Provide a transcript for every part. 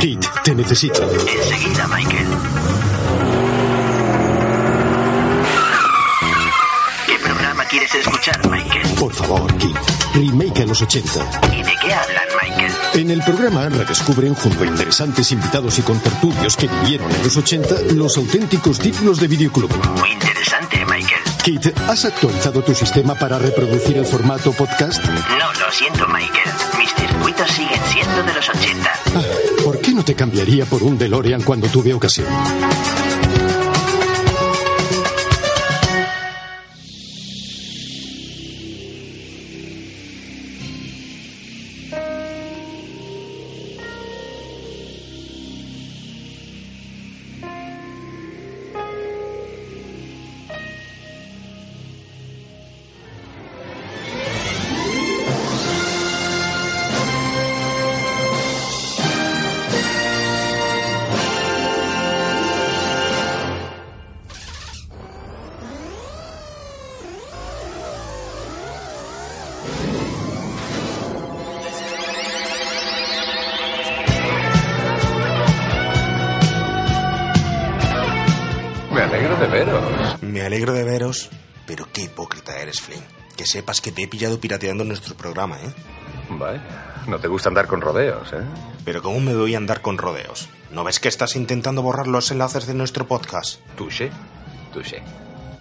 Kit, te necesito. Enseguida, Michael. ¿Qué programa quieres escuchar, Michael? Por favor, Kit. Remake a los 80. ¿Y de qué hablan, Michael? En el programa redescubren junto a interesantes invitados y contertulios que vivieron en los 80 los auténticos títulos de videoclub. Muy interesante, Michael. Kit, ¿has actualizado tu sistema para reproducir el formato podcast? No, lo siento, Michael. Mis circuitos siguen siendo de los 80. Ah, ¿Por qué no te cambiaría por un DeLorean cuando tuve ocasión? Sepas que te he pillado pirateando nuestro programa, ¿eh? Vaya, no te gusta andar con rodeos, ¿eh? Pero ¿cómo me voy a andar con rodeos? ¿No ves que estás intentando borrar los enlaces de nuestro podcast? Touché, touché.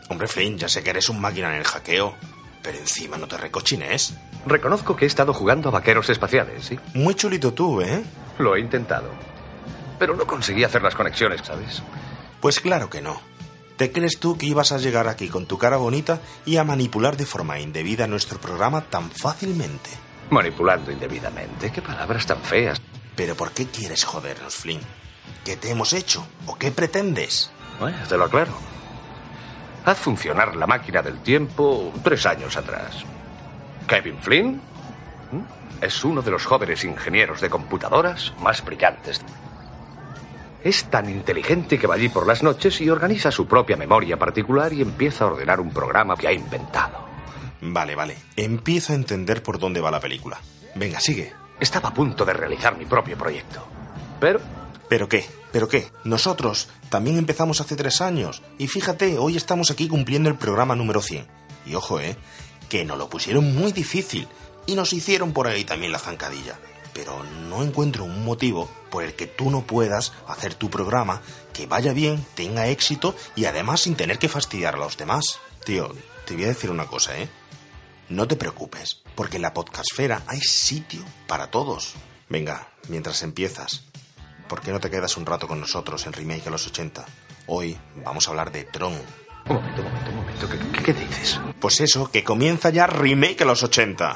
Hombre, Flynn, ya sé que eres un máquina en el hackeo, pero encima no te recochines. Reconozco que he estado jugando a vaqueros espaciales, ¿sí? Muy chulito tú, ¿eh? Lo he intentado. Pero no conseguí hacer las conexiones, ¿sabes? Pues claro que no. ¿Te crees tú que ibas a llegar aquí con tu cara bonita y a manipular de forma indebida nuestro programa tan fácilmente? Manipulando indebidamente. Qué palabras tan feas. ¿Pero por qué quieres jodernos, Flynn? ¿Qué te hemos hecho? ¿O qué pretendes? Vaya, te lo aclaro. Haz funcionar la máquina del tiempo tres años atrás. Kevin Flynn es uno de los jóvenes ingenieros de computadoras más brillantes. Es tan inteligente que va allí por las noches y organiza su propia memoria particular y empieza a ordenar un programa que ha inventado. Vale, vale. Empiezo a entender por dónde va la película. Venga, sigue. Estaba a punto de realizar mi propio proyecto. Pero ¿Pero qué? ¿Pero qué? Nosotros también empezamos hace tres años. Y fíjate, hoy estamos aquí cumpliendo el programa número 100. Y ojo, ¿eh? Que nos lo pusieron muy difícil. Y nos hicieron por ahí también la zancadilla. Pero no encuentro un motivo por el que tú no puedas hacer tu programa, que vaya bien, tenga éxito y además sin tener que fastidiar a los demás. Tío, te voy a decir una cosa, ¿eh? No te preocupes, porque en la podcastfera hay sitio para todos. Venga, mientras empiezas, ¿por qué no te quedas un rato con nosotros en Remake a los 80? Hoy vamos a hablar de Tron. Un momento, un momento, un momento. ¿Qué, qué- qué dices? Pues eso, que comienza ya Remake a los 80.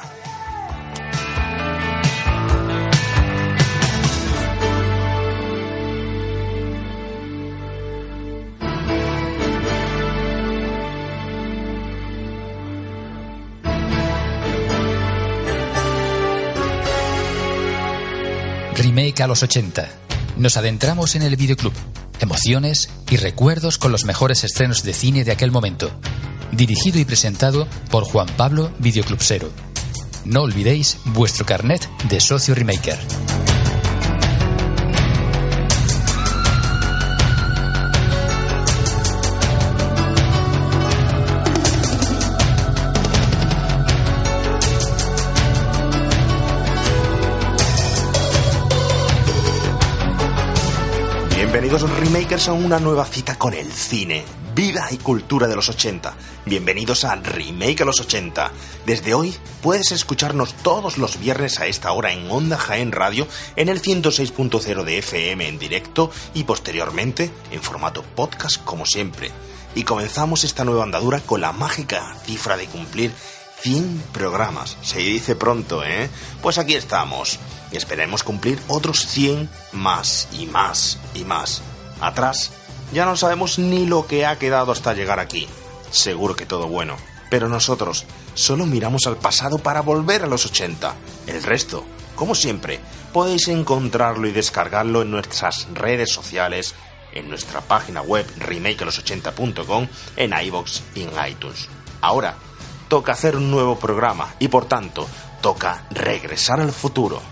A los 80. Nos adentramos en el videoclub. Emociones y recuerdos con los mejores estrenos de cine de aquel momento. Dirigido y presentado por Juan Pablo Videoclubsero. No olvidéis vuestro carnet de socio remaker. Bienvenidos remakers a una nueva cita con el cine, vida y cultura de los 80. Bienvenidos a Remake a los 80. Desde hoy puedes escucharnos todos los viernes a esta hora en Onda Jaén Radio en el 106.0 de FM en directo y posteriormente en formato podcast como siempre. Y comenzamos esta nueva andadura con la mágica cifra de cumplir 100 programas. Se dice pronto, ¿eh? Pues aquí estamos. Y esperemos cumplir otros 100 más y más y más. Atrás, ya no sabemos ni lo que ha quedado hasta llegar aquí. Seguro que todo bueno. Pero nosotros solo miramos al pasado para volver a los 80. El resto, como siempre, podéis encontrarlo y descargarlo en nuestras redes sociales, en nuestra página web remakealos80.com, en iBox y en iTunes. Ahora, toca hacer un nuevo programa y por tanto toca regresar al futuro.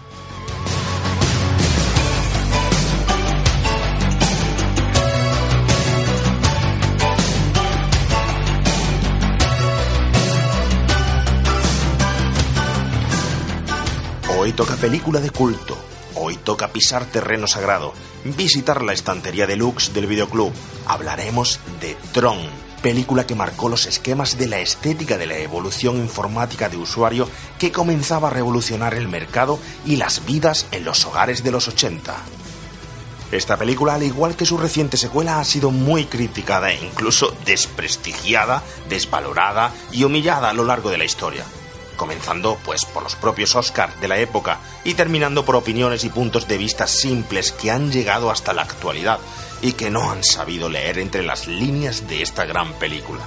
Hoy toca película de culto, hoy toca pisar terreno sagrado, visitar la estantería deluxe del videoclub, hablaremos de Tron película que marcó los esquemas de la estética de la evolución informática de usuario que comenzaba a revolucionar el mercado y las vidas en los hogares de los 80. Esta película, al igual que su reciente secuela, ha sido muy criticada e incluso desprestigiada, desvalorada y humillada a lo largo de la historia. Comenzando pues por los propios Oscar de la época y terminando por opiniones y puntos de vista simples que han llegado hasta la actualidad y que no han sabido leer entre las líneas de esta gran película.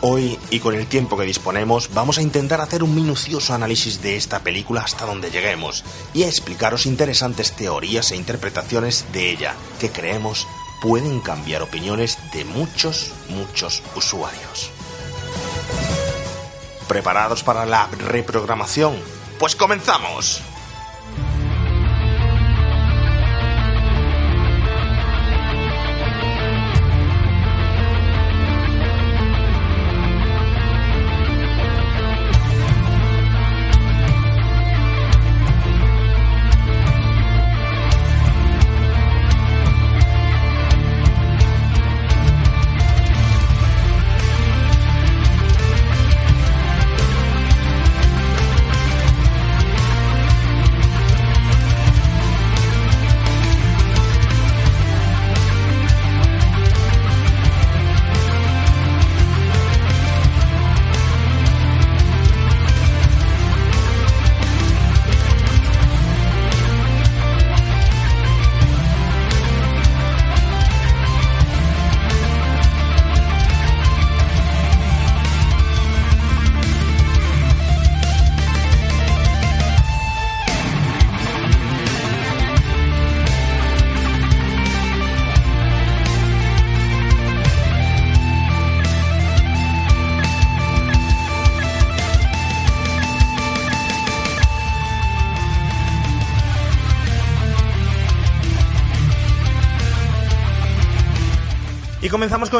Hoy, y con el tiempo que disponemos, vamos a intentar hacer un minucioso análisis de esta película hasta donde lleguemos y a explicaros interesantes teorías e interpretaciones de ella que creemos pueden cambiar opiniones de muchos, muchos usuarios. ¿Preparados para la reprogramación? Pues comenzamos.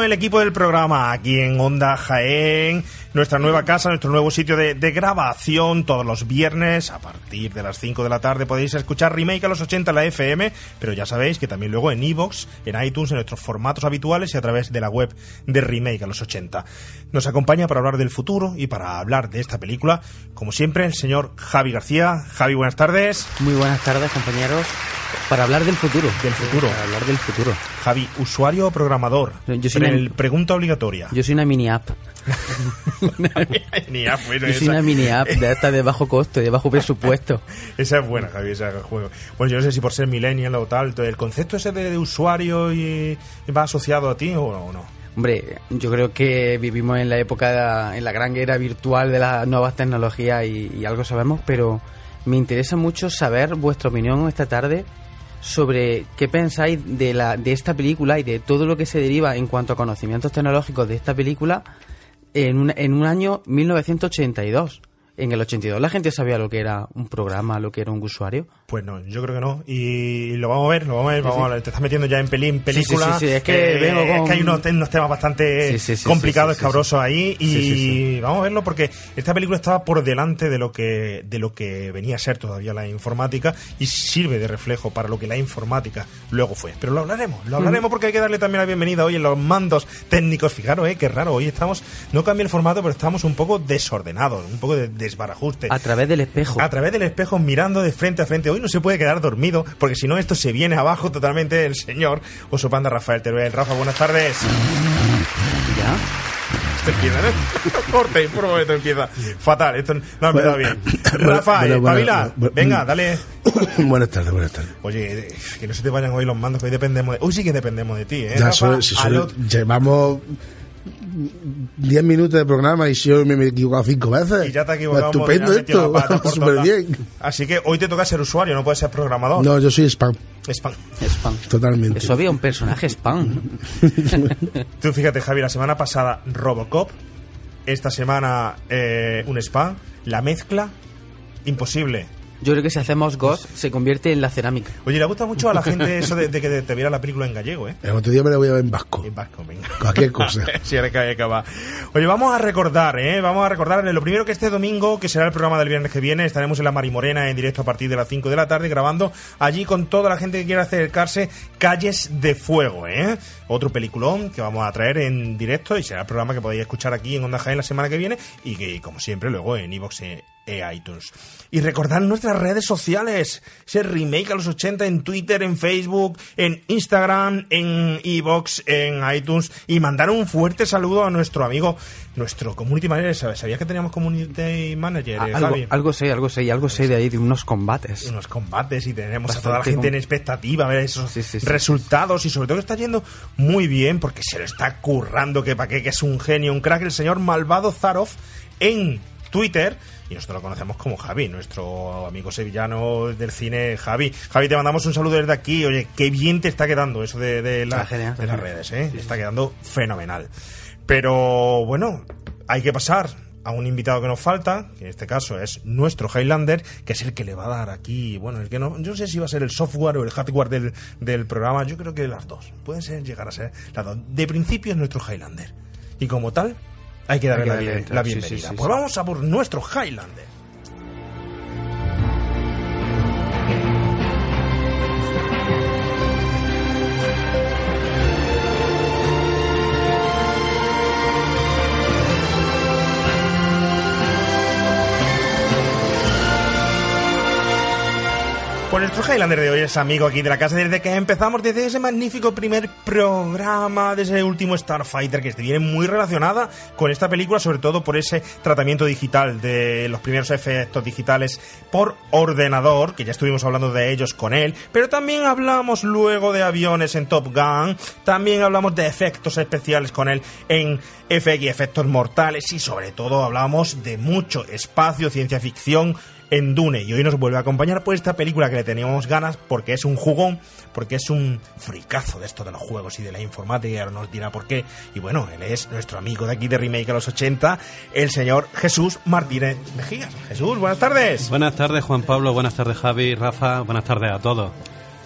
El equipo del programa aquí en Onda Jaén, nuestra nueva casa, nuestro nuevo sitio de, de grabación todos los viernes a partir de las 5 de la tarde podéis escuchar Remake a los 80 en la FM, pero ya sabéis que también luego en iVoox, en iTunes, en nuestros formatos habituales y a través de la web de Remake a los 80. Nos acompaña para hablar del futuro y para hablar de esta película, como siempre, el señor Javi García. Javi, buenas tardes. Muy buenas tardes, compañeros. Para hablar del futuro. Del futuro. Para hablar del futuro. Javi, usuario o programador. Yo soy Pre- una- Pregunta obligatoria. Yo soy una mini app. Ni bueno, Yo soy esa- una mini app de esta de bajo costo, de bajo presupuesto. Esa es buena, Javi, ese juego. Bueno, yo no sé si por ser millennial o tal, ¿el concepto ese de, de usuario y, y va asociado a ti o no? o no? Hombre, yo creo que vivimos en la época, en la gran era virtual de las nuevas tecnologías y, y algo sabemos, pero me interesa mucho saber vuestra opinión esta tarde sobre qué pensáis de, la, de esta película y de todo lo que se deriva en cuanto a conocimientos tecnológicos de esta película en un, en un año 1982. En el 82 la gente sabía lo que era un programa, lo que era un usuario. Pues no, yo creo que no. Y lo vamos a ver, lo vamos a ver, vamos a ver. Te estás metiendo ya en pelín, Sí, sí, película. sí, sí, es que es que hay unos, te- unos temas bastante complicados, escabrosos ahí. Y vamos a verlo porque esta película estaba por delante de lo que de lo que venía a ser todavía la informática y sirve de reflejo para lo que la informática luego fue. Pero lo hablaremos, lo hablaremos porque hay que darle también la bienvenida hoy en los mandos técnicos. Fijaros, eh, qué raro, hoy estamos, no cambia el formato, pero estamos un poco desordenados, un poco de desbarajuste A través del espejo. a través del espejo mirando de frente a frente. Hoy no se puede quedar dormido porque si no esto se viene abajo totalmente el señor Oso Panda Rafael Teruel. Rafa, buenas tardes. ¿Ya? Esto empieza, ¿no? Corte, por un momento empieza. Fatal, esto no ha empezado bien. Bueno, Rafa, bueno, Pavila, venga, dale. buenas tardes, buenas tardes. Oye, que no se te vayan hoy los mandos, que hoy dependemos de... Hoy sí que dependemos de ti, ¿eh? Ya Rafa? son- si otro- llevamos 10 minutos de programa y yo me, me he equivocado cinco veces. Y ya te equivocado. Estupendo esto, súper bien. Así que hoy te toca ser usuario, no puedes ser programador. No, yo soy spam, Spam. Spam. totalmente. Eso había un personaje spam. Tú fíjate, Javi, la semana pasada Robocop, esta semana eh, un spam, la mezcla, imposible. Yo creo que si hacemos Ghost se convierte en la cerámica. Oye, le gusta mucho a la gente eso de, de que te viera la película en gallego, ¿eh? El otro día me la voy a ver en vasco. En vasco, venga. Cualquier cosa. sí, ahora que va. Oye, vamos a recordar, ¿eh? Vamos a recordar lo primero que este domingo, que será el programa del viernes que viene, estaremos en la Marimorena en directo a partir de las 5 de la tarde grabando allí con toda la gente que quiera acercarse Calles de Fuego, ¿eh? Otro peliculón que vamos a traer en directo y será el programa que podéis escuchar aquí en Onda Jaén la semana que viene y que, como siempre, luego en iVoox e, e iTunes. Y recordad nuestras redes sociales, ese remake a los 80 en Twitter, en Facebook, en Instagram, en iVoox, en iTunes y mandar un fuerte saludo a nuestro amigo, nuestro community manager. ¿Sabes? ¿Sabías que teníamos community manager, eh, algo, Javi? algo sé, algo sé, y algo sé de ahí, de unos combates. unos combates y tenemos a toda la gente en expectativa a ver esos Sí, sí, sí. resultados y sobre todo que está yendo muy bien porque se lo está currando que para qué que es un genio, un crack el señor Malvado Zarov en Twitter y nosotros lo conocemos como Javi, nuestro amigo sevillano del cine Javi. Javi, te mandamos un saludo desde aquí. Oye, qué bien te está quedando eso de, de la- Está genial, de está las redes, ¿eh? Está quedando fenomenal. Pero bueno, hay que pasar a un invitado que nos falta, que en este caso es nuestro Highlander, que es el que le va a dar aquí, bueno, el que no, yo no sé si va a ser el software o el hardware del, del programa, yo creo que las dos, pueden ser, llegar a ser las dos. De principio es nuestro Highlander, y como tal, hay que darle, que la, bien- la sí, sí, bienvenida. sí, pues vamos a por nuestro Highlander. Nuestro Highlander de hoy es amigo aquí de la casa desde que empezamos, desde ese magnífico primer programa, de ese último Starfighter, que viene muy relacionada con esta película, sobre todo por ese tratamiento digital de los primeros efectos digitales por ordenador, que ya estuvimos hablando de ellos con él, pero también hablamos luego de aviones en Top Gun, también hablamos de efectos especiales con él en FX, efectos mortales, y sobre todo hablamos de mucho espacio, ciencia ficción, en Dune y hoy nos vuelve a acompañar por esta película que le teníamos ganas porque es un jugón, porque es un fricazo de esto de los juegos y de la informática y ahora nos dirá por qué. Y bueno, él es nuestro amigo de aquí de Remake a los 80, el señor Jesús Martínez Mejías. Jesús, buenas tardes. Buenas tardes Juan Pablo, buenas tardes Javi, Rafa, buenas tardes a todos.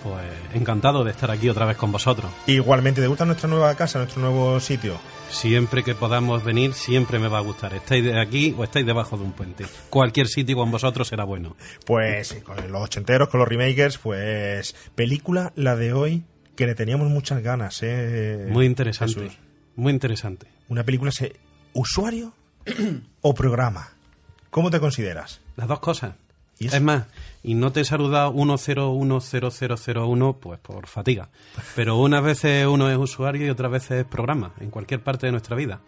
Pues encantado de estar aquí otra vez con vosotros. Igualmente, ¿te gusta nuestra nueva casa, nuestro nuevo sitio? Siempre que podamos venir, siempre me va a gustar. Estáis de aquí o estáis debajo de un puente. Cualquier sitio con vosotros será bueno. Pues con los ochenteros, con los remakers, pues película la de hoy que le teníamos muchas ganas, ¿eh? Muy interesante. Jesús. Muy interesante. Una película, se- ¿usuario o programa? ¿Cómo te consideras? Las dos cosas. Es más, y no te he saludado 1010001 pues por fatiga. Pero unas veces uno es usuario y otras veces es programa, en cualquier parte de nuestra vida.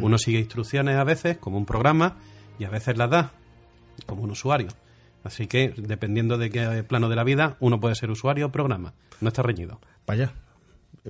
Uno sigue instrucciones a veces como un programa y a veces las da como un usuario. Así que, dependiendo de qué plano de la vida, uno puede ser usuario o programa. No está reñido. Vaya.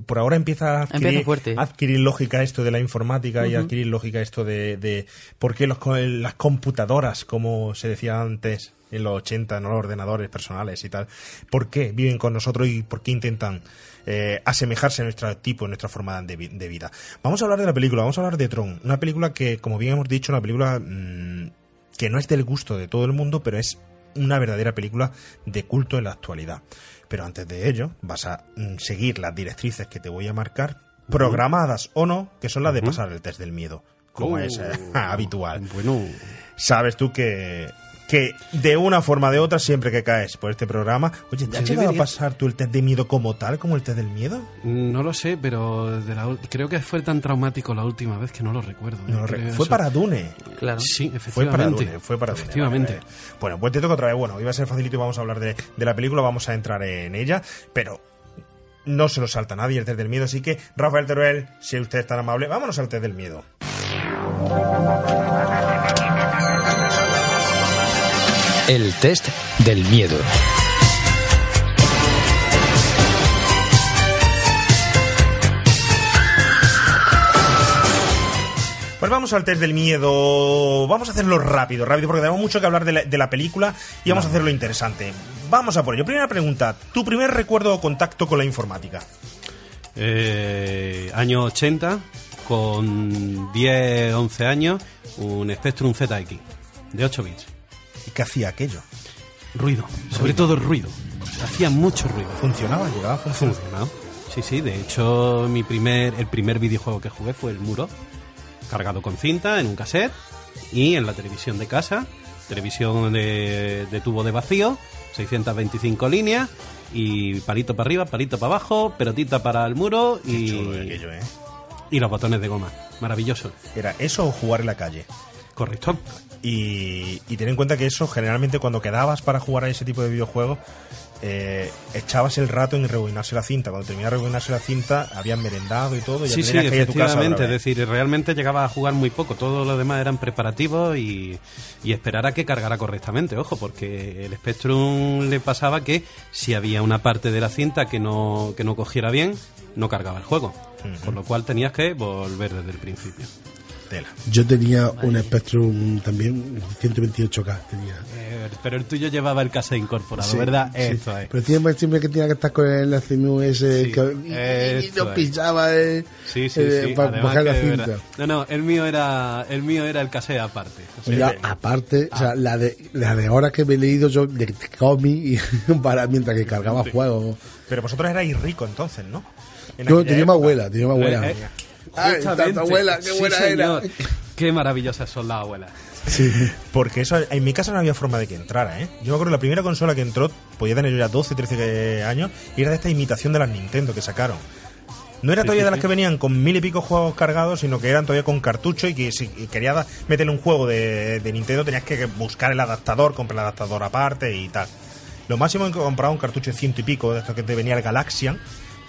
Por ahora empieza a adquirir, Empieza fuerte. a adquirir lógica esto de la informática y adquirir lógica esto de, de por qué los, las computadoras, como se decía antes en los 80, no los ordenadores personales y tal, por qué viven con nosotros y por qué intentan eh, asemejarse a nuestro tipo, a nuestra forma de, vi- de vida. Vamos a hablar de la película, vamos a hablar de Tron, una película que, como bien hemos dicho, una película mm, que no es del gusto de todo el mundo, pero es una verdadera película de culto en la actualidad. Pero antes de ello, vas a mm, seguir las directrices que te voy a marcar, programadas o no, que son las de pasar el test del miedo, como Uh, es eh, habitual. Bueno, Sabes tú que, que de una forma o de otra, siempre que caes por este programa, oye, ¿te has llegado a pasar tú el test de miedo como tal, como el test del miedo? no lo sé, pero de la ul- creo que fue tan traumático la última vez que no lo recuerdo. No, Creo re- eso- fue para Dune. Claro. Sí, Fue para efectivamente. Dune, fue para Dune, Efectivamente. vale, vale. Bueno, pues te toca otra vez. Bueno, iba a ser facilito y vamos a hablar de, de la película, vamos a entrar en ella, pero no se lo salta nadie el test del miedo, así que Rafael Teruel, si usted es tan amable, vámonos al test del miedo. El test del miedo. Pues vamos al test del miedo. Vamos a hacerlo rápido, rápido, porque tenemos mucho que hablar de la, de la película y vamos a hacerlo interesante. Vamos a por ello. Primera pregunta: ¿tu primer recuerdo o contacto con la informática? Eh, año 80, con 10, 11 años, un Spectrum ZX de 8 bits. ¿Y qué hacía aquello? Ruido, sobre todo ruido. Hacía mucho ruido. Funcionaba, llegaba a funcionar. Funcionaba. Sí, sí, de hecho mi primer, el primer videojuego que jugué fue el muro, cargado con cinta en un cassette y en la televisión de casa, televisión de, de tubo de vacío, 625 líneas y palito para arriba, palito para abajo, pelotita para el muro y, chulo era aquello, ¿eh? y los botones de goma. Maravilloso. Era eso o jugar en la calle. Correcto. Y, y ten en cuenta que eso, generalmente, cuando quedabas para jugar a ese tipo de videojuegos, eh, echabas el rato en rebobinarse la cinta. Cuando terminaba de rebobinarse la cinta, habían merendado y todo. Y Sí, sí, que tu casa efectivamente. Es decir, realmente llegaba a jugar muy poco. Todo lo demás eran preparativos y, y esperar a que cargara correctamente. Ojo, porque el Spectrum le pasaba que si había una parte de la cinta que no, que no cogiera bien, no cargaba el juego. Con lo cual tenías que volver desde el principio. Tela. Yo tenía un Spectrum también, 128K tenía. Eh, pero el tuyo llevaba el cassette incorporado, Sí, ¿verdad? sí. Esto es. Pero siempre, siempre que tenía que estar con el CMU ese Sí, que, y- pinchaba eh, Sí, sí, eh, sí. para Además bajar la cinta. verdad. No, no, el mío era el mío era el cassette aparte. O sea, aparte, o sea, la de, la de horas que me he leído yo de cómic y para mientras que cargaba juegos. Pero vosotros erais ricos entonces, ¿no? En Yo tenía mi abuela, tenía mi abuela. Eh, eh, Ay, justamente. tanta abuela, qué Sí, buena era. señor. Qué maravillosas son las abuelas. Porque eso, en mi casa no había forma de que entrara, ¿eh? Yo me acuerdo la primera consola que entró, podía tener yo ya 12, 13 años, y era de esta imitación de las Nintendo que sacaron. No era Sí, todavía sí, de las sí. que venían con mil y pico juegos cargados, sino que eran todavía con cartucho y que si querías meterle un juego de, de Nintendo tenías que buscar el adaptador, comprar el adaptador aparte y tal. Lo máximo en que compraba un cartucho de ciento y pico, de estos que te venía el Galaxian,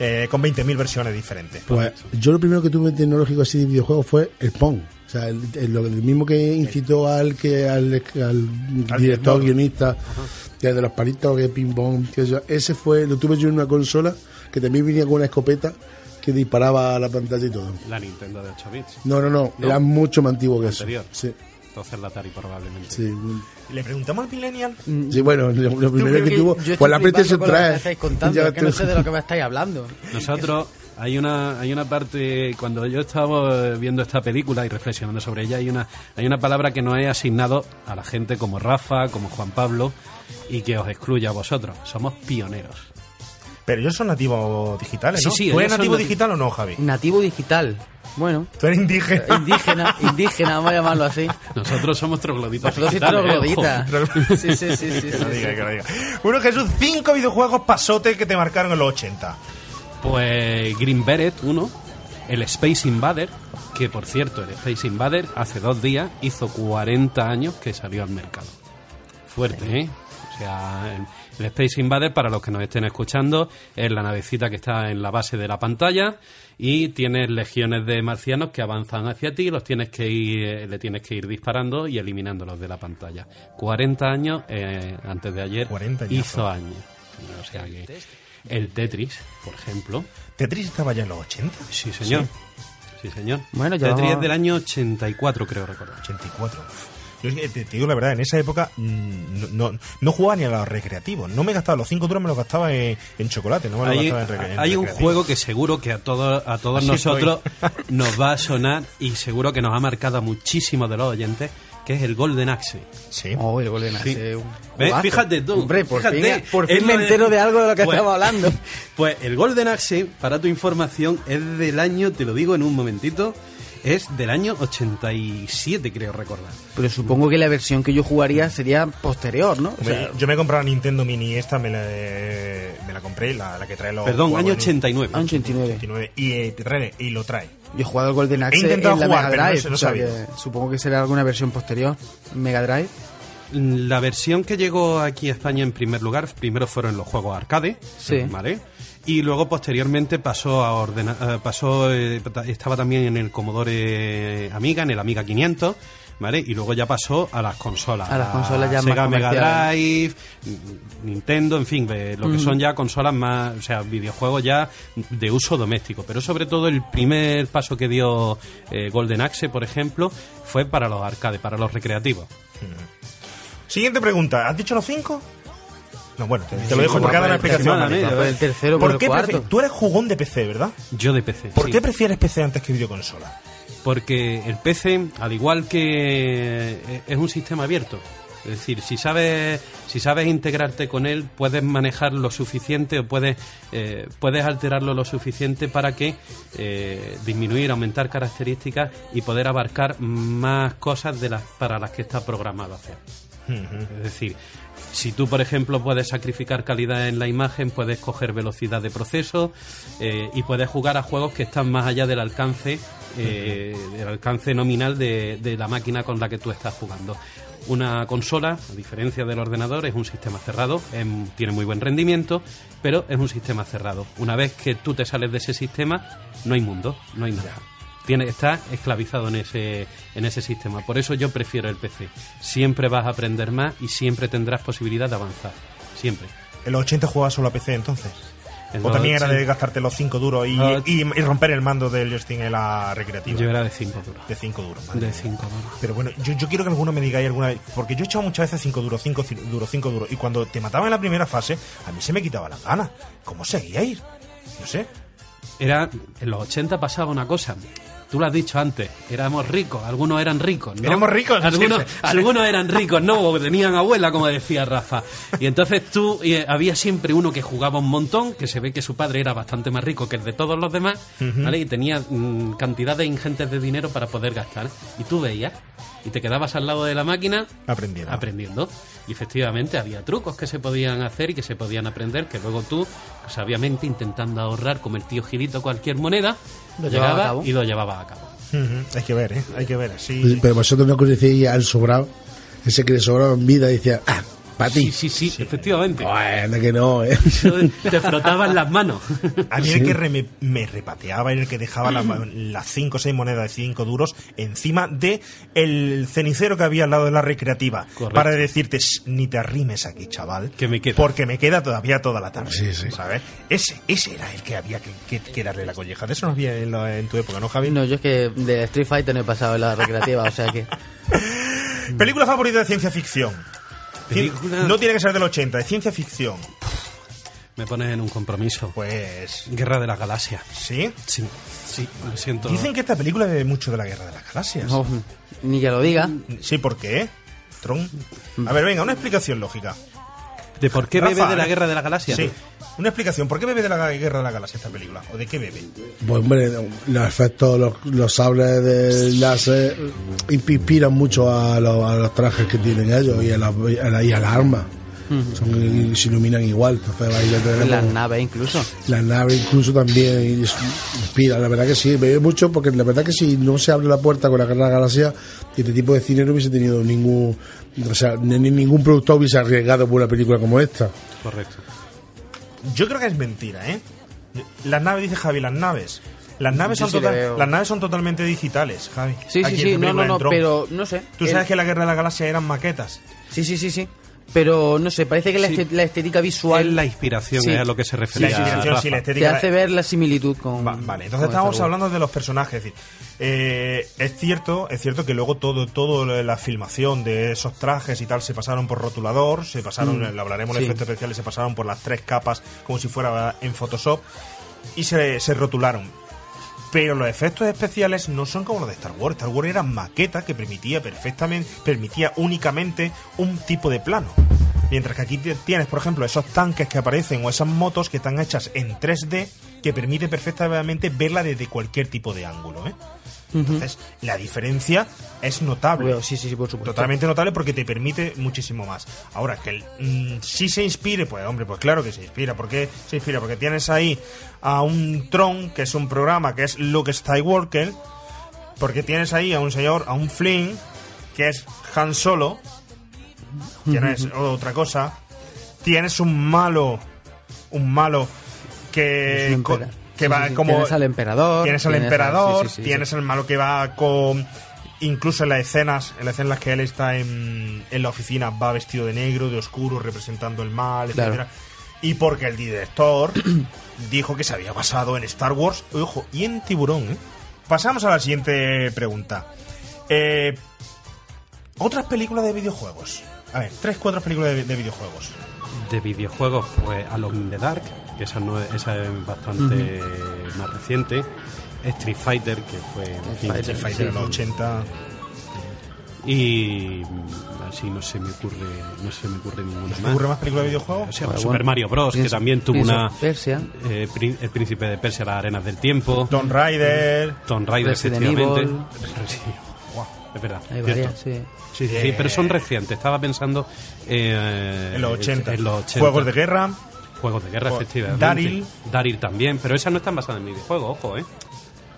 eh, con 20.000 versiones diferentes. Pues yo lo primero que tuve tecnológico así de videojuegos fue el Pong. O sea, el, el- lo- el mismo que incitó al que al, al director, director. guionista, de los palitos que ping pong, ese fue, lo tuve yo en una consola que también venía con una escopeta que disparaba a la pantalla y todo. La Nintendo de 8 bits. No, no, no, ¿No? era mucho más antiguo que eso. Sí, Entonces la Atari probablemente. sí. Le preguntamos al Millennial. Sí, bueno, lo, lo primero creo que tuvo fue la flipando PlayStation con lo que me 3. estáis contando, que no sé de lo que me estáis hablando. Nosotros hay una hay una parte cuando yo estaba viendo esta película y reflexionando sobre ella hay una hay una palabra que no he asignado a la gente como Rafa, como Juan Pablo y que os excluye a vosotros. Somos pioneros. Pero ellos son nativos digitales, Sí, ¿no? sí, ¿Tú eres nativo nati- digital o no, Javi? Nativo digital. Bueno, Tú eres indígena. indígena, indígena, vamos a llamarlo así. Nosotros somos trogloditas. ¿eh? trogloditas. Sí, sí, sí, sí. Que sí, lo diga, sí. que lo diga. Bueno, Jesús, cinco videojuegos pasote que te marcaron en los 80. Pues Green Beret 1, el Space Invader, que por cierto, el Space Invader hace dos días hizo 40 años que salió al mercado. Fuerte, ¿eh? O sea, el, Space Invader, para los que nos estén escuchando, es la navecita que está en la base de la pantalla y tienes legiones de marcianos que avanzan hacia ti y los tienes que ir, eh, le tienes que ir disparando y eliminándolos de la pantalla. 40 años, eh, antes de ayer, 40 añazos. hizo años. O sea que el Tetris, por ejemplo, ¿Tetris estaba ya en los 80? Sí, señor. Sí, señor. Bueno, ya Tetris vamos- es del año 84, creo recordar. 84. Yo es que te, te digo la verdad, en esa época mm, no, no, no jugaba ni a los recreativos. No me gastaba los 5 duros, me los gastaba en, en chocolate. No me los Hay, gastaba en, en hay un juego que seguro que a todos, a todos Así nosotros nos va a sonar y seguro que nos ha marcado a muchísimos de los oyentes, que es el Golden Axe. Sí. Oh, el Golden Axe. Fíjate tú. Hombre, por fíjate, fin, por es fin me entero de algo de lo que Pues- estamos hablando. Pues el Golden Axe, para tu información, es del año, te lo digo en un momentito, es del año 87, creo recordar. Pero supongo que la versión que yo jugaría sería posterior, ¿no? O Hombre, sea, yo me he comprado la Nintendo Mini esta, me la, me la compré, la, la que trae los. Perdón, año en- 89. año 89. 89, y, eh, y lo trae. Yo he jugado al Golden He Axe intentado en la jugar, Mega pero no Drive. no o sea sabía. que supongo que será alguna versión posterior. Mega Drive. La versión que llegó aquí a España en primer lugar, primero fueron los juegos arcade, Sí. ¿vale? Y luego posteriormente pasó a ordena- eh, pasó eh, ta- estaba también en el Commodore Amiga, en el Amiga 500, ¿vale? Y luego ya pasó a las consolas, A las consolas ya más Sega Mega comerciales. Drive, Nintendo, en fin, lo que son ya consolas más, o sea, videojuegos ya de uso doméstico, pero sobre todo el primer paso que dio eh, Golden Axe, por ejemplo, fue para los arcades, para los recreativos. Siguiente pregunta. ¿Has dicho los cinco? No, bueno, te, te lo dejo Sí, porque ha dado una explicación. por el tercero, por ¿Por el qué cuarto. Tú eres jugón de PC, ¿verdad? Yo de PC. ¿Por sí. qué prefieres PC antes que videoconsola? Porque el PC, al igual que eh, es un sistema abierto, Es decir, si sabes, si sabes integrarte con él, puedes manejar lo suficiente o puedes, eh, puedes alterarlo lo suficiente para que eh, disminuir, aumentar características y poder abarcar más cosas de las para las que está programado Es decir, si tú, por ejemplo, puedes sacrificar calidad en la imagen, puedes coger velocidad de proceso eh, y puedes jugar a juegos que están más allá del alcance, eh, del alcance nominal de, de la máquina con la que tú estás jugando. Una consola, a diferencia del ordenador, es un sistema cerrado, tiene muy buen rendimiento, pero es un sistema cerrado. Una vez que tú te sales de ese sistema, no hay mundo, no hay nada. Tiene, está esclavizado en ese, en ese sistema. Por eso yo prefiero el PC. Siempre vas a aprender más y siempre tendrás posibilidad de avanzar. Siempre. ¿En los 80 jugabas solo a PC entonces? En ¿O también era de 80 gastarte los 5 duros y, y- y romper el mando del joystick en la recreativa? Yo era de 5 duros. De 5 duros. De mía. 5 duros. Pero bueno, yo, yo quiero que alguno me digáis alguna vez, porque yo he echado muchas veces 5 duros, 5 duros, 5 duros, y cuando te mataban en la primera fase, a mí se me quitaba las ganas. ¿Cómo seguíais? No sé. Era, en los 80 pasaba una cosa. Tú lo has dicho antes, éramos ricos, algunos eran ricos, ¿no? Éramos ricos, Algunos, algunos eran ricos, ¿no? Tenían abuela, como decía Rafa. Y entonces tú, eh, había siempre uno que jugaba un montón, que se ve que su padre era bastante más rico que el de todos los demás, ¿vale? Y tenía mm, cantidades ingentes de dinero para poder gastar. Y tú veías, y te quedabas al lado de la máquina Aprendiendo. aprendiendo. Y efectivamente había trucos que se podían hacer y que se podían aprender, que luego tú, sabiamente intentando ahorrar como el tío Gilito cualquier moneda, Lo llegaba y lo llevaba a cabo. Hay que ver, ¿eh? Hay que ver. Sí. Pues, Pero vosotros no conocéis al sobrado, ese que le sobraba en vida y decía, ah, para ti. Sí, sí, sí, efectivamente. Bueno, que no, ¿eh? Te frotaban las manos. A mí el que re- me, me repateaba era el que dejaba la- las 5 o 6 monedas de 5 duros encima de el cenicero que había al lado de la recreativa. Correcto. Para decirte, "Shh, ni te arrimes aquí, chaval. Que me queda. Porque me queda todavía toda la tarde. Sí, sí. ¿Sabes? Ese, ese era el que había que, que- que darle la colleja. De eso no había en, la- en tu época, ¿no, Javi? No, yo es que de Street Fighter no he pasado en la recreativa, o sea que. Película favorita de ciencia ficción. Película- No tiene que ser del 80, de ciencia ficción. Me pones en un compromiso. Pues. Guerra de las Galaxias. ¿Sí? Sí, sí, lo siento. Dicen que esta película bebe mucho de la guerra de las galaxias. no, ni que lo diga. Sí, ¿por qué? Tron. A ver, venga, una explicación lógica. ¿De por qué bebe de la ¿eh? Guerra de las Galaxias? Sí. Una explicación. ¿Por qué bebe de la guerra de la galaxia esta película? ¿O de qué bebe? Pues hombre, los efectos, los, los sables de láser inspiran mucho a los, a los trajes que tienen ellos y a las la- y a las armas. Son, se iluminan igual. Entonces ahí ya tenemos- Las naves incluso. La nave incluso también is- inspira, la verdad que sí, bebe mucho porque la verdad que si no se abre la puerta con la Guerra de la Galaxia, este tipo de cine no hubiese tenido ningún, o sea, ni, ni ningún productor hubiese arriesgado por una película como esta. Correcto. Yo creo que es mentira, ¿eh? Las naves, dice Javi, las naves. Las naves, son, sí total- las naves son totalmente digitales, Javi. Sí, Aquí sí, no, no, no, pero no sé. Tú El- sabes que la guerra de la galaxia eran maquetas. Sí, sí, sí, sí. Pero no sé, parece que la, Sí. este- la estética visual Es la inspiración, Sí. es a lo que se La refería. inspiración, Rafa. sí, la te estética. hace ver la similitud con. Va- vale, entonces con Wars. hablando de los personajes. Es, decir, eh, es cierto, es cierto que luego todo, todo la filmación de esos trajes y tal se pasaron por rotulador, se pasaron, Mm, lo hablaremos de sí. efectos especiales, se pasaron por las tres capas como si fuera en Photoshop y se, se rotularon. Pero los efectos especiales no son como los de Star Wars. Star Wars era maqueta que permitía perfectamente, permitía únicamente un tipo de plano. Mientras que aquí tienes, por ejemplo, esos tanques que aparecen o esas motos que están hechas en 3D que permite perfectamente verla desde cualquier tipo de ángulo. ¿eh? Entonces, la diferencia es notable. Bueno, sí, sí, sí, por supuesto. Totalmente notable porque te permite muchísimo más. Ahora, que el, mm, si se inspire, pues hombre, pues claro que se inspira. ¿Por qué se inspira? Porque tienes ahí a un Tron, que es un programa que es Luke Skywalker, porque tienes ahí a un señor, a un Flynn, que es Han Solo, que no es otra cosa. Tienes un malo, un malo que, Es empera- que sí, va sí, sí. como Tienes al emperador. tienes al tienes emperador, sí, sí, sí, tienes sí. el malo que va con incluso en las escenas, en las escenas en las que él está en, en la oficina va vestido de negro, de oscuro, representando el mal, Claro. etcétera. Y porque el director dijo que se había basado en Star Wars, ojo, y en Tiburón. ¿eh? Pasamos a la siguiente pregunta. Eh, otras películas de videojuegos. A ver, tres, cuatro películas de, de videojuegos. De videojuegos, pues Alone in the Dark, que esa, no es, esa es bastante más reciente. Street Fighter, que fue en Fighter, Street Fighter en sí, los sí. 80. Y así no se me ocurre, no se me ocurre ninguna ¿Te más. ocurre más película de videojuegos? O sea, Bueno, Super Mario Bros, que también tuvo una. Persia. eh, Prín- el príncipe de Persia, las arenas del tiempo. Tomb Raider. Tomb Raider, Resident efectivamente. Evil. Es verdad. Hay cierto. varias, sí. Sí, sí, sí, pero son recientes. Estaba pensando eh, En los 80. en los 80. Juegos de guerra. Juegos de guerra, efectivamente. Daryl. Daryl también, pero esas no están basadas en videojuegos, ojo, ¿eh?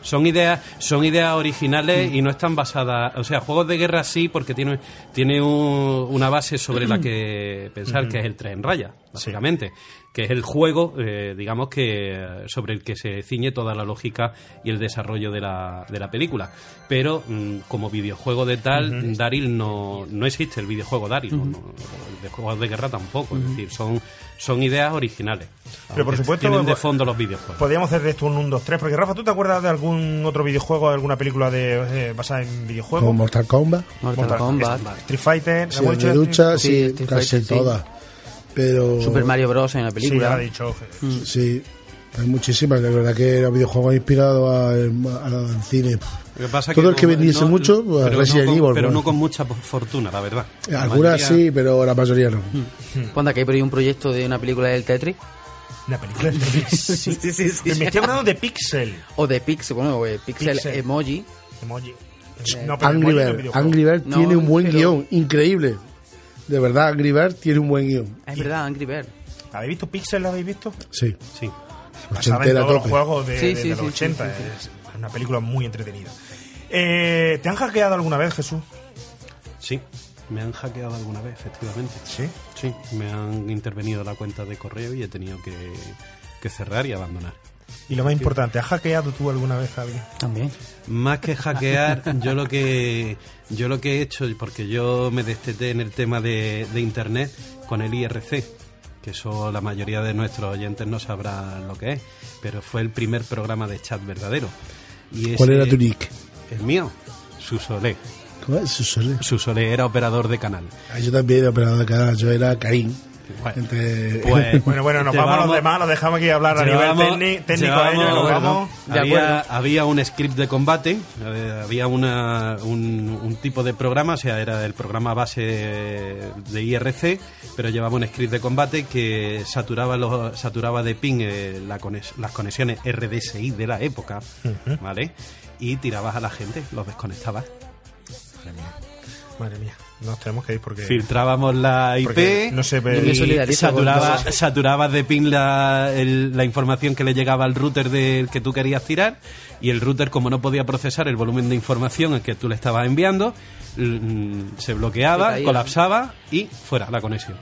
Son ideas, son ideas originales Mm. y no están basadas, o sea, juegos de guerra sí porque tiene, tiene un- una base sobre la que pensar que es el tren raya, básicamente, que es el juego, eh, digamos que sobre el que se ciñe toda la lógica y el desarrollo de la, de la película. Pero mm, como videojuego de tal, Daryl no, no existe el videojuego Daryl, no, no, de juegos de guerra tampoco, es decir, son, son ideas originales. Pero por supuesto, tienen de pues, fondo los videojuegos. Podríamos hacer de esto un 1, 2, 3. Porque Rafa, ¿tú te acuerdas de algún otro videojuego, de alguna película de, eh, basada en videojuegos? Como Mortal Kombat. Mortal Mortal- Kombat. Street Fighter. Sí, ¿hemos de lucha, Sí, sí, Street casi Fighter, sí. todas. Pero. Super Mario Bros. en la Sí, película. ya lo ha dicho. Sí, hay muchísimas. De verdad que los videojuegos han inspirado al cine. Lo que pasa Todo que el que no- vendiese no- mucho, pues, pero Resident no con, Evil, Pero pues. no con mucha fortuna, la verdad. La Algunas mayoría- sí, pero la mayoría no. Cuando que hay por ahí un proyecto de una película del Tetris. Una película de sí, sí, sí, sí. Me estoy hablando de Pixel. O de Pixel, bueno, o de Pixel, Pixel. Emoji. Emoji. No, pero Angry Emoji no es Bird. Angry Bird No, tiene un buen pero- guion, increíble. De verdad, Angry Bird tiene un buen guion. Es verdad, Angry Bird. ¿Habéis visto Pixel? ¿La habéis visto? Sí, Sí. Basada en todos los juegos de, Sí, de- sí, de los sí, 80. sí, sí, Es una película muy entretenida. Eh, ¿Te han hackeado alguna vez, Jesús? Sí, me han hackeado alguna vez, efectivamente. Sí. Sí, me han intervenido la cuenta de correo y he tenido que, que cerrar y abandonar. Y lo más importante, ¿has hackeado tú alguna vez a alguien? También. Más que hackear, yo lo que yo lo que he hecho, porque yo me desteté en el tema de, de internet con el IRC, que eso la mayoría de nuestros oyentes no sabrán lo que es, pero fue el primer programa de chat verdadero. Y ¿Cuál era tu nick? El mío, Susolé. ¿Cómo es? Susole. Susolé era operador de canal. Ah, Yo también era operador de canal, yo era Caín. Bueno, Entre... pues, Bueno, bueno, nos vamos a los demás, los dejamos aquí hablar a nivel técnico, técnico a ellos, llevábamos- nos bueno, vamos. De había, había un script de combate, eh, había una, un, un tipo de programa, o sea, era el programa base de IRC, pero llevaba un script de combate que saturaba los, saturaba de ping eh, la conex- las conexiones RDSI de la época, ¿vale? Y tirabas a la gente, los desconectabas. Madre mía, nos tenemos que ir porque... Filtrábamos la IP Porque no se ve- y saturaba, de ping la, el- la información que le llegaba al router del que tú querías tirar y el router como no podía procesar el volumen de información que tú le estabas enviando mm, se bloqueaba, colapsaba y fuera la conexión.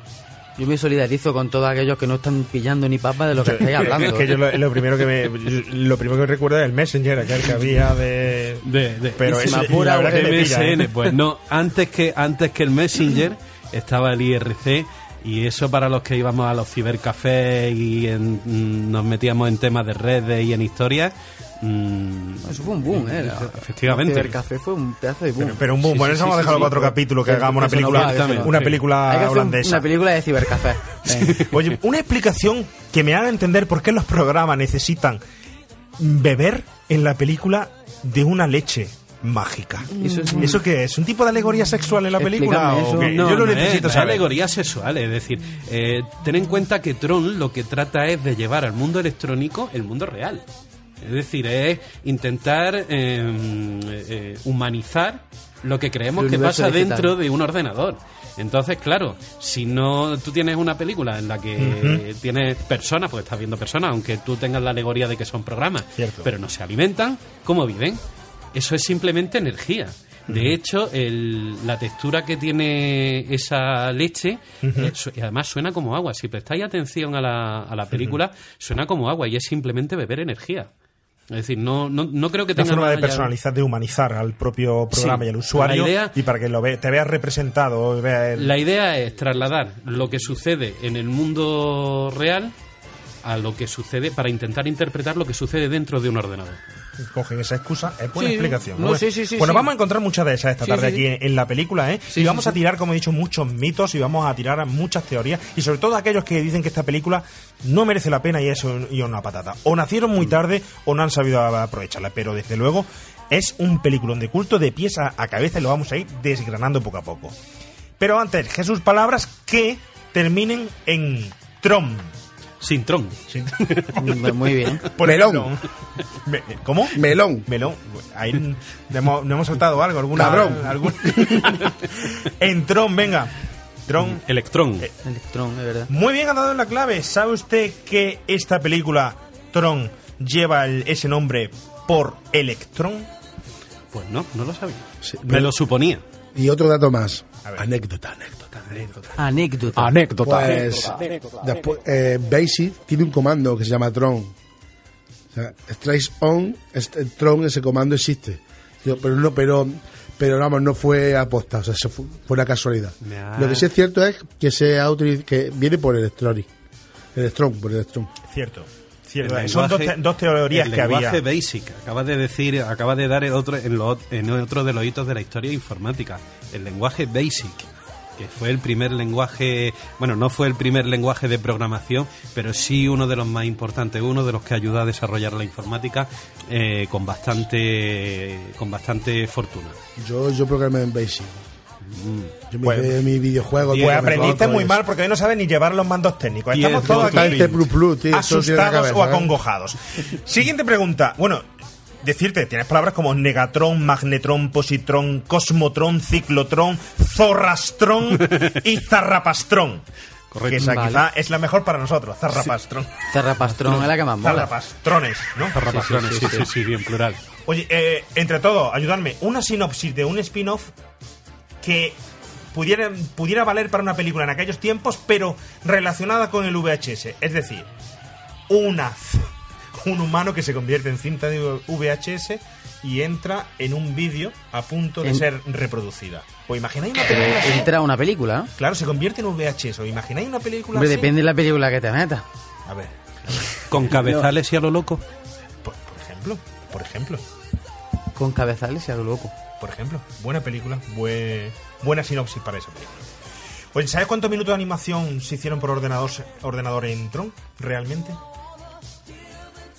Yo me solidarizo con todos aquellos que no están pillando ni papa de lo que estáis hablando. Es que yo lo, lo primero que me, lo primero que recuerdo es el Messenger, aquel que había de... De, de- Pero me pilla, MSN, ¿eh? pues no, antes que antes que el Messenger estaba el IRC y eso para los que íbamos a los cibercafés y en- mm, nos metíamos en temas de redes y en historias. mm, Eso fue un boom, ¿eh? La- Efectivamente. El Cibercafé fue un pedazo de boom. Pero, pero un boom, Sí, bueno, sí, eso vamos a sí, dejarlo sí, para otro sí. capítulo, que hagamos una película, no. una película holandesa. una película de cibercafé. Oye, una explicación que me haga entender por qué los programas necesitan beber en la película de una leche mágica. Eso es un- ¿Eso qué es? ¿Un tipo de alegoría sexual en la película? No, Yo lo no necesito es, saber. alegoría sexual, es decir, eh, ten en cuenta que Tron lo que trata es de llevar al mundo electrónico el mundo real. Es decir, es intentar eh, eh, humanizar lo que creemos que pasa digital. dentro de un ordenador. Entonces, claro, si no tú tienes una película en la que tienes personas, pues estás viendo personas, aunque tú tengas la alegoría de que son programas, Cierto. pero no se alimentan, ¿cómo viven? Eso es simplemente energía. De hecho, el- la textura que tiene esa leche, eh, su- y además suena como agua. Si prestáis atención a la, a la película, suena como agua y es simplemente beber energía. Es decir, no, no, no creo que Una tenga forma de personalizar, de humanizar al propio programa Sí. y al usuario idea- y para que lo ve, te veas representado. Vea el- La idea es trasladar lo que sucede en el mundo real a lo que sucede para intentar interpretar lo que sucede dentro de un ordenador. Cogen esa excusa, es buena Sí, explicación. no, Bueno, sí, bueno, vamos a encontrar muchas de esas esta tarde aquí en, en la película, ¿eh? Y vamos a tirar, como he dicho, muchos mitos y vamos a tirar muchas teorías y sobre todo aquellos que dicen que esta película no merece la pena y es un- y una patata. O nacieron Mm. muy tarde o no han sabido aprovecharla, pero desde luego es un peliculón de culto de pies a, a cabeza y lo vamos a ir desgranando poco a poco. Pero antes, Jesús, palabras que terminen en trom. Sin tron. Muy bien. Por Melón. me- ¿Cómo? Melón. Melón. Ahí no hemos, no hemos soltado algo. Alguna, Cabrón. algún- en Tron, venga. Tron. Electrón. Electrón, es verdad. Muy bien ha dado en la clave. ¿Sabe usted que esta película, Tron, lleva el- ese nombre por Electrón? Pues no, no lo sabía. Sí, Me pero- lo suponía. Y otro dato más. A ver. Anécdota, anécdota. Anécdota. Anécdota. Pues, después, eh, Basic tiene un comando que se llama Tron. O sea, Strikes on, este, Tron, ese comando existe. Pero no, pero, pero vamos, no fue aposta, o sea, se fue, fue una casualidad. Lo que sí es cierto es que se ha utiliz- que viene por Electronic. Electron, por Electron. Cierto. Cierto. El Son dos, te- dos teorías el que había. lenguaje basic. Acaba de decir, acaba de dar el otro, en, lo- en otro de los hitos de la historia informática. El lenguaje basic. Que fue el primer lenguaje, bueno, no fue el primer lenguaje de programación, pero sí uno de los más importantes, uno de los que ayudó a desarrollar la informática eh, con bastante, con bastante fortuna. Yo, yo programé en Basic. Yo me Pues- hice mi videojuego. Pues aprendiste muy mal porque hoy no sabes ni llevar los mandos técnicos. Estamos todos aquí plus plus, tío, asustados cabeza, o ¿eh? acongojados. Siguiente pregunta. Bueno, decirte, tienes palabras como Negatron, Magnetrón, Positrón, Cosmotrón, Ciclotrón, Zorrastrón y Zarrapastrón. Correcto. Que esa Vale. quizá es la mejor para nosotros, Zarrapastrón. Zarrapastrón es la que más mola. Zarrapastrones, ¿no? Zarrapaciones, sí, sí, sí, bien plural. Oye, eh, entre todo, ayudarme. Una sinopsis de un spin-off que pudiera, pudiera valer para una película en aquellos tiempos, pero relacionada con el VHS. Es decir, una, un humano que se convierte en cinta de VHS y entra en un vídeo a punto de En- ser reproducida. ¿Os imagináis una película así? entra una película, ¿no? Claro, se convierte en un VHS. ¿Os imagináis una película Hombre, así? depende de la película que te metas. A ver, Con cabezales y a lo loco. por, por ejemplo, por ejemplo. Con cabezales y a lo loco. por ejemplo. Buena película, bue- buena sinopsis para esa película. Oye, ¿sabes cuántos minutos de animación se hicieron por ordenador, ordenador en Tron? ¿Realmente?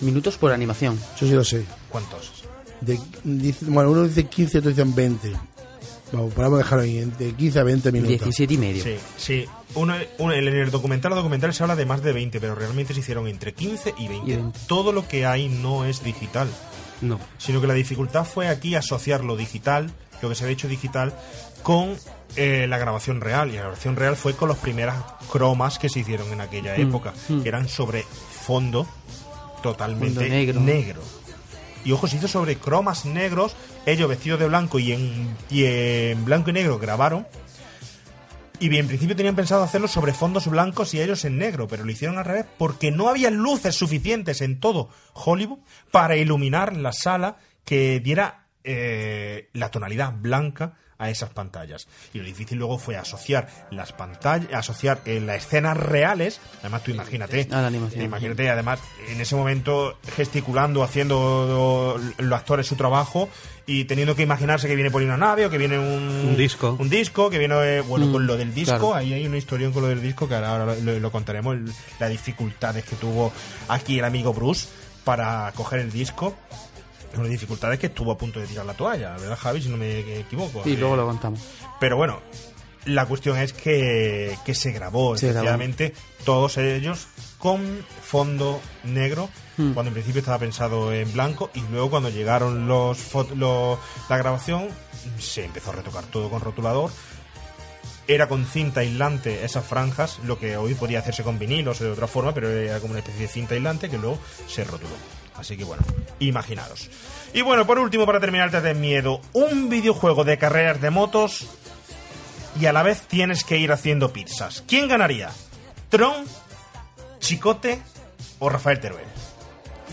Minutos por animación. Yo sí lo sé. ¿Cuántos? De, dice- bueno, uno dice 15, otro dicen 20. Vamos, podemos dejarlo ahí, de 15 a 20 minutos. 17 y medio. Sí, sí. Uno, uno- en el documental, documental se habla de más de 20, pero realmente se hicieron entre 15 y 20. Y 20. Todo lo que hay no es digital, No. sino que la dificultad fue aquí asociar lo digital, lo que se había hecho digital, con eh, la grabación real. Y la grabación real fue con las primeras cromas que se hicieron en aquella época, que eran sobre fondo totalmente negro. negro. Y ojo, se hizo sobre cromas negros, ellos vestidos de blanco y en, y en blanco y negro grabaron. Y bien, en principio tenían pensado hacerlo sobre fondos blancos y ellos en negro, pero lo hicieron al revés porque no había luces suficientes en todo Hollywood para iluminar la sala que diera eh, la tonalidad blanca a esas pantallas. Y lo difícil luego fue asociar las pantallas, asociar eh, las escenas reales, además tú imagínate, A la animación. imagínate además en ese momento gesticulando, haciendo los actores su trabajo y teniendo que imaginarse que viene por ahí una nave o que viene un, Un disco. un disco que viene eh, bueno Mm, con lo del disco claro. ahí hay una historia con lo del disco que ahora, ahora lo, lo contaremos el- las dificultades que tuvo aquí el amigo Bruce para coger el disco las dificultades que estuvo a punto de tirar la toalla verdad Javi si no me equivoco Y Eh, luego lo contamos. pero bueno la cuestión es que, que se grabó Se grabó. efectivamente todos ellos con fondo negro Hmm. cuando en principio estaba pensado en blanco y luego cuando llegaron los, los la grabación se empezó a retocar todo con rotulador era con cinta aislante esas franjas, lo que hoy podía hacerse con vinilos o de otra forma, pero era como una especie de cinta aislante que luego se rotuló. Así que bueno, imaginaros. Y bueno, por último, para terminar, te de miedo, un videojuego de carreras de motos y a la vez tienes que ir haciendo pizzas. ¿Quién ganaría? ¿Tron, Chicote o Rafael Teruel?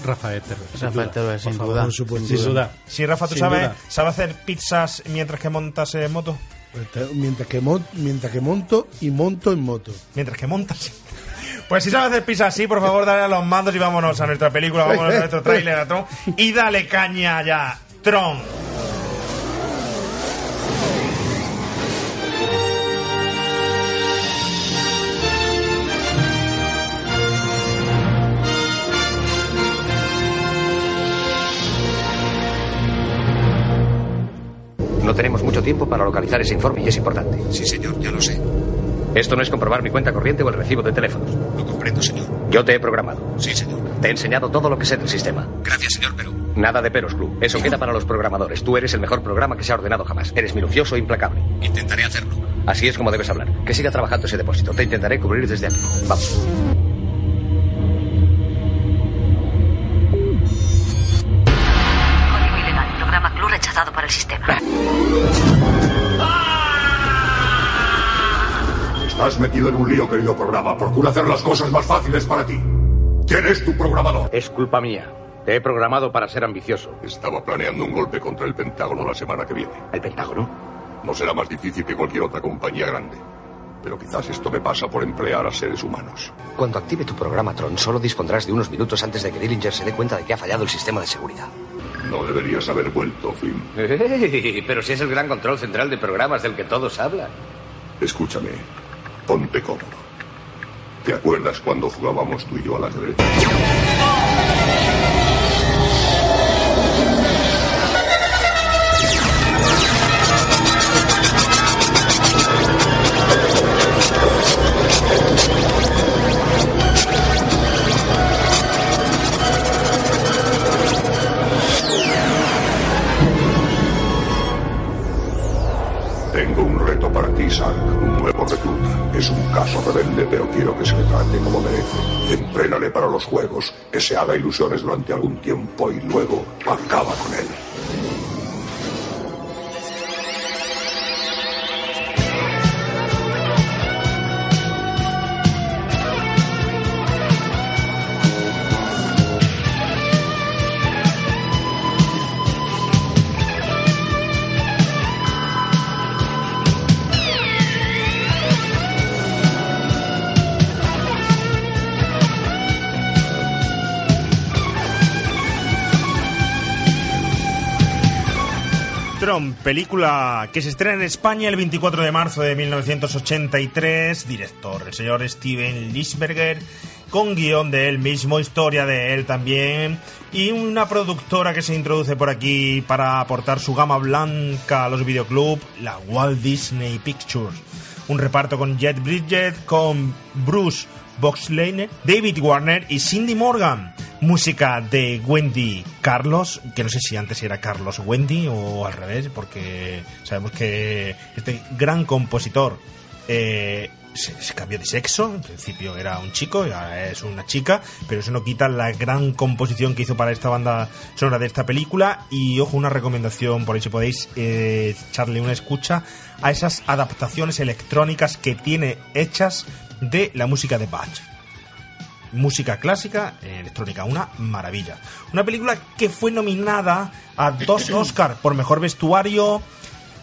Rafael sin Rafael. Teruel, sin duda. Sin duda. Si Rafa, ¿tú Sin sabes, duda. sabe hacer pizzas mientras que montas en moto? Pues mientras que, mon- mientras que monto y monto en moto. Mientras que montas. Pues si sabes hacer pizza así, por favor, dale a los mandos y vámonos a nuestra película, vámonos a nuestro tráiler a Tron y dale caña ya, Tron. No tenemos mucho tiempo para localizar ese informe y es importante. Sí, señor, ya lo sé. Esto no es comprobar mi cuenta corriente o el recibo de teléfonos. Lo comprendo, señor. Yo te he programado. Sí, señor. Te he enseñado todo lo que sé del sistema. Gracias, señor, pero... Nada de peros, Club. Eso queda para los programadores. Tú eres el mejor programa que se ha ordenado jamás. Eres minucioso e implacable. Intentaré hacerlo. Así es como debes hablar. Que siga trabajando ese depósito. Te intentaré cubrir desde aquí. Vamos. Código ilegal. Programa Club rechazado por el sistema. Estás metido en un lío, querido programa. Procura hacer las cosas más fáciles para ti. ¿Quién es tu programador? Es culpa mía. Te he programado para ser ambicioso. Estaba planeando un golpe contra el Pentágono la semana que viene. ¿El Pentágono? No será más difícil que cualquier otra compañía grande. Pero quizás esto me pasa por emplear a seres humanos. Cuando active tu programa, Tron, solo dispondrás de unos minutos antes de que Dillinger se dé cuenta de que ha fallado el sistema de seguridad. No deberías haber vuelto, Flynn. ¡Ey! Pero si es el gran control central de programas del que todos hablan. Escúchame. Ponte cómodo. ¿Te acuerdas cuando jugábamos tú y yo al ajedrez? Sark, un nuevo recluta. Es un caso rebelde, pero quiero que se le trate como merece. Entrénale para los juegos, que se haga ilusiones durante algún tiempo y luego acaba con él. Película que se estrena en España el 24 de marzo de 1983, director el señor Steven Lisberger, con guion de él mismo, historia de él también, y una productora que se introduce por aquí para aportar su gama blanca a los videoclubs, la Walt Disney Pictures. Un reparto con Jet Bridget, con Bruce Boxleiner, David Warner y Cindy Morgan. Música de Wendy Carlos, que no sé si antes era Carlos Wendy o al revés, porque sabemos que este gran compositor eh, se, cambió de sexo, en principio era un chico y ahora es una chica, pero eso no quita la gran composición que hizo para esta banda sonora de esta película y ojo una recomendación por ahí si podéis eh, echarle una escucha a esas adaptaciones electrónicas que tiene hechas de la música de Bach música clásica, electrónica, una maravilla. Una película que fue nominada a dos Oscars por mejor vestuario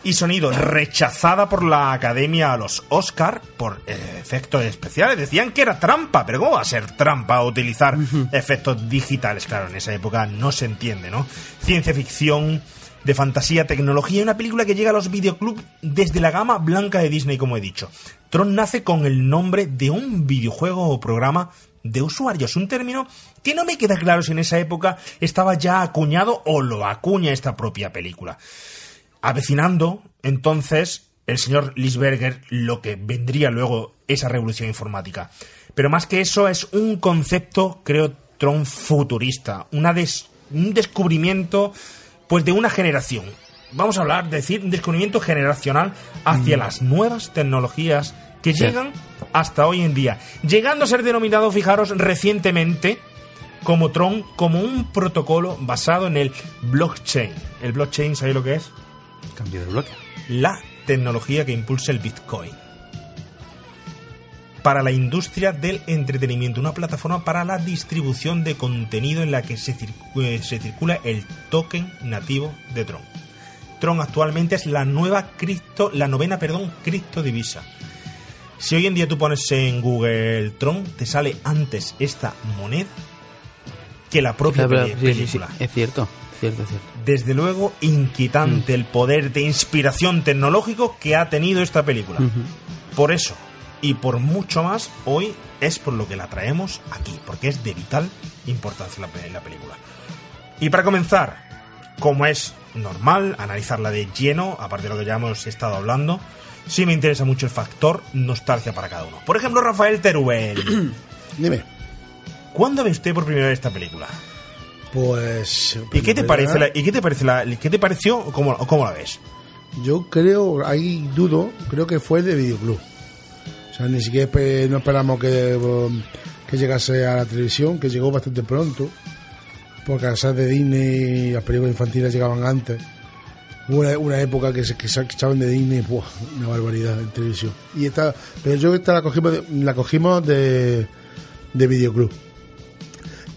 y sonido, rechazada por la Academia a los Oscar por efectos especiales. Decían que era trampa, pero ¿cómo va a ser trampa utilizar efectos digitales? Claro, en esa época no se entiende, ¿no? Ciencia ficción, de fantasía, tecnología, una película que llega a los videoclubs desde la gama blanca de Disney, como he dicho. Tron nace con el nombre de un videojuego o programa de usuarios, un término que no me queda claro si en esa época estaba ya acuñado o lo acuña esta propia película. Avecinando, entonces, el señor Lisberger lo que vendría luego esa revolución informática. Pero más que eso es un concepto, creo, Tron futurista, una un descubrimiento pues de una generación. Vamos a hablar, decir, un descubrimiento generacional hacia las nuevas tecnologías que Sí. llegan hasta hoy en día, llegando a ser denominado, fijaros, recientemente como Tron, como un protocolo basado en el blockchain. El blockchain, ¿sabéis lo que es? Cambio de bloque. La tecnología que impulsa el Bitcoin. Para la industria del entretenimiento, una plataforma para la distribución de contenido en la que se, eh, se circula el token nativo de Tron. Tron actualmente es la nueva Cristo, la novena, perdón, Cristo Divisa. Si hoy en día tú pones en Google Tron, te sale antes esta moneda que la propia Claro, peli- sí, sí, película. Es cierto, cierto, cierto. Desde luego, inquietante el poder de inspiración tecnológico que ha tenido esta película. Por eso, y por mucho más, hoy es por lo que la traemos aquí, porque es de vital importancia la, pe- la película. Y para comenzar, como es normal, analizarla de lleno, aparte de lo que ya hemos estado hablando, sí me interesa mucho el factor nostalgia para cada uno. Por ejemplo, Rafael Teruel. Dime. ¿Cuándo ve usted por primera vez esta película? Pues. ¿Y qué te parece? la- ¿Y qué te parece? La, ¿Qué te pareció? ¿Cómo, cómo la ves? Yo creo, ahí dudo, creo que fue de videoclub. O sea, ni siquiera no esperamos que, um, que llegase a la televisión, que llegó bastante pronto. Porque las salas de Disney las películas infantiles llegaban antes. Una, una época que se, que echaban de Disney, ¡buah! una barbaridad en televisión. Y esta, pero yo esta la cogimos de, la cogimos de, de videoclub.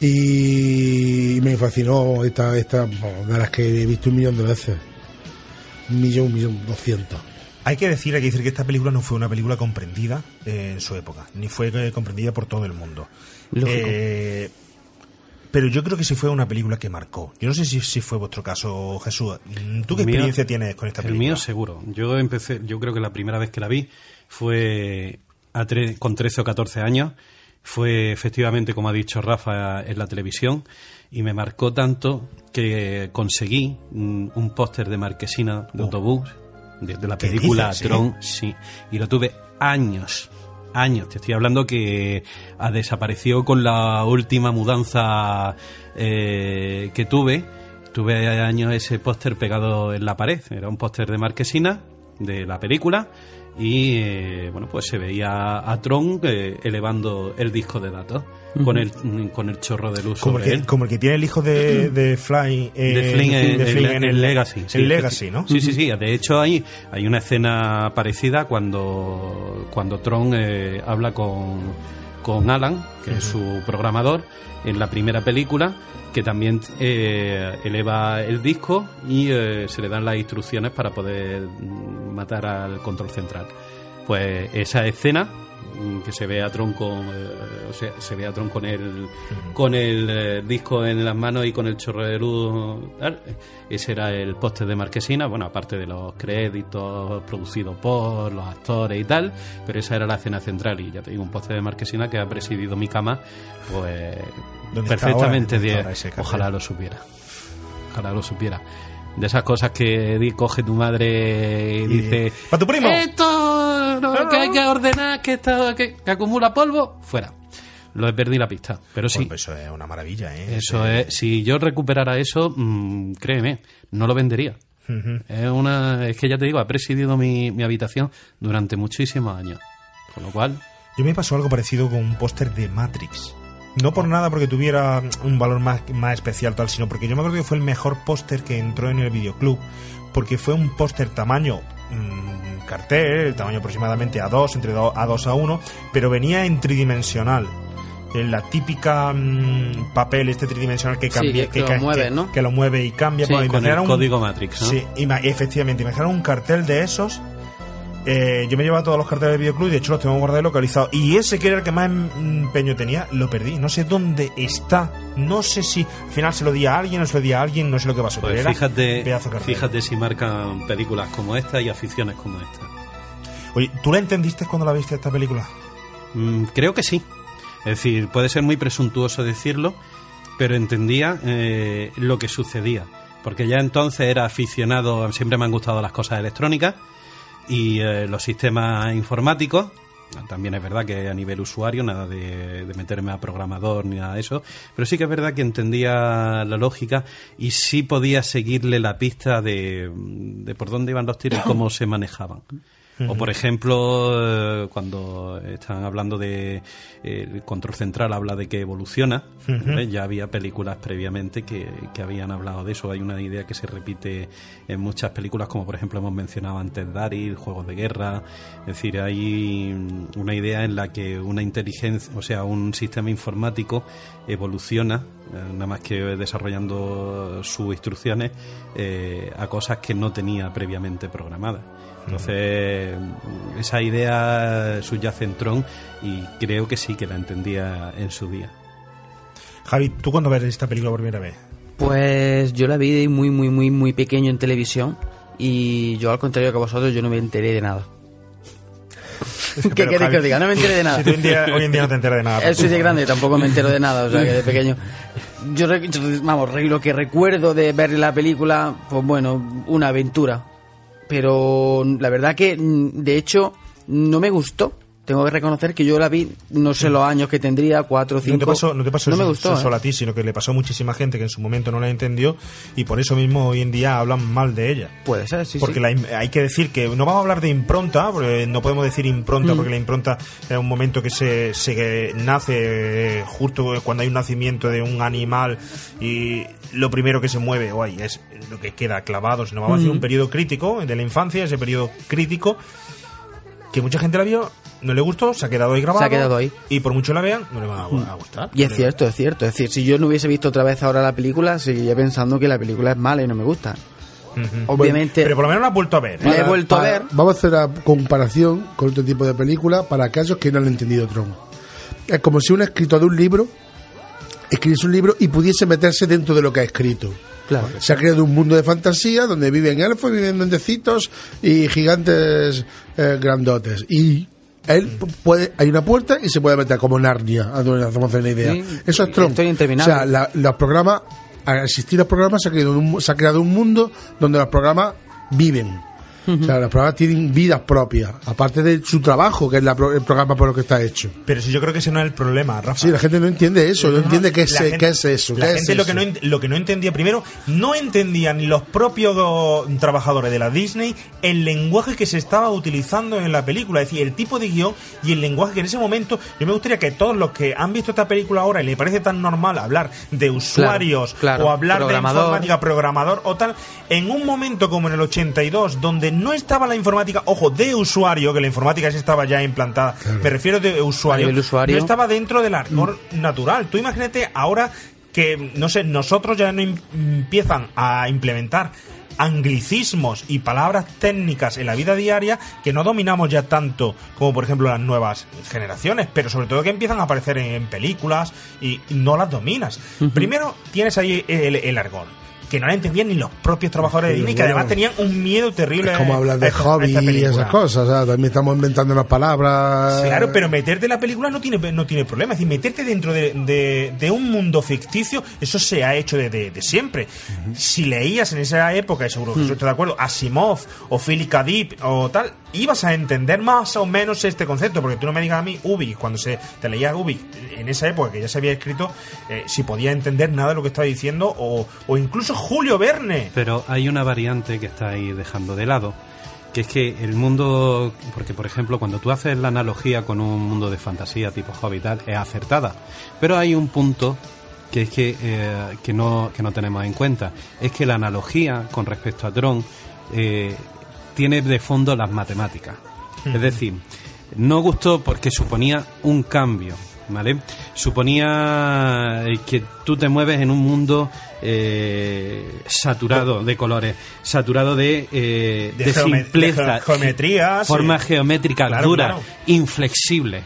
Y me fascinó esta, esta, de las que he visto un millón de veces. Un millón, un millón, doscientos. Hay que decir, hay que decir que esta película no fue una película comprendida eh, en su época, ni fue eh, comprendida por todo el mundo. Eh, pero yo creo que sí fue una película que marcó. Yo no sé si, si fue vuestro caso, Jesús. ¿Tú qué El mío- experiencia tienes con esta El película? mío seguro. Yo empecé, yo creo que la primera vez que la vi fue a tre- con 13 o 14 años. Fue efectivamente, como ha dicho Rafa, en la televisión y me marcó tanto que conseguí mm, un póster de Marquesina de Oh. autobús de, de la ¿Qué película dices, eh? Tron, sí, y lo tuve años, años. Te estoy hablando que ah, desapareció con la última mudanza eh, que tuve. Tuve años ese póster pegado en la pared. Era un póster de Marquesina, de la película, y eh, bueno, pues se veía a Tron eh, elevando el disco de datos con, el, con el chorro de luz Como el, que, él. como el que tiene el hijo de, de Fly, eh, de Flynn, en, Flynn en el Legacy. sí, el Legacy, ¿no? Sí, sí, sí. De hecho, hay, hay una escena parecida cuando, cuando Tron eh, habla con, con Alan, que es su programador, en la primera película, que también eh, eleva el disco y eh, se le dan las instrucciones para poder mm, matar al control central. Pues esa escena mm, que se ve a Tron con eh, o sea, se ve a Tron con el con el eh, disco en las manos y con el chorro de luz ese era el póster de Marquesina bueno aparte de los créditos producidos por los actores y tal pero esa era la escena central y ya te digo un póster de Marquesina que ha presidido mi cama pues ¿Dónde está perfectamente ahora? ¿Dónde está de- ahora ese cartel? ojalá lo supiera ojalá lo supiera de esas cosas que coge tu madre y, dice ¡Pa tu primo! esto no, que hay que ordenar que, está, que, que acumula polvo fuera lo he perdido la pista pero sí Pues eso es una maravilla, ¿eh? eso es si yo recuperara eso mm, créeme no lo vendería es una es que ya te digo ha presidido mi, mi habitación durante muchísimos años con lo cual Yo me pasó algo parecido con un póster de Matrix. No por nada porque tuviera un valor más, más especial tal, sino porque yo me acuerdo que fue el mejor póster que entró en el videoclub. Porque fue un póster tamaño mm, cartel, tamaño aproximadamente A2, entre do- A2 a 1, pero venía en tridimensional. En la típica mm, papel este tridimensional que Sí, cambia, que lo ca- mueve, ¿no? que lo mueve y cambia. Sí, con el un- código Matrix, ¿no? Sí, ima- efectivamente, imaginaron un cartel de esos eh, yo me llevaba todos los carteles del videoclub y de hecho los tengo guardados y localizados. Y ese que era el que más em- empeño tenía, lo perdí. No sé dónde está. No sé si al final se lo di a alguien o se lo di a alguien, no sé lo que pasó. pues pero fíjate fíjate si marcan películas como esta y aficiones como esta Oye, ¿tú la entendiste cuando la viste esta película? Mm, creo que sí. Es decir, puede ser muy presuntuoso decirlo, pero entendía eh, lo que sucedía. Porque ya entonces era aficionado, siempre me han gustado las cosas electrónicas y eh, los sistemas informáticos. También es verdad que a nivel usuario, nada de, de meterme a programador ni nada de eso, pero sí que es verdad que entendía la lógica y sí podía seguirle la pista de, de por dónde iban los tiros y cómo se manejaban. O por ejemplo, eh, cuando están hablando de eh, el control central habla de que evoluciona, ya había películas previamente que, que habían hablado de eso. Hay una idea que se repite en muchas películas, como por ejemplo hemos mencionado antes Daryl, Juegos de Guerra. Es decir, hay una idea en la que una inteligencia, o sea, un sistema informático evoluciona, eh, nada más que desarrollando sus instrucciones eh, a cosas que no tenía previamente programadas. Entonces, esa idea subyace en Tron y creo que sí que la entendía en su día. Javi, ¿tú cuándo ves esta película por primera vez? Pues yo la vi de muy, muy, muy, muy pequeño en televisión y yo al contrario que vosotros, yo no me enteré de nada. ¿Qué Pero, queréis Javi, que os diga? No me enteré de nada. Si día- hoy en día no te enteras de nada. Soy de grande, tampoco me entero de nada, o sea que de pequeño. Yo, vamos, re- lo que recuerdo de ver la película, pues bueno, una aventura. Pero la verdad que, mm, de hecho, no me gustó. Tengo que reconocer que yo la vi, no sé los años que tendría, cuatro cinco. No te pasó, no te pasó No me eso- gustó. eso solo a ti, sino que le pasó a muchísima gente que en su momento no la entendió y por eso mismo hoy en día hablan mal de ella. Puede ser, sí, porque sí. la hay que decir que no vamos a hablar de impronta, porque no podemos decir impronta, Mm. porque la impronta es un momento que se, se nace eh, justo cuando hay un nacimiento de un animal y lo primero que se mueve es lo que queda clavado, sino vamos a decir Mm. un periodo crítico de la infancia, ese periodo crítico que mucha gente la vio, no le gustó, se ha quedado ahí grabado. Se ha quedado ahí. Y por mucho la vean, no le van a, a gustar. Y es cierto, es cierto. Es decir, si yo no hubiese visto otra vez ahora la película, seguiría pensando que la película es mala y no me gusta. Obviamente. Pero por lo menos la has vuelto a ver. La he Para- vuelto a ver. Vamos a hacer la comparación con otro tipo de película para aquellos que no han entendido Tron. Es como si un escritor de un libro escribiese un libro y pudiese meterse dentro de lo que ha escrito. Claro. Se ha creado un mundo de fantasía donde viven elfos, viven duendecitos y gigantes eh, grandotes. Y él puede, hay una puerta y se puede meter como Narnia, a donde nos hacemos una idea. Sí, Eso es Tron. O sea, la- los programas, al existir los programas, se ha, creado un, se ha creado un mundo donde los programas viven. O sea, los programas tienen vidas propias, aparte de su trabajo, que es la pro- el programa por lo que está hecho. Pero si yo creo que ese no es el problema, Rafa. Sí, la gente no entiende eso, no, entiende qué es, La gente- qué es eso. La gente es lo que, no, lo que no entendía, primero, no entendían ni los propios trabajadores de la Disney el lenguaje que se estaba utilizando en la película, es decir, el tipo de guion y el lenguaje que en ese momento, yo me gustaría que todos los que han visto esta película ahora y le parece tan normal hablar de usuarios claro. o hablar de informática, programador o tal, en un momento como en el 82, donde no estaba la informática, ojo, de usuario, que la informática sí estaba ya implantada, me refiero de usuario, usuario. no estaba dentro del ardor natural. Tú imagínate ahora que, no sé, nosotros ya no em- empiezan a implementar anglicismos y palabras técnicas en la vida diaria que no dominamos ya tanto como por ejemplo las nuevas generaciones, pero sobre todo que empiezan a aparecer en, en películas y no las dominas. Primero tienes ahí el, el argón que no la entendían ni los propios trabajadores de Sí, Disney, que bueno. además tenían un miedo terrible. Es como hablar de hobby y esas cosas. O sea, también estamos inventando unas palabras. Claro, pero meterte en la película no tiene, no tiene problema. Es decir, meterte dentro de, de- de un mundo ficticio, eso se ha hecho desde de, siempre. Si leías en esa época, y seguro que estoy de acuerdo, Asimov o Philip K. Dick o tal, ibas a entender más o menos este concepto. Porque tú no me digas a mí, Ubik, cuando se te leía Ubik en esa época que ya se había escrito, eh, si podía entender nada de lo que estaba diciendo, o, o incluso Julio Verne. Pero hay una variante que está ahí dejando de lado, que es que el mundo, porque por ejemplo cuando tú haces la analogía con un mundo de fantasía tipo Hobbit es acertada, pero hay un punto que es que, eh, que, no, que no tenemos en cuenta, es que la analogía con respecto a Tron eh, tiene de fondo las matemáticas. Es decir, no gustó porque suponía un cambio, ¿vale? Suponía eh, que tú te mueves en un mundo eh, saturado de colores, saturado de, eh, De de geome- simpleza, de ge- geometrías, formas sí. geométricas Claro, duras, claro. inflexibles.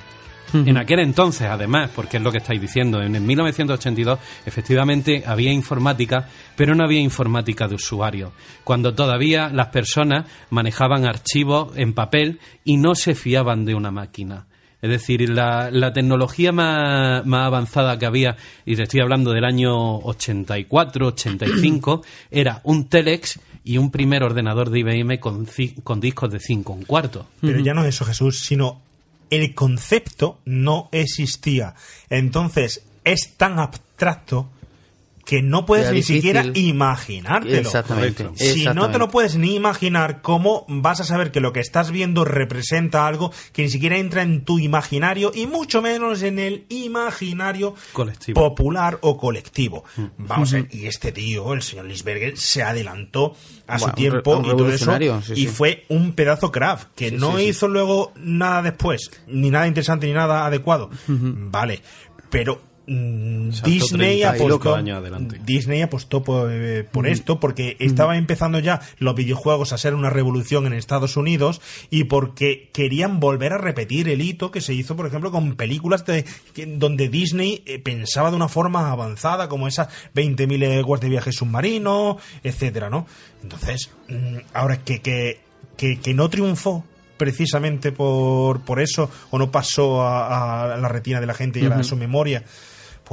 En aquel entonces, además, porque es lo que estáis diciendo, en el 1982 efectivamente había informática, pero no había informática de usuario. Cuando todavía las personas manejaban archivos en papel y no se fiaban de una máquina. Es decir, la, la tecnología más, más avanzada que había, y te estoy hablando del año 84, 85, era un Telex y un primer ordenador de IBM con, con discos de 5 un cuarto. Pero ya no es eso, Jesús, sino el concepto no existía. Entonces, es tan abstracto que no puedes Era ni difícil. siquiera imaginártelo. Exactamente. Si no te lo puedes ni imaginar, ¿cómo vas a saber que lo que estás viendo representa algo que ni siquiera entra en tu imaginario y mucho menos en el imaginario Colectivo. popular o colectivo? Mm. Vamos a ver, y este tío, el señor Lisberger, se adelantó a su Bueno, tiempo un y todo eso sí, y sí. fue un pedazo craft que Sí, no sí, sí. hizo luego nada después, ni nada interesante ni nada adecuado. Vale, pero mm, Disney 35 apostó. Disney apostó por, eh, por esto porque estaba empezando ya los videojuegos a ser una revolución en Estados Unidos y porque querían volver a repetir el hito que se hizo, por ejemplo, con películas de, que- donde Disney eh, pensaba de una forma avanzada, como esas 20.000 leguas de viaje submarino, etcétera, ¿no? Entonces, mm, ahora que, que, que, que no triunfó precisamente por, por eso o no pasó a, a la retina de la gente y a, la- a su memoria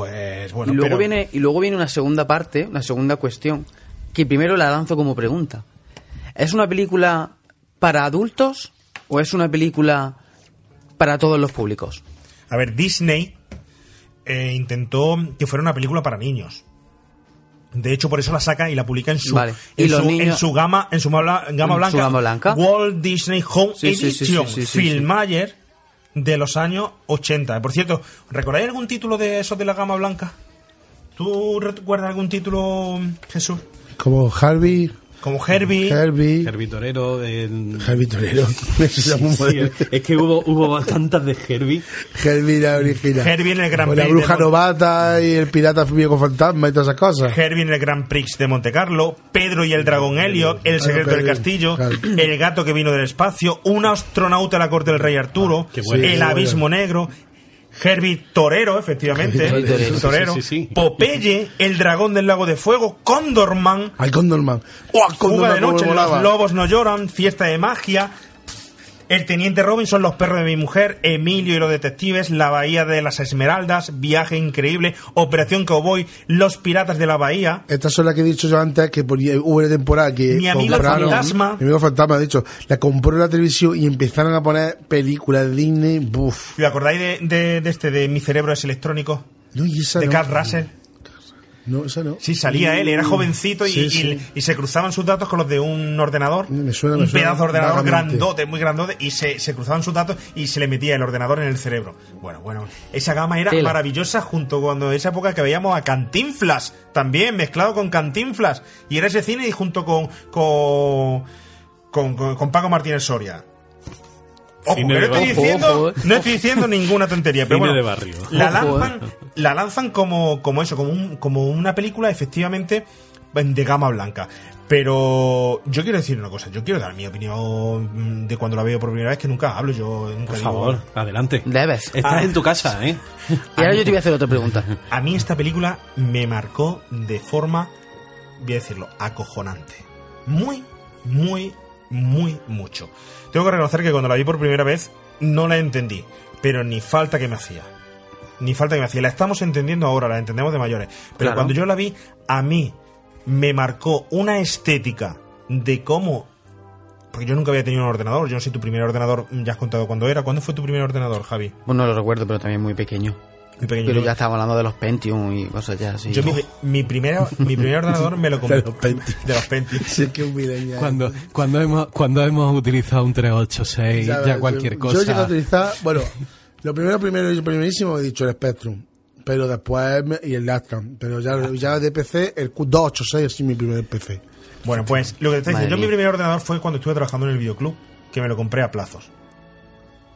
pues bueno y luego pero- viene y luego viene una segunda parte, una segunda cuestión que primero la lanzo como pregunta. ¿Es una película para adultos o es una película para todos los públicos? A ver, Disney eh, intentó que fuera una película para niños. De hecho, por eso la saca y la publica en su, Vale. en, los su niños- en su gama, en su gama, gama ¿En blanca. su gama blanca? Walt Disney Home Sí, Edition, sí, sí, sí, Filmayer de los años 80. Por cierto, ¿recordáis algún título de esos de la gama blanca? ¿Tú recuerdas algún título, Jesús? Como Harvey, Como Herbie. Herbie, Herbie Torero. en- Herbie Torero. Sí, modelo. es que hubo, hubo tantas de Herbie. Herbie la original. Herbie en el Gran Con la Prix bruja de novata y el pirata viejo fantasma y todas esas cosas. Herbie en el Grand Prix de Monte Carlo, Pedro y el dragón Elliot, El secreto del castillo, claro. El gato que vino del espacio, Un astronauta a la corte del rey Arturo, qué bueno. El Sí, abismo negro, Herbie Torero, efectivamente, Herbie Torero. Torero, Sí, sí, sí, sí. Popeye, El dragón del lago de fuego, Condorman, Al Condorman. Fuga Condorman de como noche. Los lobos no lloran, Fiesta de magia, El teniente Robinson, Los perros de mi mujer, Emilio y los detectives, La bahía de las esmeraldas, Viaje increíble, Operación Cowboy, Los piratas de la bahía, Estas son las que he dicho yo antes, que ponía, hubo una temporada que Mi amigo compraron- fantasma. Mi amigo fantasma, de hecho, la compró en la televisión y empezaron a poner películas de Disney. Buf. ¿Os acordáis de, de- de este de Mi cerebro es electrónico? No, y esa De no. Carl Russell. No, esa no. Sí, salía él, era jovencito y, Sí, y- sí. y se cruzaban sus datos con los de un ordenador. Me suena, me un suena pedazo de ordenador vagamente. grandote, muy grandote, y se, se cruzaban sus datos y se le metía el ordenador en el cerebro. Bueno, bueno, esa gama era Tela. maravillosa junto cuando esa época que veíamos a Cantinflas, también mezclado con Cantinflas. Y era ese cine y junto con, con, con, con- con Paco Martínez Soria. Ojo, no estoy, diciendo, Ojo, no estoy diciendo ninguna tontería, pero Cine bueno, de barrio. La Ojo, lanzan, la lanzan como, como eso, como, un- como una película efectivamente de gama blanca. Pero yo quiero decir una cosa, yo quiero dar mi opinión de cuando la veo por primera vez, que nunca hablo, yo nunca Por digo- favor, adelante. Debes. Estás Ah. en tu casa, ¿eh? Y ahora yo te voy a hacer otra pregunta. A mí esta película me marcó de forma, voy a decirlo, acojonante. Muy, muy, muy mucho. Tengo que reconocer que cuando la vi por primera vez no la entendí, pero ni falta que me hacía. Ni falta que me hacía. La estamos entendiendo ahora, la entendemos de mayores. Pero Claro. cuando yo la vi, a mí me marcó una estética de cómo... Porque yo nunca había tenido un ordenador. Yo no sé tu primer ordenador, ya has contado cuándo era. ¿Cuándo fue tu primer ordenador, Javi? Pues no lo recuerdo, pero también muy pequeño. Muy pequeño. Pero ya estábamos hablando de los Pentium y cosas ya así. Yo mi, mi, primera, mi primer ordenador me lo compré. De los Pentium. De los Pentium. Sí, que un. Cuando, cuando, hemos, cuando hemos utilizado un 386, ya, ves, cualquier yo- cosa. Yo llegué a utilizar, bueno, lo primero, primero y primerísimo he dicho el Spectrum, pero después y el Atran, pero ya, ya de PC el Q286 es mi primer PC. Bueno, pues lo que te estoy diciendo, yo mi primer ordenador fue cuando estuve trabajando en el videoclub, que me lo compré a plazos.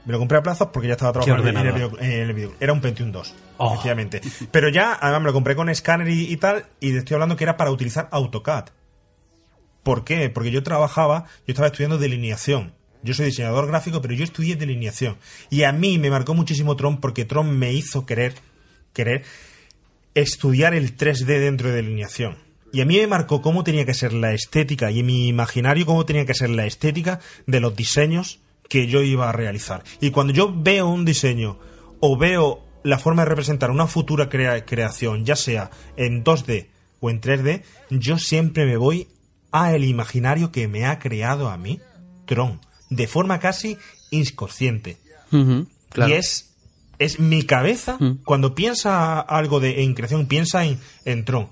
Me lo compré a plazos porque ya estaba trabajando en el, video- en el. Era un Pentium 2, Oh. efectivamente. Pero ya, además, me lo compré con escáner y, y tal, y te estoy hablando que era para utilizar AutoCAD. ¿Por qué? Porque yo trabajaba, yo estaba estudiando delineación. Yo soy diseñador gráfico, pero yo estudié delineación. Y a mí me marcó muchísimo Tron porque Tron me hizo querer, querer estudiar el 3D dentro de delineación. Y a mí me marcó cómo tenía que ser la estética y en mi imaginario cómo tenía que ser la estética de los diseños que yo iba a realizar. Y cuando yo veo un diseño o veo la forma de representar una futura crea- creación, ya sea en 2D o en 3D, yo siempre me voy a el imaginario que me ha creado a mí Tron, de forma casi inconsciente. Claro. Y es, es mi cabeza, Mm. cuando piensa algo de en creación, piensa en, en Tron.